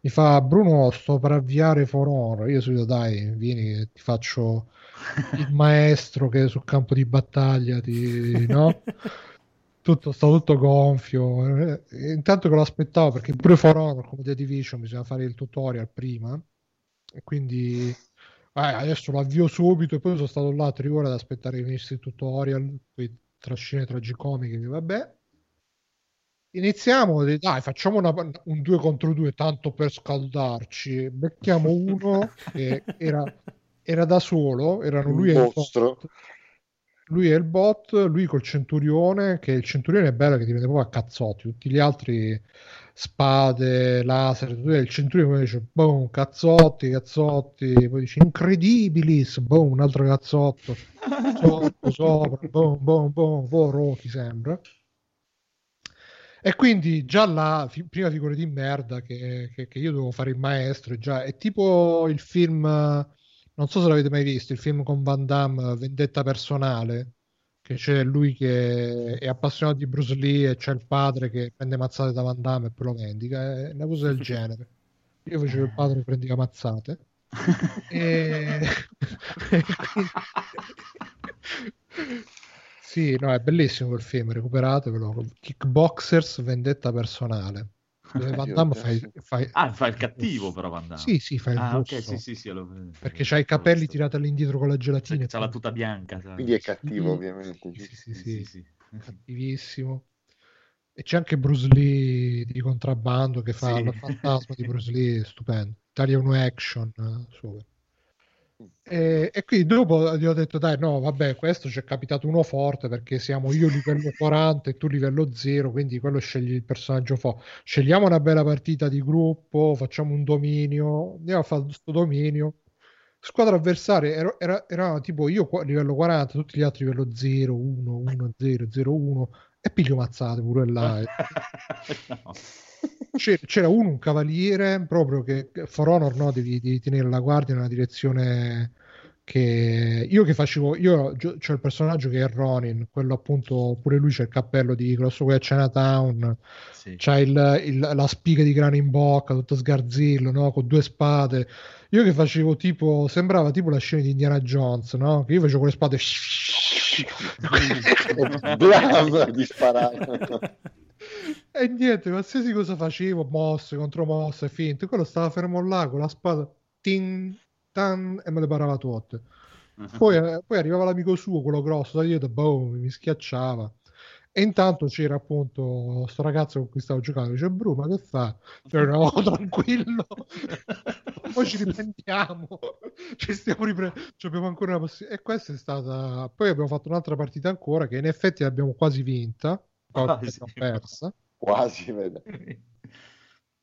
mi fa Bruno sto per avviare For Honor, io subito dai, vieni che ti faccio il maestro che sul campo di battaglia ti, no? tutto, sta tutto gonfio. Eh, e intanto che lo aspettavo, perché pure For Honor, come The Division, bisogna fare il tutorial prima. E quindi eh, adesso lo avvio subito. E poi sono stato là tre ore ad aspettare che finisse il tutorial. Poi tra scene tragicomiche, che vabbè. Iniziamo, dai, facciamo una- un 2 contro 2 tanto per scaldarci. Becchiamo uno che era, era da solo, erano lui e Un il mostro. bot. Lui è il bot, lui col centurione, che il centurione è bello che diventa proprio a cazzotti, tutti gli altri spade, laser, tutto, il centurione dice boom, cazzotti, cazzotti, poi dice incredibilis, boom, un altro cazzotto, sotto, sopra, boom, boom, boom, un po' Rocky sembra. E quindi già là, fi- prima figure di merda che, che- che io dovevo fare il maestro, già, è tipo il film, non so se l'avete mai visto, il film con Van Damme, Vendetta personale, che c'è lui che è appassionato di Bruce Lee e c'è il padre che prende mazzate da Van Damme e poi lo vendica, è una cosa del genere. Io facevo il padre che prendeva mazzate. E... Sì, no, è bellissimo quel film, recuperatevelo. Kickboxers Vendetta personale. Dove Van Damme fai, fai- Ah, fa il cattivo però Van Damme. Sì, sì, fa il Ah, russo. sì, sì, sì, lo- Perché c'ha i capelli tirati all'indietro con la gelatina. C'ha la tuta bianca. sai. Quindi è cattivo, Sì. ovviamente. Sì, sì, Sì, sì, sì, sì. cattivissimo. E c'è anche Bruce Lee di contrabbando che fa Sì. il fantasma di Bruce Lee, stupendo. Italia 1 action, eh, super. E, e quindi dopo gli ho detto, dai, no, vabbè, questo ci è capitato uno forte perché siamo io livello 40 e tu livello 0, quindi quello scegli il personaggio forte. Scegliamo una bella partita di gruppo, facciamo un dominio, andiamo a fare questo dominio. Squadra avversaria era, era, era tipo io livello 40, tutti gli altri livello 0, 1, 1, 0, 0, 1 e piglio mazzate pure là. No. C'era, c'era uno, un cavaliere, proprio che For Honor, no, devi, devi tenere la guardia nella direzione che io che facevo, io c'ho il personaggio che è Ronin, quello appunto, pure lui c'ha il cappello di a Chinatown, Sì. c'ha il- il- la spiga di grano in bocca, tutto sgarzillo, no, con due spade. Io che facevo tipo, sembrava tipo la scena di Indiana Jones, no? Che io facevo con le spade Blam di sparare. E niente, qualsiasi cosa facevo, mosse contro mosse, finte, quello stava fermo là con la spada, tin, tan, e me le parava tutte. Poi, eh, poi arrivava l'amico suo, quello grosso da dietro, boom, mi schiacciava. E intanto c'era appunto sto ragazzo con cui stavo giocando, dice Bru, ma che fa? Cioè, no, tranquillo, poi ci riprendiamo, ci stiamo riprendendo, abbiamo ancora una possibilità. E questa è stata... Poi abbiamo fatto un'altra partita ancora che in effetti l'abbiamo quasi vinta, Quasi. persa. Quasi, vede.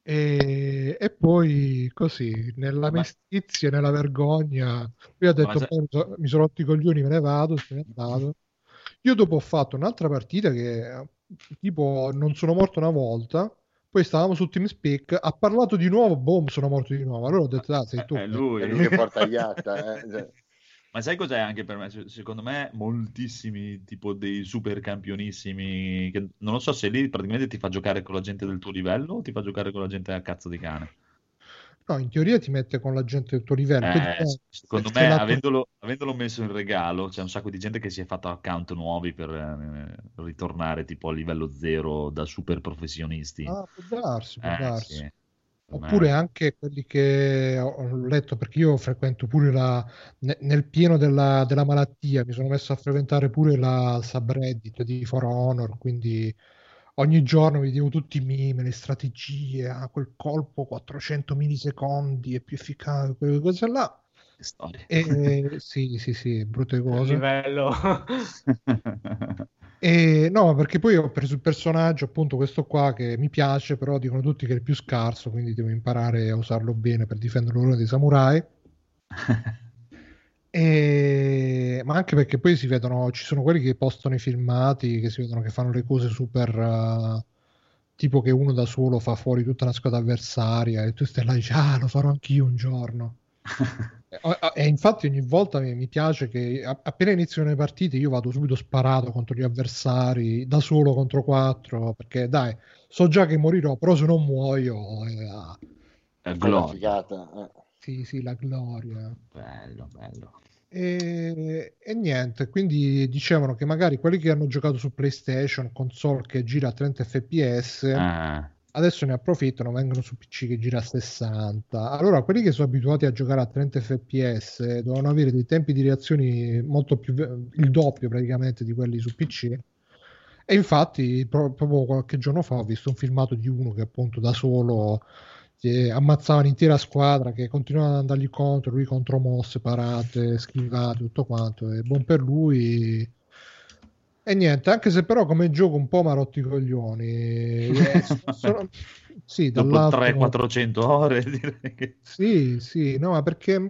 E, e poi così, nella mestizia, nella vergogna, io ho detto, se- "Poi mi, so- mi sono rotti i coglioni, me ne vado, se n'è andato. Io dopo ho fatto un'altra partita che tipo non sono morto una volta, poi stavamo su TeamSpeak, ha parlato di nuovo, boom, sono morto di nuovo. Allora ho detto, ah, sei tu. È lui. È lui che porta gli atta, eh. Ma sai cos'è anche per me? Se- Secondo me moltissimi tipo dei super campionissimi, che non lo so se lì praticamente ti fa giocare con la gente del tuo livello o ti fa giocare con la gente a cazzo di cane. No, in teoria ti mette con la gente del tuo livello. Eh, dipende secondo se me, avendolo, avendolo messo in regalo, c'è un sacco di gente che si è fatto account nuovi per eh, ritornare tipo a livello zero da super professionisti. Ah, può darsi, può Eh, darsi. sì. Oppure anche quelli che ho letto, perché io frequento pure la, ne- nel pieno della, della malattia, mi sono messo a frequentare pure la subreddit di For Honor, quindi ogni giorno vedevo tutti i meme, le strategie, ah, quel colpo 400 millisecondi è più efficace, quelle cose là. Storie. E, sì, sì, sì, brutte Il cose. livello. E no, perché poi ho preso il personaggio, appunto questo qua che mi piace, però dicono tutti che è il più scarso, quindi devo imparare a usarlo bene per difendere l'ordine dei samurai. E- Ma anche perché poi si vedono, ci sono quelli che postano i filmati, che si vedono che fanno le cose super, eh, tipo che uno da solo fa fuori tutta una squadra avversaria e tu stai là e dici, ah, lo farò anch'io un giorno. E, infatti ogni volta mi, mi piace che appena iniziano le partite io vado subito sparato contro gli avversari, da solo contro quattro, perché dai, so già che morirò, però se non muoio, eh, ah, È la gloria. figata. eh. sì, sì, la gloria. Bello, bello. E, e niente, quindi dicevano che magari quelli che hanno giocato su PlayStation, console che gira a 30 fps, Ah, adesso ne approfittano, vengono su PC che gira a 60. Allora, quelli che sono abituati a giocare a 30 fps devono avere dei tempi di reazioni molto più, il doppio praticamente di quelli su PC. E infatti, pro- proprio qualche giorno fa ho visto un filmato di uno che appunto da solo che ammazzava l'intera squadra, che continuava ad andargli contro, lui contro mosse, parate, schivate, tutto quanto. E buon per lui. E niente, anche se però come gioco un po' mi ha rotto i coglioni. Eh, sono- Sì, dopo dall'altro... 300-400 ore direi che... Sì, sì, no, ma perché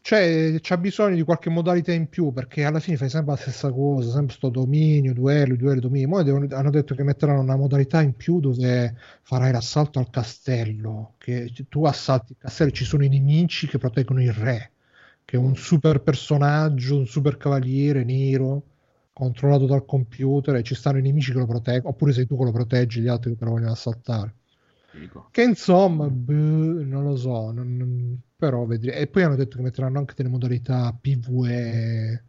cioè, c'ha bisogno di qualche modalità in più perché alla fine fai sempre la stessa cosa, sempre sto dominio, duello, duello, dominio. Devono- hanno detto che metteranno una modalità in più dove farai l'assalto al castello, che tu assalti il castello e ci sono i nemici che proteggono il re, che è un super personaggio, un super cavaliere nero controllato dal computer e ci stanno i nemici che lo proteggono, oppure sei tu che lo proteggi gli altri che te lo vogliono assaltare. Dico. Che insomma, boh, non lo so, non- non- però vedremo. E poi hanno detto che metteranno anche delle modalità PvE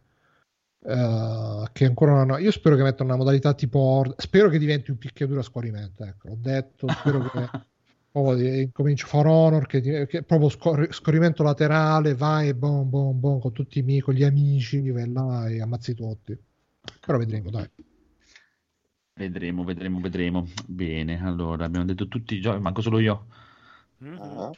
eh, che ancora non hanno. Io spero che mettano una modalità tipo Horde. Spero che diventi un picchiaduro a scorrimento. Ecco, l'ho detto. Spero che proprio di- cominci For Honor, che, che proprio scor- scorrimento laterale, vai e bom, bom, bom, con tutti i miei, con gli amici, vai là e ammazzi tutti. Però vedremo, dai. Vedremo, vedremo, vedremo. Bene, allora abbiamo detto tutti i giochi, manco solo io. Mhm. Ah,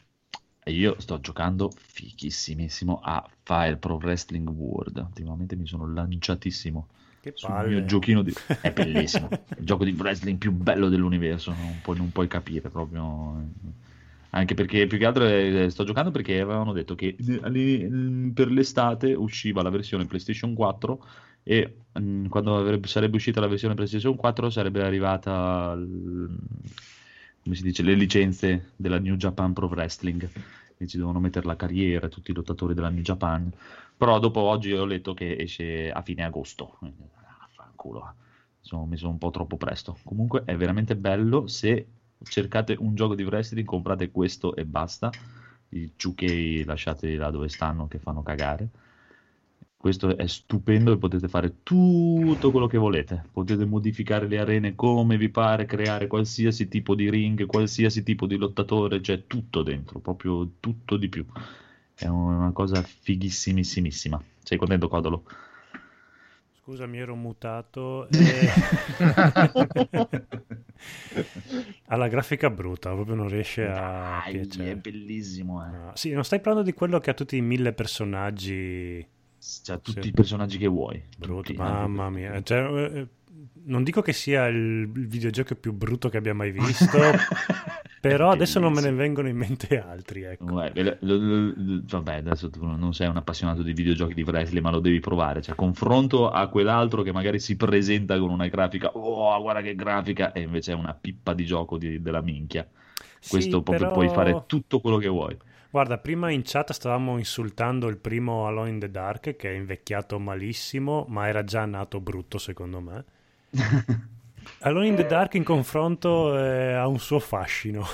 E io sto giocando fichissimissimo a Fire Pro Wrestling World. Ultimamente mi sono lanciatissimo Che sul palle. mio giochino di... È bellissimo. Il gioco di wrestling più bello dell'universo. Non puoi, non puoi capire proprio. Anche perché più che altro eh, sto giocando perché avevano detto che eh, lì, per l'estate usciva la versione PlayStation 4 e mm, quando avrebbe- sarebbe uscita la versione PlayStation 4 sarebbe arrivata il- come si dice, le licenze della New Japan Pro Wrestling. E ci devono mettere la carriera tutti i lottatori della New Japan. Però dopo oggi ho letto che esce a fine agosto. Ah, fanculo sono messo un po' troppo presto. Comunque è veramente bello. Se cercate un gioco di wrestling comprate questo e basta. I 2K lasciateli là dove stanno che fanno cagare questo è stupendo e potete fare tutto quello che volete. Potete modificare le arene come vi pare, creare qualsiasi tipo di ring, qualsiasi tipo di lottatore, c'è tutto dentro, proprio tutto di più. È una cosa fighissimissimissima. Sei contento, Codolo? Scusa, mi ero mutato. e- la grafica brutta, proprio non riesce a Dai, piacere. è bellissimo, eh. Ah, sì, non stai parlando di quello che ha tutti i mille personaggi C'ha tutti Sì. i personaggi che vuoi. brutti. Tutti, Mamma mia. Cioè, eh, non dico che sia il videogioco più brutto che abbia mai visto, però adesso non me ne vengono in mente altri. Ecco. Eh, lo- vabbè, adesso tu non sei un appassionato di videogiochi di wrestling, ma lo devi provare. Cioè, confronto a quell'altro che magari si presenta con una grafica, oh, guarda che grafica, e invece è una pippa di gioco di- della minchia. Questo Sì, proprio però- puoi fare tutto quello che vuoi. Guarda, prima in chat stavamo insultando il primo Alone in the Dark che è invecchiato malissimo, ma era già nato brutto secondo me. Alone in the Dark in confronto eh, ha un suo fascino,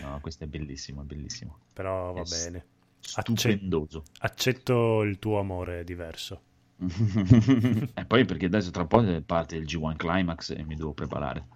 no, questo è bellissimo, è bellissimo. però va È bene. Stupendoso. Accetto il tuo amore diverso. e poi perché adesso tra un po' parte il G1 Climax e mi devo preparare.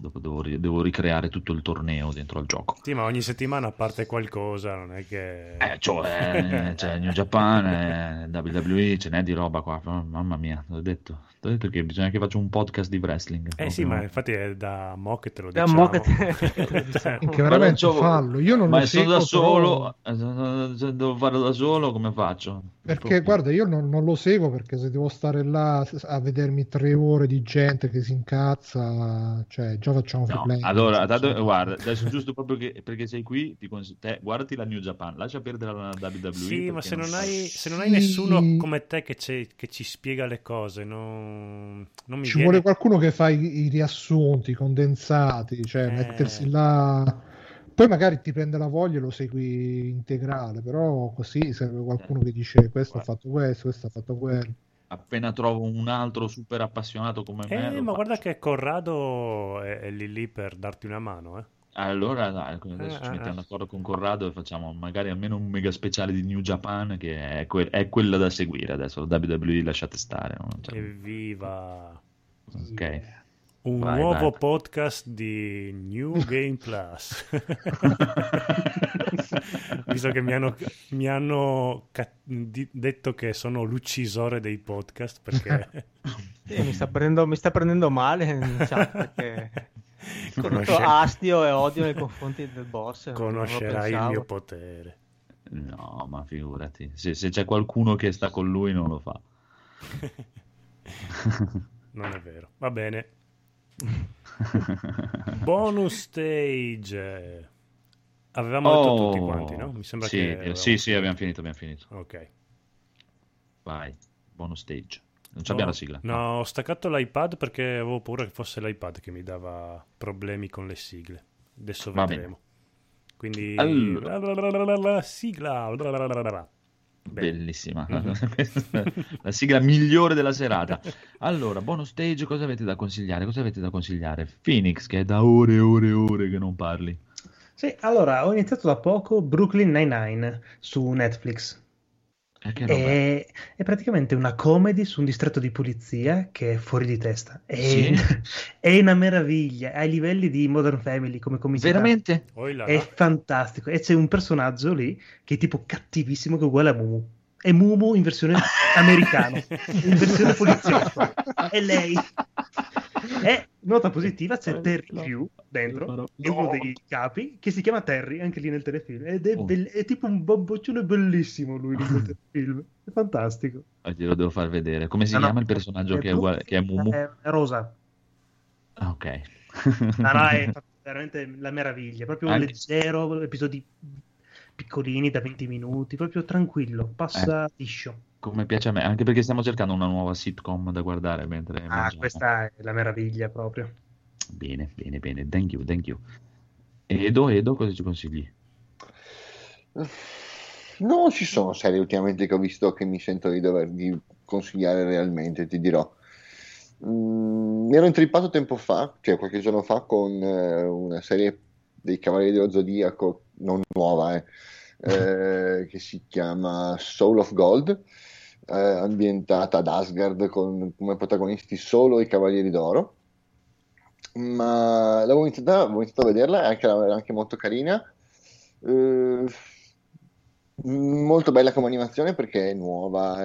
Dopo devo, devo ricreare tutto il torneo dentro al gioco. Sì, ma ogni settimana parte qualcosa, non è che... Eh, cioè, c'è New Japan, eh, WWE, ce n'è di roba qua. Mamma mia, t'ho detto, t'ho detto che bisogna che faccia un podcast di wrestling. Eh sì, ma infatti è da mo che te lo Da diciamo. mo che te- diciamo. Minchia, Ma veramente non c'ho- fallo. Io non ma lo sono da seguo, solo, però- eh, se devo farlo da solo, come faccio? Perché guarda, io non, non lo seguo perché se devo stare là a vedermi tre ore di gente che si incazza, cioè già facciamo No, problemi. allora, tanto- guarda, adesso giusto proprio che, perché sei qui, ti cons- te, guardati la New Japan, lascia perdere la WWE. Sì, ma se non, non- hai, se non hai Sì. nessuno come te che, c'è- che ci spiega le cose, non, non mi Ci viene... vuole qualcuno che fa i, i riassunti condensati, cioè Eh. mettersi là. Poi magari ti prende la voglia e lo segui integrale, però così serve qualcuno che dice questo ha fatto questo, questo ha fatto quello. Appena trovo un altro super appassionato come me, Eh, lo ma guarda faccio. che Corrado è, è lì lì per darti una mano, eh. Allora, dai, adesso Eh, ci eh, mettiamo eh. d'accordo con Corrado e facciamo magari almeno un mega speciale di New Japan che è, que- è quella da seguire adesso. La WWE lasciate stare. no? Cioè, Evviva! ok. Un Vai, nuovo vai. podcast di New Game Plus. Visto che mi hanno, mi hanno ca- di- detto che sono l'uccisore dei podcast perché Sì, mi, sta prendendo, mi sta prendendo male in chat perché Conosce- tutto astio e odio nei confronti del boss. conoscerai il mio potere. No, ma figurati. Se, se c'è qualcuno che sta con lui non lo fa. Non è vero. Va bene. Bonus stage. Avevamo detto Oh, tutti quanti, no? Mi sembra sì, che sì, avevamo- sì, abbiamo finito, abbiamo finito. Ok. Vai, bonus stage. Non c'abbiamo la sigla. No, ho staccato l'iPad perché avevo paura che fosse l'iPad che mi dava problemi con le sigle. Adesso vedremo. Quindi Allora. la sigla. Bellissima, è la sigla migliore della serata. Allora, bonus stage, cosa avete da consigliare? Cosa avete da consigliare? Phoenix, che è da ore e ore e ore che non parli. Sì, allora ho iniziato da poco Brooklyn Nine-Nine su Netflix. Eh, è? È, praticamente una comedy su un distretto di polizia che è fuori di testa. È, Sì? è una meraviglia, ai livelli di Modern Family come comicità. Veramente? Là È fantastico. E c'è un personaggio lì che è tipo cattivissimo, che è uguale a Mumu. È Mumu in versione americana, in versione poliziotto. È lei. E nota positiva, c'è Terry Pugh dentro, è uno dei capi, che si chiama Terry anche lì nel telefilm. Ed è, Oh. è tipo un bamboccione bellissimo lui in quel telefilm. È fantastico. Ah, Glielo devo far vedere. Come si No, no, chiama il personaggio che è, uguale, che è Mumu? È rosa. Ah, ok. No, no, è veramente la meraviglia. Proprio Anche- leggero, episodi piccolini da 20 minuti, proprio tranquillo, passa Eh. liscio. Come piace a me, anche perché stiamo cercando una nuova sitcom da guardare mentre Ah, mangiamo. questa è la meraviglia proprio. Bene, bene, bene. Thank you, thank you. Edo, Edo, cosa ci consigli? Non ci sono serie ultimamente che ho visto che mi sento di dover di consigliare realmente, ti dirò. Mm, mi ero intrippato tempo fa, cioè qualche giorno fa, con eh, una serie dei Cavalieri dello Zodiaco, non nuova, eh, eh, che si chiama Soul of Gold, eh, ambientata ad Asgard con come protagonisti solo i Cavalieri d'Oro. Ma l'avevo iniziata, avevo iniziato a vederla, è anche, anche molto carina. Eh, molto bella come animazione perché è nuova,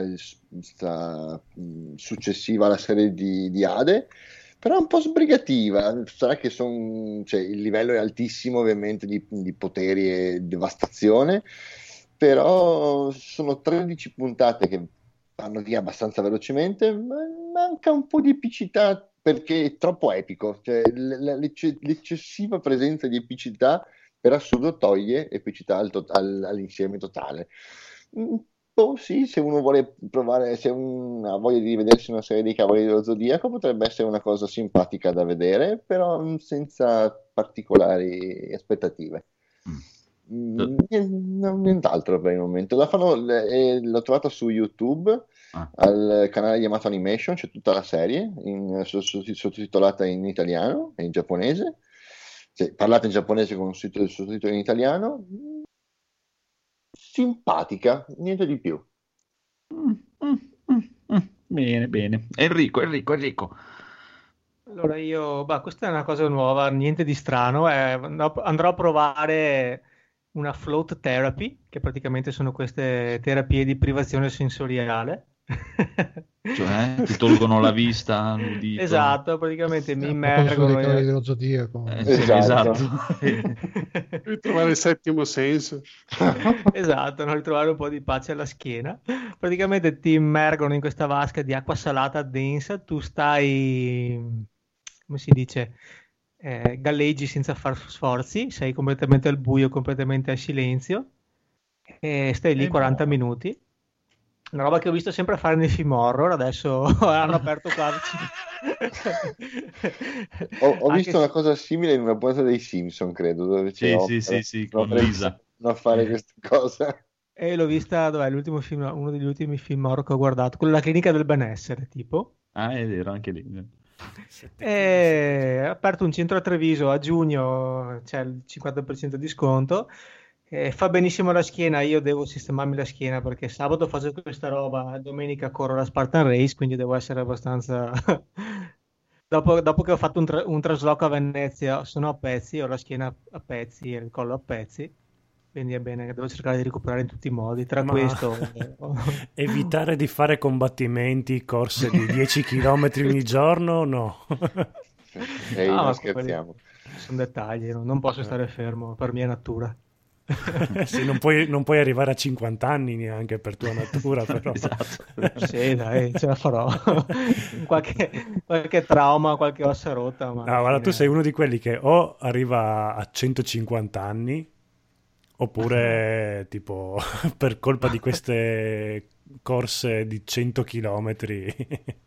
sta, mh, successiva alla serie di, di Ade, però è un po' sbrigativa. Sarà che son- cioè, il livello è altissimo, ovviamente, di, di poteri e devastazione, però sono 13 puntate che vanno via abbastanza velocemente, ma manca un po' di epicità perché è troppo epico. Cioè, l'eccessiva presenza di epicità per assurdo toglie epicità al to- al- all'insieme totale. Un po' sì, se uno vuole provare, se uno ha voglia di vedersi una serie dei Cavalieri dello Zodiaco, potrebbe essere una cosa simpatica da vedere, però mm, senza particolari aspettative. Mm, nient'altro per il momento. La fanno, eh, l'ho trovata su YouTube Ah. al canale Yamato Animation, c'è tutta la serie in- so- so- sottotitolata in italiano e in giapponese. Cioè, parlata in giapponese con un sito- sottotitolo in italiano. Mm, Simpatica, niente di più. Bene, bene. Enrico, Enrico, Enrico. Allora io, bah, questa è una cosa nuova, niente di strano, eh, andrò a provare una float therapy, che praticamente sono queste terapie di privazione sensoriale. Cioè, ti tolgono la vista, l'udito. Esatto, praticamente mi come immergono Cavalieri in... dello Zodiaco. Eh, sì, Esatto. esatto. Ritrovare il settimo senso. Esatto, no? ritrovare un po' di pace alla schiena. Praticamente ti immergono in questa vasca di acqua salata densa, tu stai, come si dice, eh, galleggi senza far sforzi, sei completamente al buio, completamente al silenzio e stai lì Eh 40 no. minuti. Una roba che ho visto sempre fare nei film horror, adesso hanno aperto qua. Ho, ho visto se- una cosa simile in una puntata dei Simpson, credo, dove Sì, c'è sì, sì, sì, con Homer Lisa. a fare questa cosa. E l'ho vista, dov'è l'ultimo film, uno degli ultimi film horror che ho guardato, quello della clinica del benessere, tipo. Ah, è vero, anche lì. E ha aperto un centro a Treviso a giugno, c'è il 50% di sconto. E fa benissimo la schiena, io devo sistemarmi la schiena perché sabato faccio questa roba, domenica corro la Spartan Race, quindi devo essere abbastanza... dopo, dopo che ho fatto un, tra- un trasloco a Venezia sono a pezzi, ho la schiena a pezzi e il collo a pezzi, quindi è bene che devo cercare di recuperare in tutti i modi, tra Ma- questo... Evitare di fare combattimenti, corse di 10 km ogni giorno, no. Ehi, Ah, non ma scherziamo. Sono dettagli, no? non posso stare fermo per mia natura. Sì, non, puoi, non puoi arrivare a 50 anni neanche per tua natura, però. Esatto. Sì, dai, ce la farò. qualche, qualche trauma, qualche ossa rotta. Ma No, guarda, tu sei uno di quelli che o arriva a 150 anni, oppure tipo per colpa di queste corse di 100 km.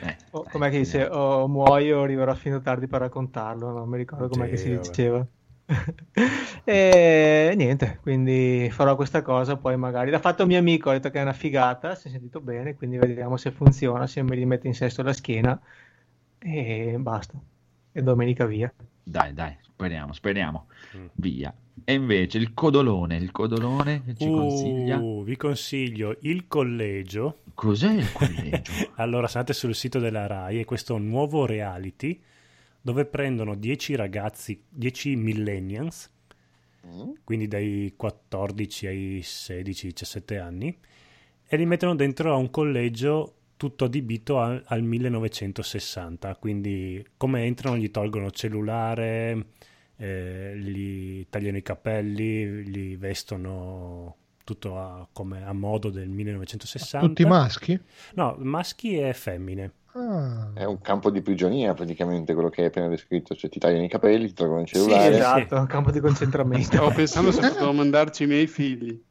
Eh, O, dai, com'è che dice? O muoio o arriverò fino a tardi per raccontarlo, non mi ricordo com'è che si Sì, vabbè. diceva. e niente, quindi farò questa cosa, poi magari l'ha fatto un mio amico, ha detto che è una figata, si è sentito bene, quindi vediamo se funziona, se mi rimette in sesto la schiena e basta. E domenica via. Dai, dai, speriamo, speriamo. Mm. Via. E invece il codolone, il codolone che ci consiglia. Uh, vi consiglio il collegio. Cos'è il collegio? Allora, andate sul sito della RAI, è questo nuovo reality dove prendono 10 ragazzi, 10 millennials, Mm? quindi dai 14 ai 16-17 anni, e li mettono dentro a un collegio tutto adibito al, al 1960. Quindi, come entrano, gli tolgono cellulare, eh, gli tagliano i capelli, gli vestono tutto a, come a modo del 1960. Tutti maschi? No, maschi e femmine. Ah. È un campo di prigionia praticamente quello che hai appena descritto, cioè ti tagliano i capelli, ti tolgono il Sì, cellulare. esatto, un campo di concentramento. Stavo pensando se potevo mandarci i miei figli.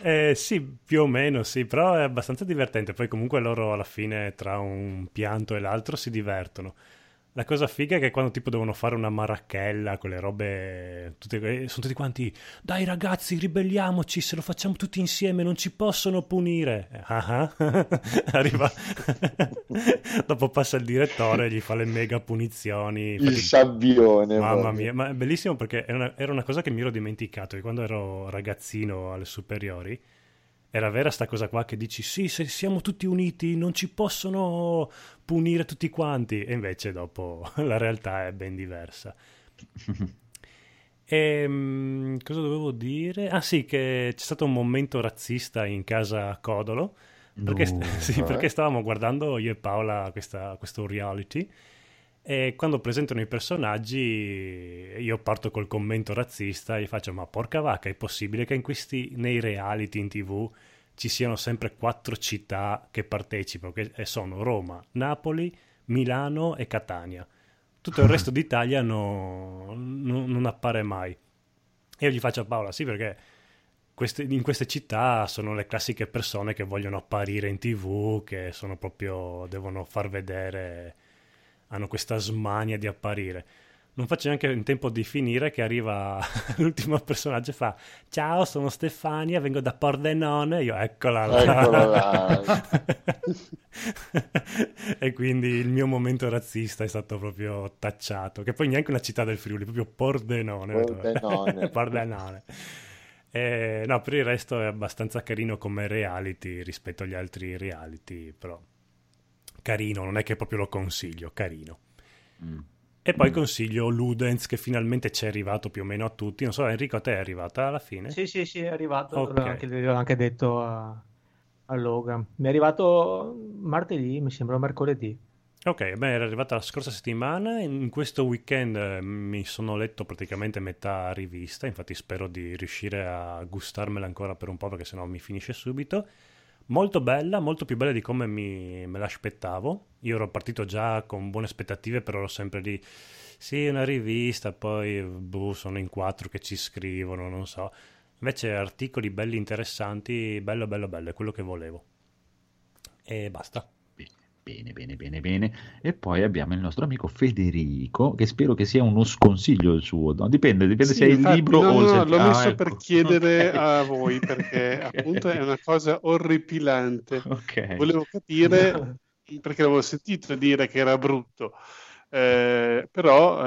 Eh, sì, più o meno sì, però è abbastanza divertente. Poi comunque loro alla fine tra un pianto e l'altro si divertono. La cosa figa è che quando tipo devono fare una marachella, quelle robe, tutte, que- sono tutti quanti, dai ragazzi, ribelliamoci, se lo facciamo tutti insieme non ci possono punire. Eh, ah ah. Arriva, dopo passa il direttore e gli fa le mega punizioni. il Infatti- sabbione. Mamma proprio. mia, ma è bellissimo perché era una, era una cosa che mi ero dimenticato che quando ero ragazzino alle superiori era vera sta cosa qua che dici sì, se siamo tutti uniti non ci possono punire tutti quanti e invece dopo la realtà è ben diversa. E, cosa dovevo dire? Ah sì, che c'è stato un momento razzista in casa Codolo perché, No. sì, eh? perché stavamo guardando io e Paola questa- questo reality e quando presentano i personaggi io parto col commento razzista e gli faccio ma porca vacca è possibile che in questi, nei reality in tv ci siano sempre quattro città che partecipano che sono Roma, Napoli, Milano e Catania. Tutto il resto d'Italia no- no- non appare mai. E io gli faccio a Paola sì perché queste- in queste città sono le classiche persone che vogliono apparire in tv che sono proprio devono far vedere hanno questa smania di apparire. Non faccio neanche in tempo di finire che arriva l'ultimo personaggio e fa Ciao, sono Stefania, vengo da Pordenone. Io eccola là. Eccola là. e quindi il mio momento razzista è stato proprio tacciato. Che poi neanche una città del Friuli, proprio Pordenone. Pordenone. Pordenone. Eh, no, per il resto è abbastanza carino come reality rispetto agli altri reality, però carino, non è che proprio lo consiglio, carino. Mm. E poi consiglio Ludens che finalmente ci è arrivato più o meno a tutti. Non so, Enrico, a te è arrivata alla fine? Sì, sì, sì, è arrivato. Ok. L'ho anche, l'ho anche detto a, a Logan. Mi è arrivato martedì, mi sembra mercoledì. Ok, beh, era arrivata la scorsa settimana. In questo weekend eh, mi sono letto praticamente metà rivista. Infatti, spero di riuscire a gustarmela ancora per un po', perché sennò mi finisce subito. Molto bella, molto più bella di come mi, me l'aspettavo. Io ero partito già con buone aspettative, però ero sempre lì. Sì, una rivista, poi boh, sono in quattro che ci scrivono, non so. Invece articoli belli, interessanti, bello, bello, bello, è quello che volevo. E basta. Bene, bene, bene, bene. E poi abbiamo il nostro amico Federico, che spero che sia uno sconsiglio il suo. No, dipende, dipende Sì, se è il libro no, o no, se... l'ho Ah, messo ecco. per chiedere Ok. a voi perché Ok. appunto è una cosa orripilante. Ok. Volevo capire perché l'avevo sentito dire che era brutto, eh, però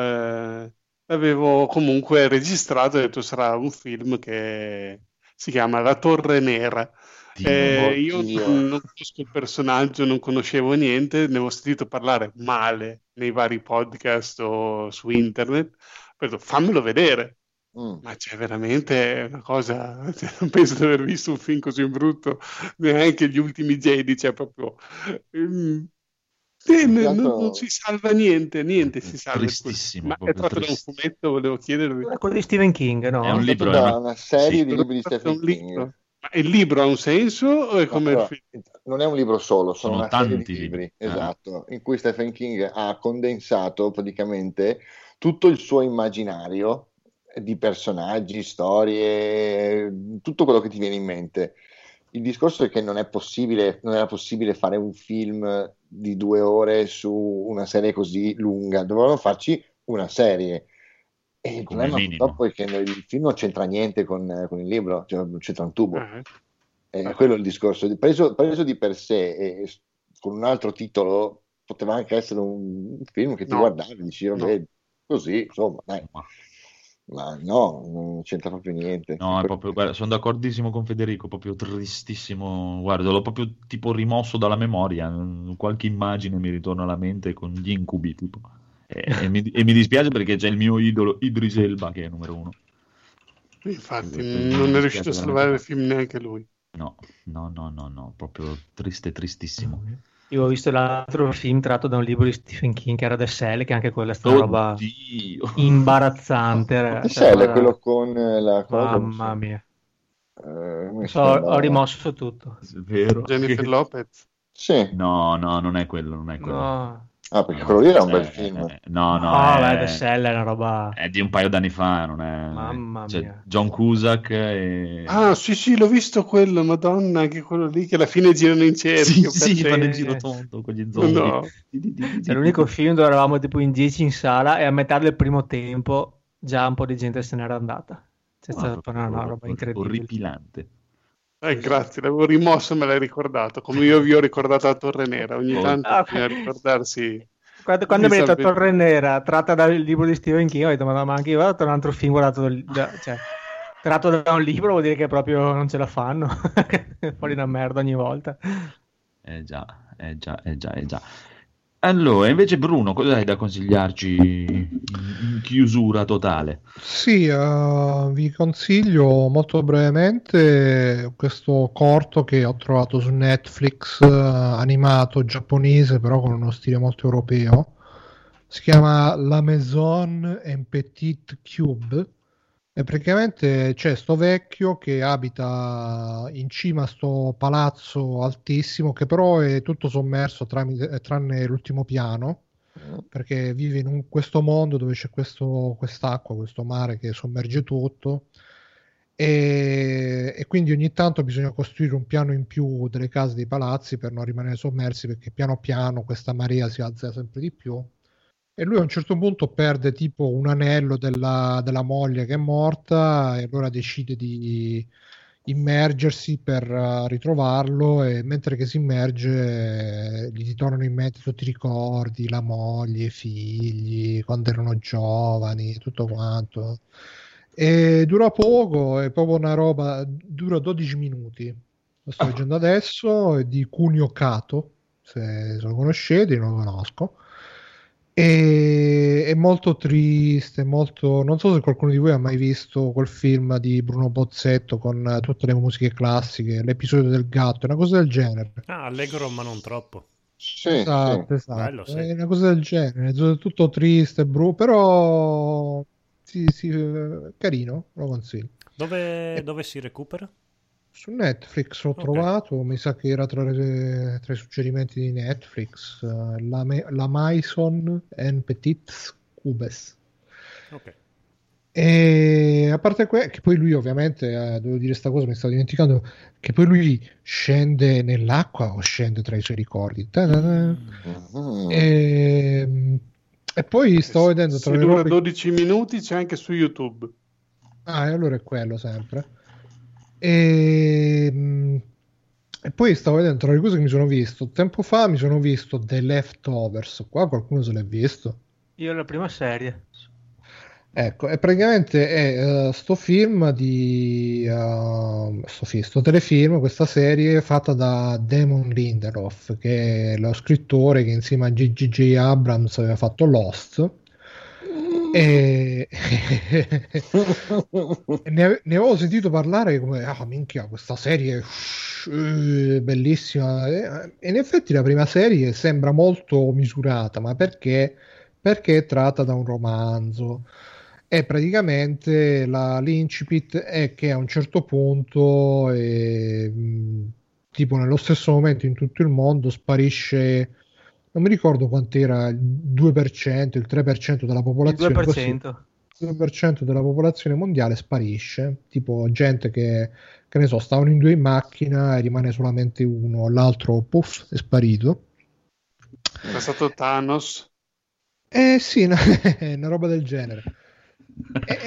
eh, l'avevo comunque registrato e ho detto sarà un film che si chiama La Torre Nera. Eh, io Oddio. non conosco il personaggio, non conoscevo niente, ne avevo sentito parlare male nei vari podcast o su internet. Ho detto fammelo vedere. Mm. Ma c'è veramente una cosa, cioè, non penso di aver visto un film così brutto, neanche gli ultimi Jedi, cioè proprio... ehm, sì, non, non si salva niente, niente si salva. Tristissimo, Ma è tratto da un fumetto, volevo chiedervi. È quello di Stephen King, no? È un libro, da è una- una serie sì. di libri di Stephen King. libro. Ma il libro ha un senso o è come Allora, non è un libro solo, sono, Sono una serie tanti di libri. Ah. esatto, in cui Stephen King ha condensato praticamente tutto il suo immaginario di personaggi, storie, tutto quello che ti viene in mente. Il discorso è che non è possibile, non era possibile fare un film di due ore su una serie così lunga, dovevano farci una serie. E il Come problema minimo. purtroppo è che il film non c'entra niente con, con il libro, cioè non c'entra un tubo. Eh, Eh, Ah. quello è il discorso. Preso, preso di per sé e con un altro titolo poteva anche essere un film che ti No. guardavi e dici, vabbè, No. così, insomma, dai. Ma- Ma no, non c'entra proprio niente. No, è proprio, guarda, sono d'accordissimo con Federico, proprio tristissimo. Guarda, l'ho proprio tipo rimosso dalla memoria. Qualche immagine mi ritorna alla mente con gli incubi, tipo. E, e mi, e mi dispiace perché c'è il mio idolo Idris Elba, che è numero uno. Infatti, Mi non è riuscito a salvare il film neanche lui. No, no, no, no, no, proprio triste, tristissimo. Io ho visto l'altro film tratto da un libro di Stephen King che era The Cell, che anche quella è stata roba imbarazzante. The. Cell è quello con eh, la cosa. Mamma mia. eh, so, ho rimosso tutto. Vero? Jennifer Che- Lopez. Sì, No, no, non è quello, non è quello. No, ah, perché quello lì era un bel Eh, film. eh, No, no, no, è, beh, The Cell è una roba... è di un paio d'anni fa, non è... Mamma c'è mia. John Cusack e... Ah, sì, sì, l'ho visto quello, Madonna, anche quello lì che alla fine girano in Sì, cerchio. sì, per fanno il giro tondo con gli zombie. No. È l'unico film dove eravamo tipo in 10 in sala e a metà del primo tempo già un po' di gente se n'era andata. C'è Ah, stata una roba incredibile. Orripilante. Eh, grazie, l'avevo rimosso, me l'hai ricordato, come io vi ho ricordato la Torre Nera. Ogni Oh. tanto Ah, bisogna ricordarsi. Quando, quando mi hai detto Torre Nera, tratta dal libro di Stephen King, ho detto, ma, no, ma anche io ho guardato un altro film guardato da- cioè, tratto da un libro, vuol dire che proprio non ce la fanno. Fuori una merda ogni volta. Eh già, eh già, eh già, eh già. Allora, invece Bruno, cosa hai da consigliarci in, chiusura totale? Sì, eh, vi consiglio molto brevemente questo corto che ho trovato su Netflix, eh, animato giapponese, però con uno stile molto europeo. Si chiama La Maison en Petit Cube. E praticamente c'è sto vecchio che abita in cima a sto palazzo altissimo, che però è tutto sommerso tramite- tranne l'ultimo piano perché vive in un- questo mondo dove c'è questo, quest'acqua, questo mare che sommerge tutto. E, e quindi ogni tanto bisogna costruire un piano in più delle case dei palazzi per non rimanere sommersi perché piano piano questa marea si alza sempre di più e lui a un certo punto perde tipo un anello della, della moglie che è morta e allora decide di immergersi per eh, ritrovarlo e mentre che si immerge eh, gli tornano in mente tutti i ricordi, la moglie, i figli, quando erano giovani, tutto quanto. E dura poco, è proprio una roba, dura 12 minuti. Lo sto leggendo adesso, è di si se, se lo conoscete, non lo conosco. E, è molto triste, molto... non so se qualcuno di voi ha mai visto quel film di Bruno Bozzetto con tutte le musiche classiche, l'episodio del gatto, una cosa del genere. Ah, allegro ma non troppo. Sì, Esatto, sì. esatto. Bello, sì. È una cosa del genere, è tutto triste, bru, però sì, sì, eh, carino, lo consiglio. Dove, dove si recupera? Su Netflix l'ho Ok. trovato, mi sa che era tra, le- tra i suggerimenti di Netflix, eh, la, Me- la Maison en Petits Cubes. Ok. E a parte que- che poi lui ovviamente, eh, devo dire sta cosa, mi stavo dimenticando, che poi lui scende nell'acqua o scende tra i suoi ricordi. Mhm. E, e poi stavo vedendo tra Se le dura robe... 12 minuti c'è anche su YouTube. Ah, e allora è quello sempre. E, mm, e poi stavo vedendo tra le cose che mi sono visto. Tempo fa mi sono visto The Leftovers. Qua qualcuno se l'è visto. Io la prima serie. Ecco, e praticamente è eh, sto film di uh, sto, film, sto telefilm, questa serie fatta da Damon Lindelof, che è lo scrittore che insieme a G.G.J. Abrams aveva fatto Lost. E... ne, ave- ne avevo sentito parlare come ah minchia questa serie è bellissima. E, e in effetti la prima serie sembra molto misurata ma perché? Perché è tratta da un romanzo. E praticamente la, l'incipit è che a un certo punto eh, mh, tipo nello stesso momento in tutto il mondo sparisce non mi ricordo quant'era il 2% il 3% della Il popolazione così 2%. 2% della popolazione mondiale sparisce, tipo gente che, che ne so, stavano in due in macchina e rimane solamente uno, l'altro puff è sparito. È stato Thanos. Eh sì, una, una roba del genere.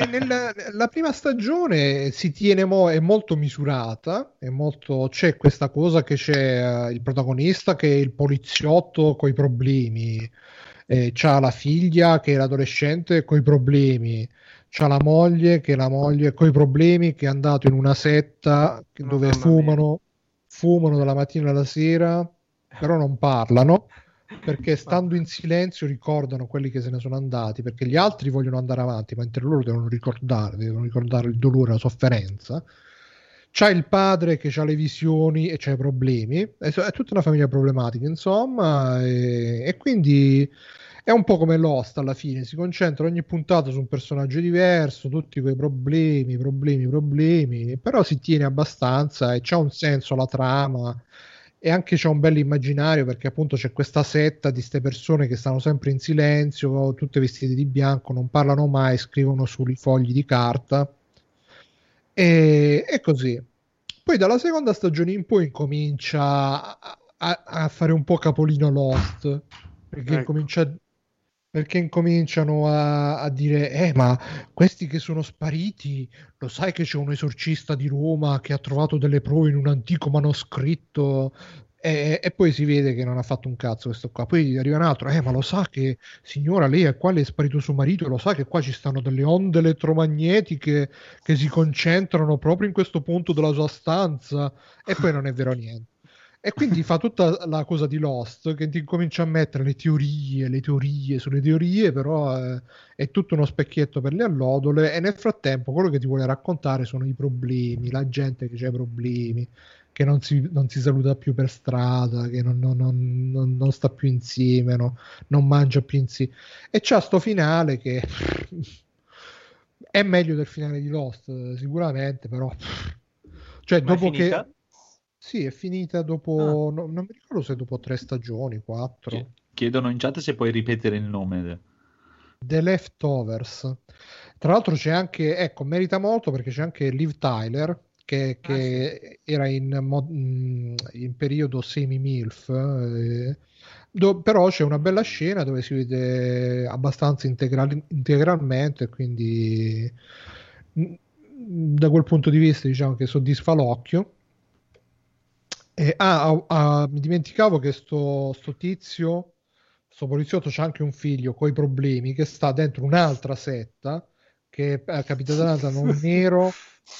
Nella, la prima stagione si tiene mo- è molto misurata, è molto, c'è questa cosa che c'è eh, il protagonista che è il poliziotto con i problemi, eh, c'ha la figlia che è l'adolescente con i problemi, c'ha la moglie che è la moglie con i problemi che è andato in una setta che- dove fumano, fumano dalla mattina alla sera, però non parlano perché stando in silenzio ricordano quelli che se ne sono andati, perché gli altri vogliono andare avanti, mentre loro devono ricordare, devono ricordare il dolore, la sofferenza. C'ha il padre che ha le visioni e c'ha i problemi, è, è tutta una famiglia problematica, insomma, e, e quindi è un po' come Lost alla fine, si concentra ogni puntata su un personaggio diverso, tutti quei problemi, problemi, problemi, però si tiene abbastanza e c'ha un senso la trama e anche c'è un bel immaginario perché appunto c'è questa setta di queste persone che stanno sempre in silenzio, tutte vestite di bianco, non parlano mai, scrivono sui fogli di carta e, e così. Poi dalla seconda stagione in poi incomincia a, a- a fare un po' capolino Lost perché, Ecco. incomincia, perché incominciano a, a dire eh ma questi che sono spariti lo sai che c'è un esorcista di Roma che ha trovato delle prove in un antico manoscritto e, e poi si vede che non ha fatto un cazzo questo qua. Poi arriva un altro, eh, ma lo sa che signora, lei è qua, le è sparito suo marito, e lo sa che qua ci stanno delle onde elettromagnetiche che si concentrano proprio in questo punto della sua stanza, e poi non è vero niente. E quindi fa tutta la cosa di Lost che ti comincia a mettere le teorie, le teorie sulle teorie, però eh, è tutto uno specchietto per le allodole e nel frattempo quello che ti vuole raccontare sono i problemi, la gente che ha i problemi, che non si, non si saluta più per strada, che non, non- non- non- non sta più insieme, no? non mangia più insieme. E c'ha sto finale che è meglio del finale di Lost, sicuramente, però... Cioè, Ma dopo che... Sì, è finita dopo... no- non mi ricordo se dopo tre stagioni, quattro. Chi- Chiedono in chat se puoi ripetere il nome. The Leftovers. Tra l'altro c'è anche, ecco, merita molto perché c'è anche Liv Tyler che, che era in, mh, in periodo semi-MILF, eh, do- però c'è una bella scena dove si vede abbastanza integrali- integralmente, quindi mh, da quel punto di vista diciamo che soddisfa l'occhio. E, ah, ah, ah, mi dimenticavo che sto, sto tizio, sto poliziotto c'ha anche un figlio con i problemi che sta dentro un'altra setta che è capitanata da un nero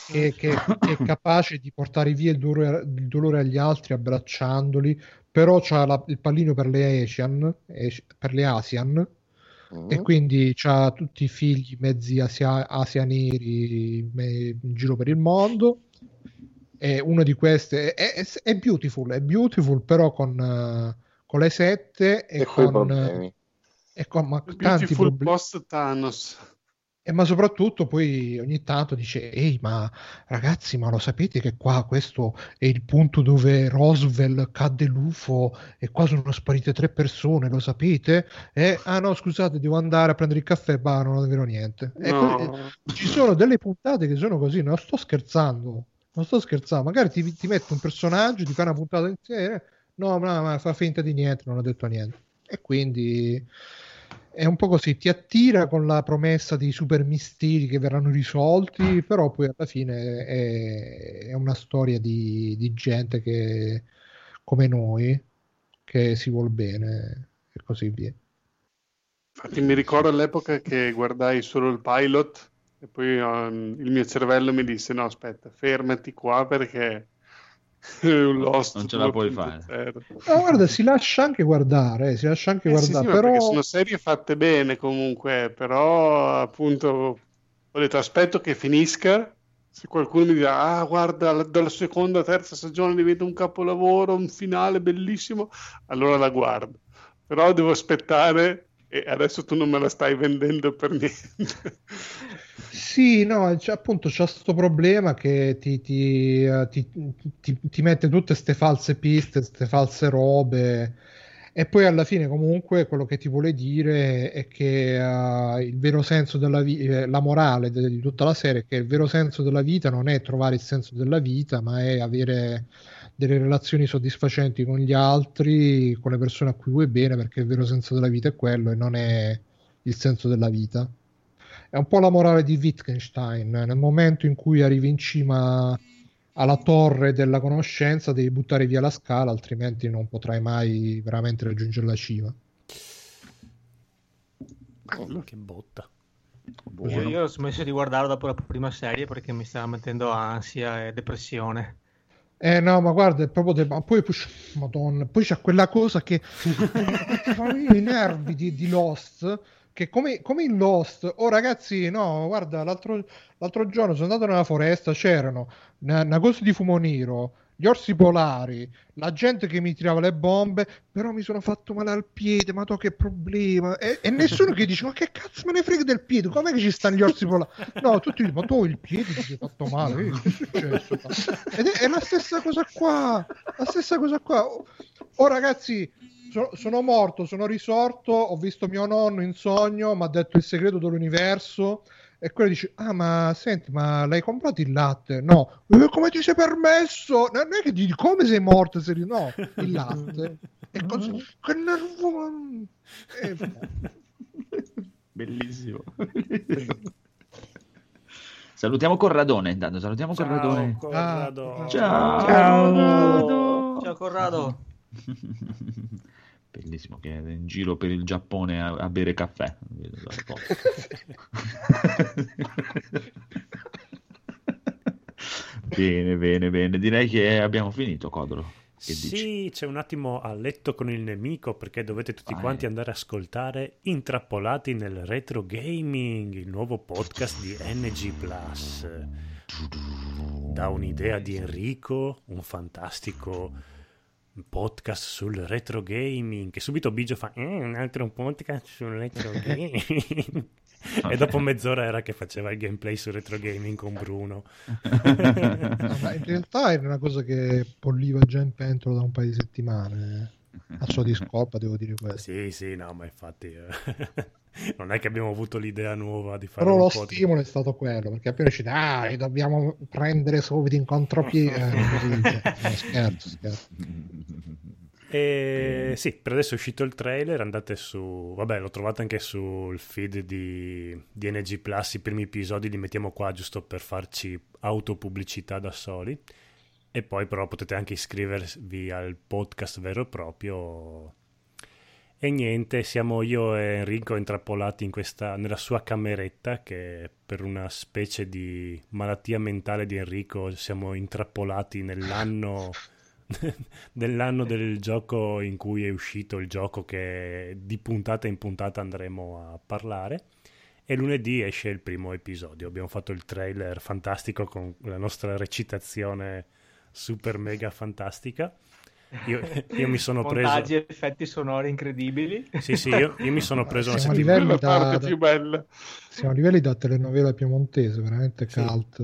che, che- che è capace di portare via il dolore, il dolore agli altri abbracciandoli però c'ha la- il pallino per le Asian, per le Asian, Mm. e quindi c'ha tutti i figli mezzi asia- asianiri me- in giro per il mondo. E una di queste è, è- è beautiful, è beautiful, però con, eh, con le sette e, E con, problemi. e con ma- tanti Beautiful problemi. post Thanos. E ma soprattutto poi ogni tanto dice, ehi ma ragazzi ma lo sapete che qua questo è il punto dove Roswell cadde l'UFO e qua sono sparite tre persone, lo sapete? E, ah no scusate devo andare a prendere il caffè, bah non è vero niente. E No. que- ci sono delle puntate che sono così, non sto scherzando, non sto scherzando, magari ti, ti metto un personaggio, ti fai una puntata insieme, no ma, ma fa finta di niente, non ho detto niente. E quindi è un po' così, ti attira con la promessa di super misteri che verranno risolti, però poi alla fine è, è una storia di, di gente che, come noi, che si vuol bene e così via. Infatti mi ricordo all'epoca che guardai solo il pilot e poi um, il mio cervello mi disse no aspetta fermati qua perché è un Lost Non ce la puoi 2.0. No, guarda, si lascia anche guardare, eh, si lascia anche Eh sì, guardare, sì, ma perché però sono serie fatte bene comunque, però appunto ho detto aspetto che finisca, se qualcuno mi dirà ah guarda la- dalla seconda, terza stagione diventa un capolavoro, un finale bellissimo, allora la guardo, però devo aspettare e adesso tu non me la stai vendendo per niente. Sì, no, c'è, appunto c'è questo problema che ti, eh, ti- ti- ti mette tutte queste false piste, queste false robe e poi alla fine comunque quello che ti vuole dire è che eh, il vero senso della vita, la morale de- di tutta la serie è che il vero senso della vita non è trovare il senso della vita, ma è avere delle relazioni soddisfacenti con gli altri, con le persone a cui vuoi bene, perché il vero senso della vita è quello e non è il senso della vita. È un po' la morale di Wittgenstein. Nel momento in cui arrivi in cima alla torre della conoscenza, devi buttare via la scala, altrimenti non potrai mai veramente raggiungere la cima. Che botta. Io, io ho smesso di guardare dopo la prima serie perché mi stava mettendo ansia e depressione. Eh no, ma guarda, è proprio de- ma poi, poi- Madonna, poi c'è quella cosa che i nervi di, di Lost, che come, come in Lost, oh ragazzi, no, guarda, l'altro, l'altro giorno sono andato nella foresta, c'erano una, cosa di fumo nero, gli orsi polari, la gente che mi tirava le bombe, però mi sono fatto male al piede, ma to che problema, e, e nessuno che dice, ma che cazzo me ne frega del piede, com'è che ci stanno gli orsi polari? No, tutti dicono, ma tu il piede ti sei fatto male, eh, che è successo? Ed è, è la stessa cosa qua, la stessa cosa qua. Oh, oh, ragazzi, so- sono morto, sono risorto, ho visto mio nonno in sogno, mi ha detto il segreto dell'universo. E quello dice: Ah, ma senti, ma l'hai comprato il latte? No, "Eh, come ti sei permesso? Non è che dici come sei morto? Se... ri- No, il latte. E così, che nervo. Eh, Bellissimo. Salutiamo Corradone intanto, salutiamo Corradone. Corrado. Ciao. Ciao, Ciao Corrado. Bellissimo che è in giro per il Giappone a, a bere caffè. Bene, bene, bene. Direi che abbiamo finito, Codolo. Che dici? Sì, c'è un attimo a letto con il nemico perché dovete tutti Vai. quanti andare a ascoltare Intrappolati nel Retro Gaming, il nuovo podcast di NG Plus. Da un'idea di Enrico, un fantastico podcast sul retro gaming che subito Bigio fa "Eh, un altro podcast sul retro gaming. E dopo mezz'ora era che faceva il gameplay sul retro gaming con Bruno. In realtà era una cosa che polliva già in pentola da un paio di settimane. A sua discolpa, devo dire questo. Sì, sì, no, ma infatti eh, non è che abbiamo avuto l'idea nuova di fare Però lo podcast. stimolo è stato quello, perché appena ci dai, dobbiamo prendere subito in contropiede. Eh, no, scherzo, scherzo. E sì, per adesso è uscito il trailer, andate su... Vabbè, l'ho trovato anche sul feed di, di NG Plus, i primi episodi li mettiamo qua giusto per farci autopubblicità da soli. E poi però potete anche iscrivervi al podcast vero e proprio. E niente, siamo io e Enrico intrappolati in questa, nella sua cameretta che per una specie di malattia mentale di Enrico siamo intrappolati nell'anno dell'anno del gioco in cui è uscito il gioco che di puntata in puntata andremo a parlare. E lunedì esce il primo episodio. Abbiamo fatto il trailer fantastico con la nostra recitazione super mega fantastica. Io, io mi sono preso. Montaggi e effetti sonori incredibili. Sì, sì, io, io mi sono preso una Siamo a settimana. livelli Quella da, parte più bella. siamo a livelli da telenovela piemontese, veramente Sì. cult.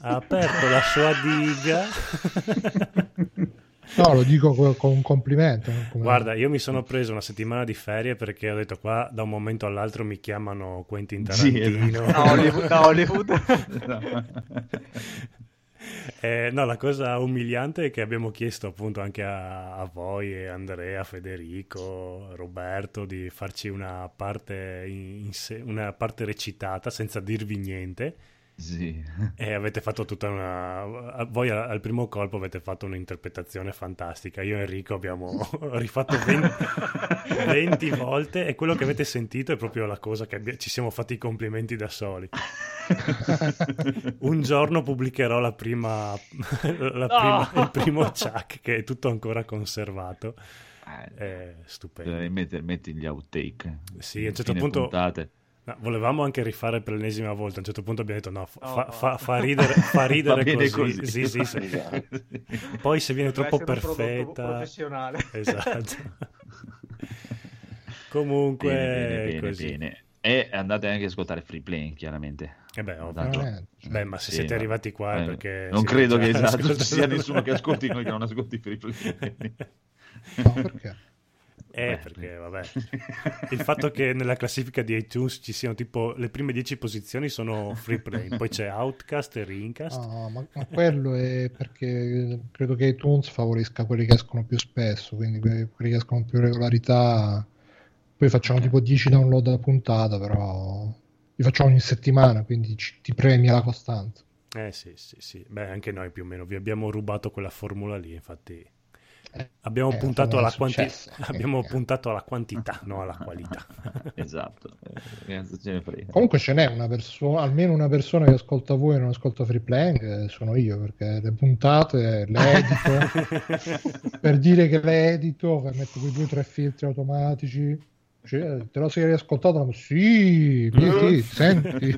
Ha aperto la sua diga. No, lo dico co- con un complimento. come- Guarda, io mi sono preso una settimana di ferie perché ho detto qua da un momento all'altro mi chiamano Quentin Sì, Tarantino. esatto. Da Hollywood. da Hollywood. Eh, no, la cosa umiliante è che abbiamo chiesto appunto anche a, a voi, Andrea, Federico, Roberto di farci una parte, in- in se- una parte recitata senza dirvi niente Sì. e avete fatto tutta una... Voi al primo colpo avete fatto un'interpretazione fantastica. Io e Enrico abbiamo rifatto 20, 20 volte e quello che avete sentito è proprio la cosa che abbia- ci siamo fatti i complimenti da soli. Un giorno pubblicherò la prima, la prima- il primo Chuck che è tutto ancora conservato. È stupendo. Mettere- metti gli outtake. Sì, a un certo punto- puntate. No, volevamo anche rifare per l'ennesima volta. A un certo punto abbiamo detto: no, fa, No, fa- fa- ridere, fa ridere così. così. Sì, sì, sì. Esatto. Poi se viene Deve troppo perfetta, professionale. esatto. Comunque, Bene, bene, bene, così. bene. E andate anche a ascoltare Free Play, chiaramente. Eh beh, ovvio. Veramente. Beh, ma se Sì, siete arrivati qua eh, perché Non credo che esatto, ci sia nessuno che ascolti noi che non ascolti Free Play. No, perché? Eh, perché vabbè. Il fatto che nella classifica di iTunes ci siano tipo le prime 10 posizioni sono free play, poi c'è Outcast e Rincast. No, ma, ma quello è perché credo che iTunes favorisca quelli che escono più spesso, quindi que- quelli che escono più regolarità. Poi facciamo tipo 10 download a puntata, però li facciamo ogni settimana, quindi ci- ti premia la costanza. Eh sì, sì, sì. Beh, anche noi più o meno vi abbiamo rubato quella formula lì, infatti Eh, abbiamo eh, puntato alla quantità, successo. abbiamo Eh. puntato alla quantità, non alla qualità. esatto. Eh, frega. Comunque ce n'è una persona, almeno una persona che ascolta voi e non ascolta Free Playing, eh, sono io, perché le puntate le edito, per dire che le edito, che metto quei due o tre filtri automatici. Cioè, te lo sei riascoltato? Sì, sì, sì, senti.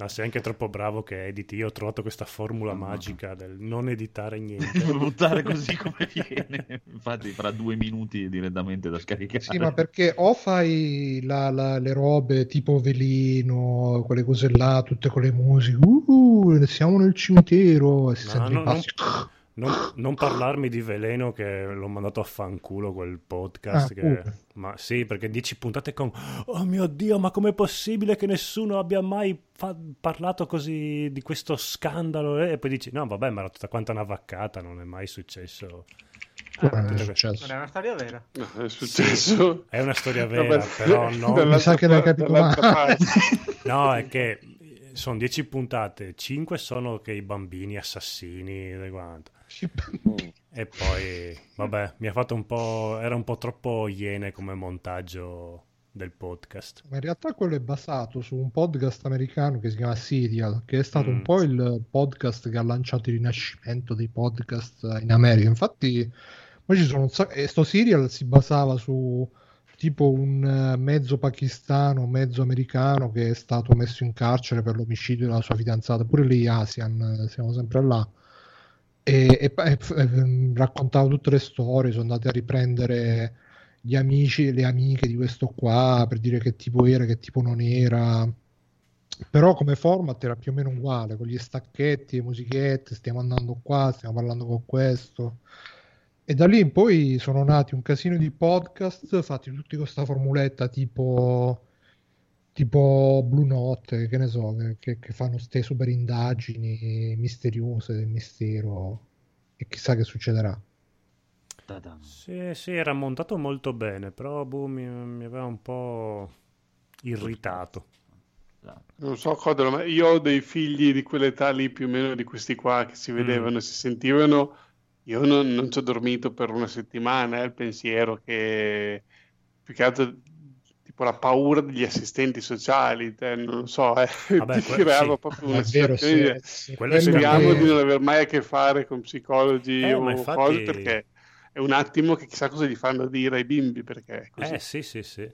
No, sei anche troppo bravo che editi. Io ho trovato questa formula magica del non editare niente. buttare così come viene. Infatti, fra due minuti direttamente da scaricare. Sì, ma perché o fai la- la- le robe tipo velino, quelle cose là, tutte con le musiche, uh, siamo nel cimitero, e si No, no, passi. Non, non parlarmi di veleno che l'ho mandato a fanculo quel podcast. Ah, che- pure. Ma sì, perché dieci puntate con Oh mio Dio, ma com'è possibile che nessuno abbia mai fa- parlato così di questo scandalo? E poi dici, no, vabbè, ma era tutta quanta una vaccata, non è mai successo. Quello non è tutte- successo. Non è una storia vera. È successo. È una storia vera, però no. dall'altra Mi sa che l'hai capito male. No, è che sono dieci puntate, cinque sono che i bambini assassini e quanto. E poi, vabbè, mi ha fatto un po'. Era un po' troppo iene come montaggio del podcast. Ma in realtà quello è basato su un podcast americano che si chiama Serial, che è stato Mm. un po' il podcast che ha lanciato il rinascimento dei podcast in America. Infatti, poi ci sono un sacco- e sto Serial si basava su tipo un eh, mezzo pakistano, mezzo americano che è stato messo in carcere per l'omicidio della sua fidanzata. Pure lì Asian, siamo sempre là. E, e, e- e- raccontava tutte le storie, sono andati a riprendere gli amici e le amiche di questo qua per dire che tipo era, che tipo non era. Però come format era più o meno uguale, con gli stacchetti, le musichette, stiamo andando qua, stiamo parlando con questo. E da lì in poi sono nati un casino di podcast fatti tutti con questa formuletta tipo, tipo Blue Note, che ne so, che, che fanno ste super indagini misteriose del mistero e chissà che succederà. Ta-da. Sì, sì, era montato molto bene, però boh, mi, mi aveva un po' irritato. Non so Codolo, ma io ho dei figli di quell'età lì più o meno di questi qua che si vedevano, si sentivano. Io non, non ci ho dormito per una settimana, eh, il pensiero che più che altro la paura degli assistenti sociali, te, non so, eh, Vabbè, ti creava sì. proprio una situazione di- è quello speriamo di non aver mai a che fare con psicologi Eh, o infatti- cose perché è un attimo che chissà cosa gli fanno dire ai bimbi perché. Eh sì, sì, sì.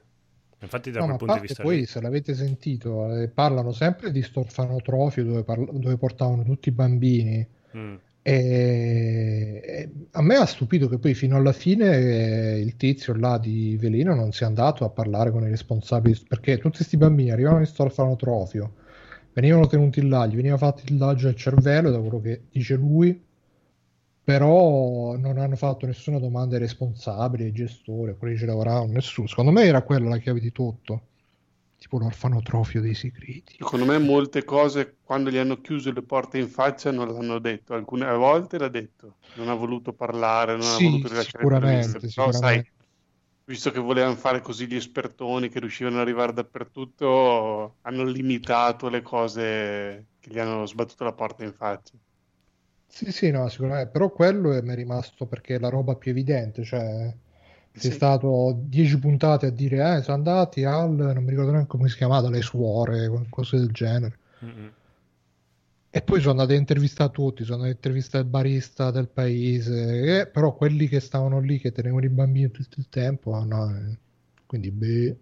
Infatti da No, quel punto di parte vista poi, lì- se l'avete sentito, eh, parlano sempre di storfanotrofio dove, parla- dove portavano tutti i bambini. Mm. E... a me ha stupito che poi fino alla fine eh, il tizio là di Velino non sia andato a parlare con i responsabili perché tutti questi bambini arrivavano in storfanotrofio, venivano tenuti là, gli veniva fatto il lagio al cervello, da quello che dice lui, però non hanno fatto nessuna domanda ai responsabili, ai gestori, a quelli che ci lavoravano, nessuno. Secondo me era quella la chiave di tutto, tipo l'orfanotrofio dei segreti. Secondo me molte cose quando gli hanno chiuso le porte in faccia non l'hanno detto, alcune volte l'ha detto, non ha voluto parlare, non Sì, ha voluto rilasciare sicuramente, però sai, sicuramente. visto che volevano fare così gli espertoni che riuscivano ad arrivare dappertutto, hanno limitato le cose che gli hanno sbattuto la porta in faccia. Sì, sì, no, sicuramente, però quello mi è rimasto perché è la roba più evidente, cioè sei Sì. stato 10 puntate a dire, eh, sono andati al, non mi ricordo neanche come si chiamava, le suore, cose del genere. Mm-mm. E poi sono andati a intervistare tutti, sono andati a intervistare il barista del paese, e- però quelli che stavano lì, che tenevano i bambini tutto il tempo, no, eh, quindi beh,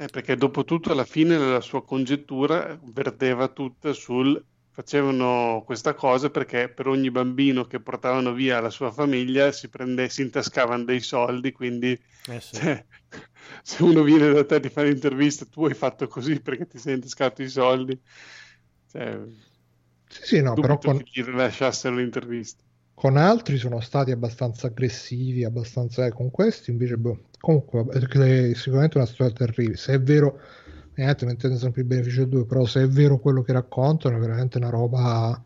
Eh, perché dopo tutto alla fine la sua congettura verteva tutta sul facevano questa cosa perché per ogni bambino che portavano via la sua famiglia si prende, si intascavano dei soldi, quindi Eh sì. cioè, se uno viene da te e ti fa l'intervista, tu hai fatto così perché ti sei intascato i soldi, cioè, sì, sì, no, però con, che gli rilasciassero l'intervista. con altri sono stati abbastanza aggressivi, abbastanza, eh, con questi invece, boh, comunque, è sicuramente una storia terribile, se è vero, niente, mettendo sempre il beneficio del due, però se è vero quello che raccontano è veramente una roba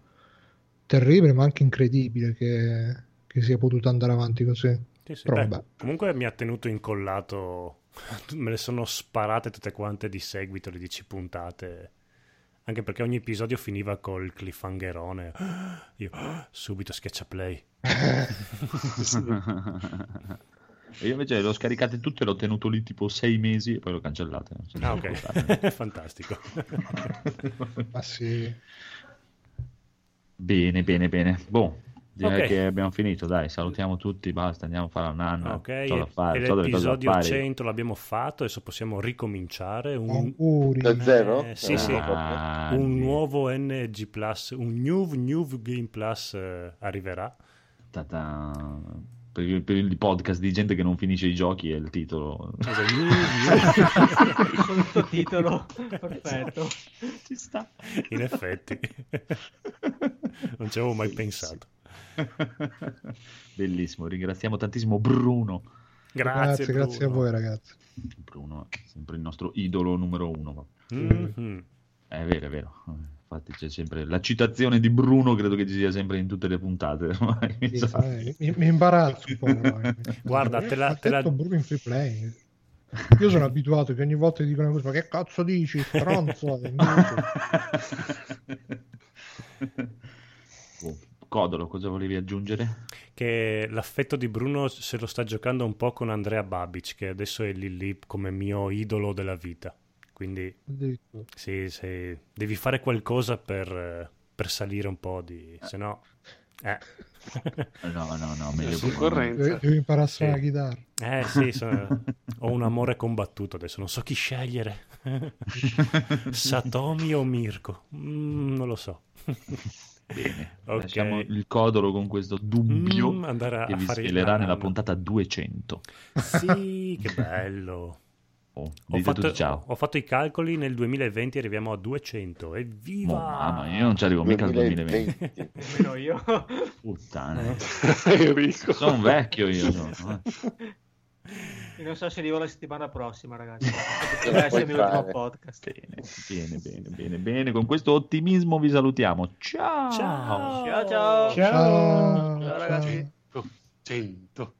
terribile, ma anche incredibile che, che sia potuta andare avanti così. Sì, sì. Però Beh, comunque mi ha tenuto incollato, me le sono sparate tutte quante di seguito, le 10 puntate, anche perché ogni episodio finiva col cliffhangerone. Io subito schiaccia play. E io invece l'ho scaricate tutte, l'ho tenuto lì tipo sei mesi e poi l'ho cancellate. so Ah, ok, fantastico. Ma sì, Bene, bene, bene. Boh, direi Ok. che abbiamo finito, dai, salutiamo tutti, basta, andiamo a fare un anno. Ok, da fare, e l'episodio fare. 100 l'abbiamo fatto, adesso possiamo ricominciare. Un, auguri. Da zero? Eh, sì, Eh, sì. Ah, un sì. nuovo NG Plus, un New, new Game Plus eh, arriverà. Ta-ta. Per, il- per il podcast di gente che non finisce i giochi è il titolo. Esatto, Con il titolo perfetto. Ci sta. In effetti, non ci avevo mai pensato. Bellissimo, ringraziamo tantissimo Bruno. Grazie, grazie, grazie a Bruno. voi ragazzi. Bruno è sempre il nostro idolo numero uno. Mhm. È vero, è vero. Infatti c'è sempre la citazione di Bruno, credo che ci sia sempre in tutte le puntate. Sì, sa. eh, mi, mi imbarazzo un po'. Guarda, te la- te la- detto Bruno in free play. Io sono abituato che ogni volta ti dicono così, ma che cazzo dici, stronzo? E invece- Oh, Codolo, cosa volevi aggiungere? Che l'affetto di Bruno se lo sta giocando un po' con Andrea Babic, che adesso è lì lì come mio idolo della vita. Quindi sì, sì, devi fare qualcosa per, eh, per salire un po' di... se no... Eh. No, no, no, meglio. Devi devi imparare a Sì. suonare la chitarra. Eh sì, sono- ho un amore combattuto adesso, non so chi scegliere. Satomi o Mirko? Mm, non lo so. Bene, Ok. lasciamo il Codolo con questo dubbio Mm, andare a che vi svelerà la nella puntata 200. Sì, che bello. Oh, Ho fatto, ho fatto i calcoli, nel 2020 arriviamo a 200. Evviva! Oh, mamma, io non ci arrivo mica al 2020. 2020. Nemmeno io. Puttana, Enrico. sono vecchio io. sono, eh. Io non so se arrivo la settimana prossima, ragazzi. Potrebbe essere il mio puoi ultimo fare. podcast. Bene, bene, bene, bene, bene. Con questo ottimismo vi salutiamo. Ciao. Ciao! Ciao, ciao. Ciao, Ciao, ragazzi. ciao. 100.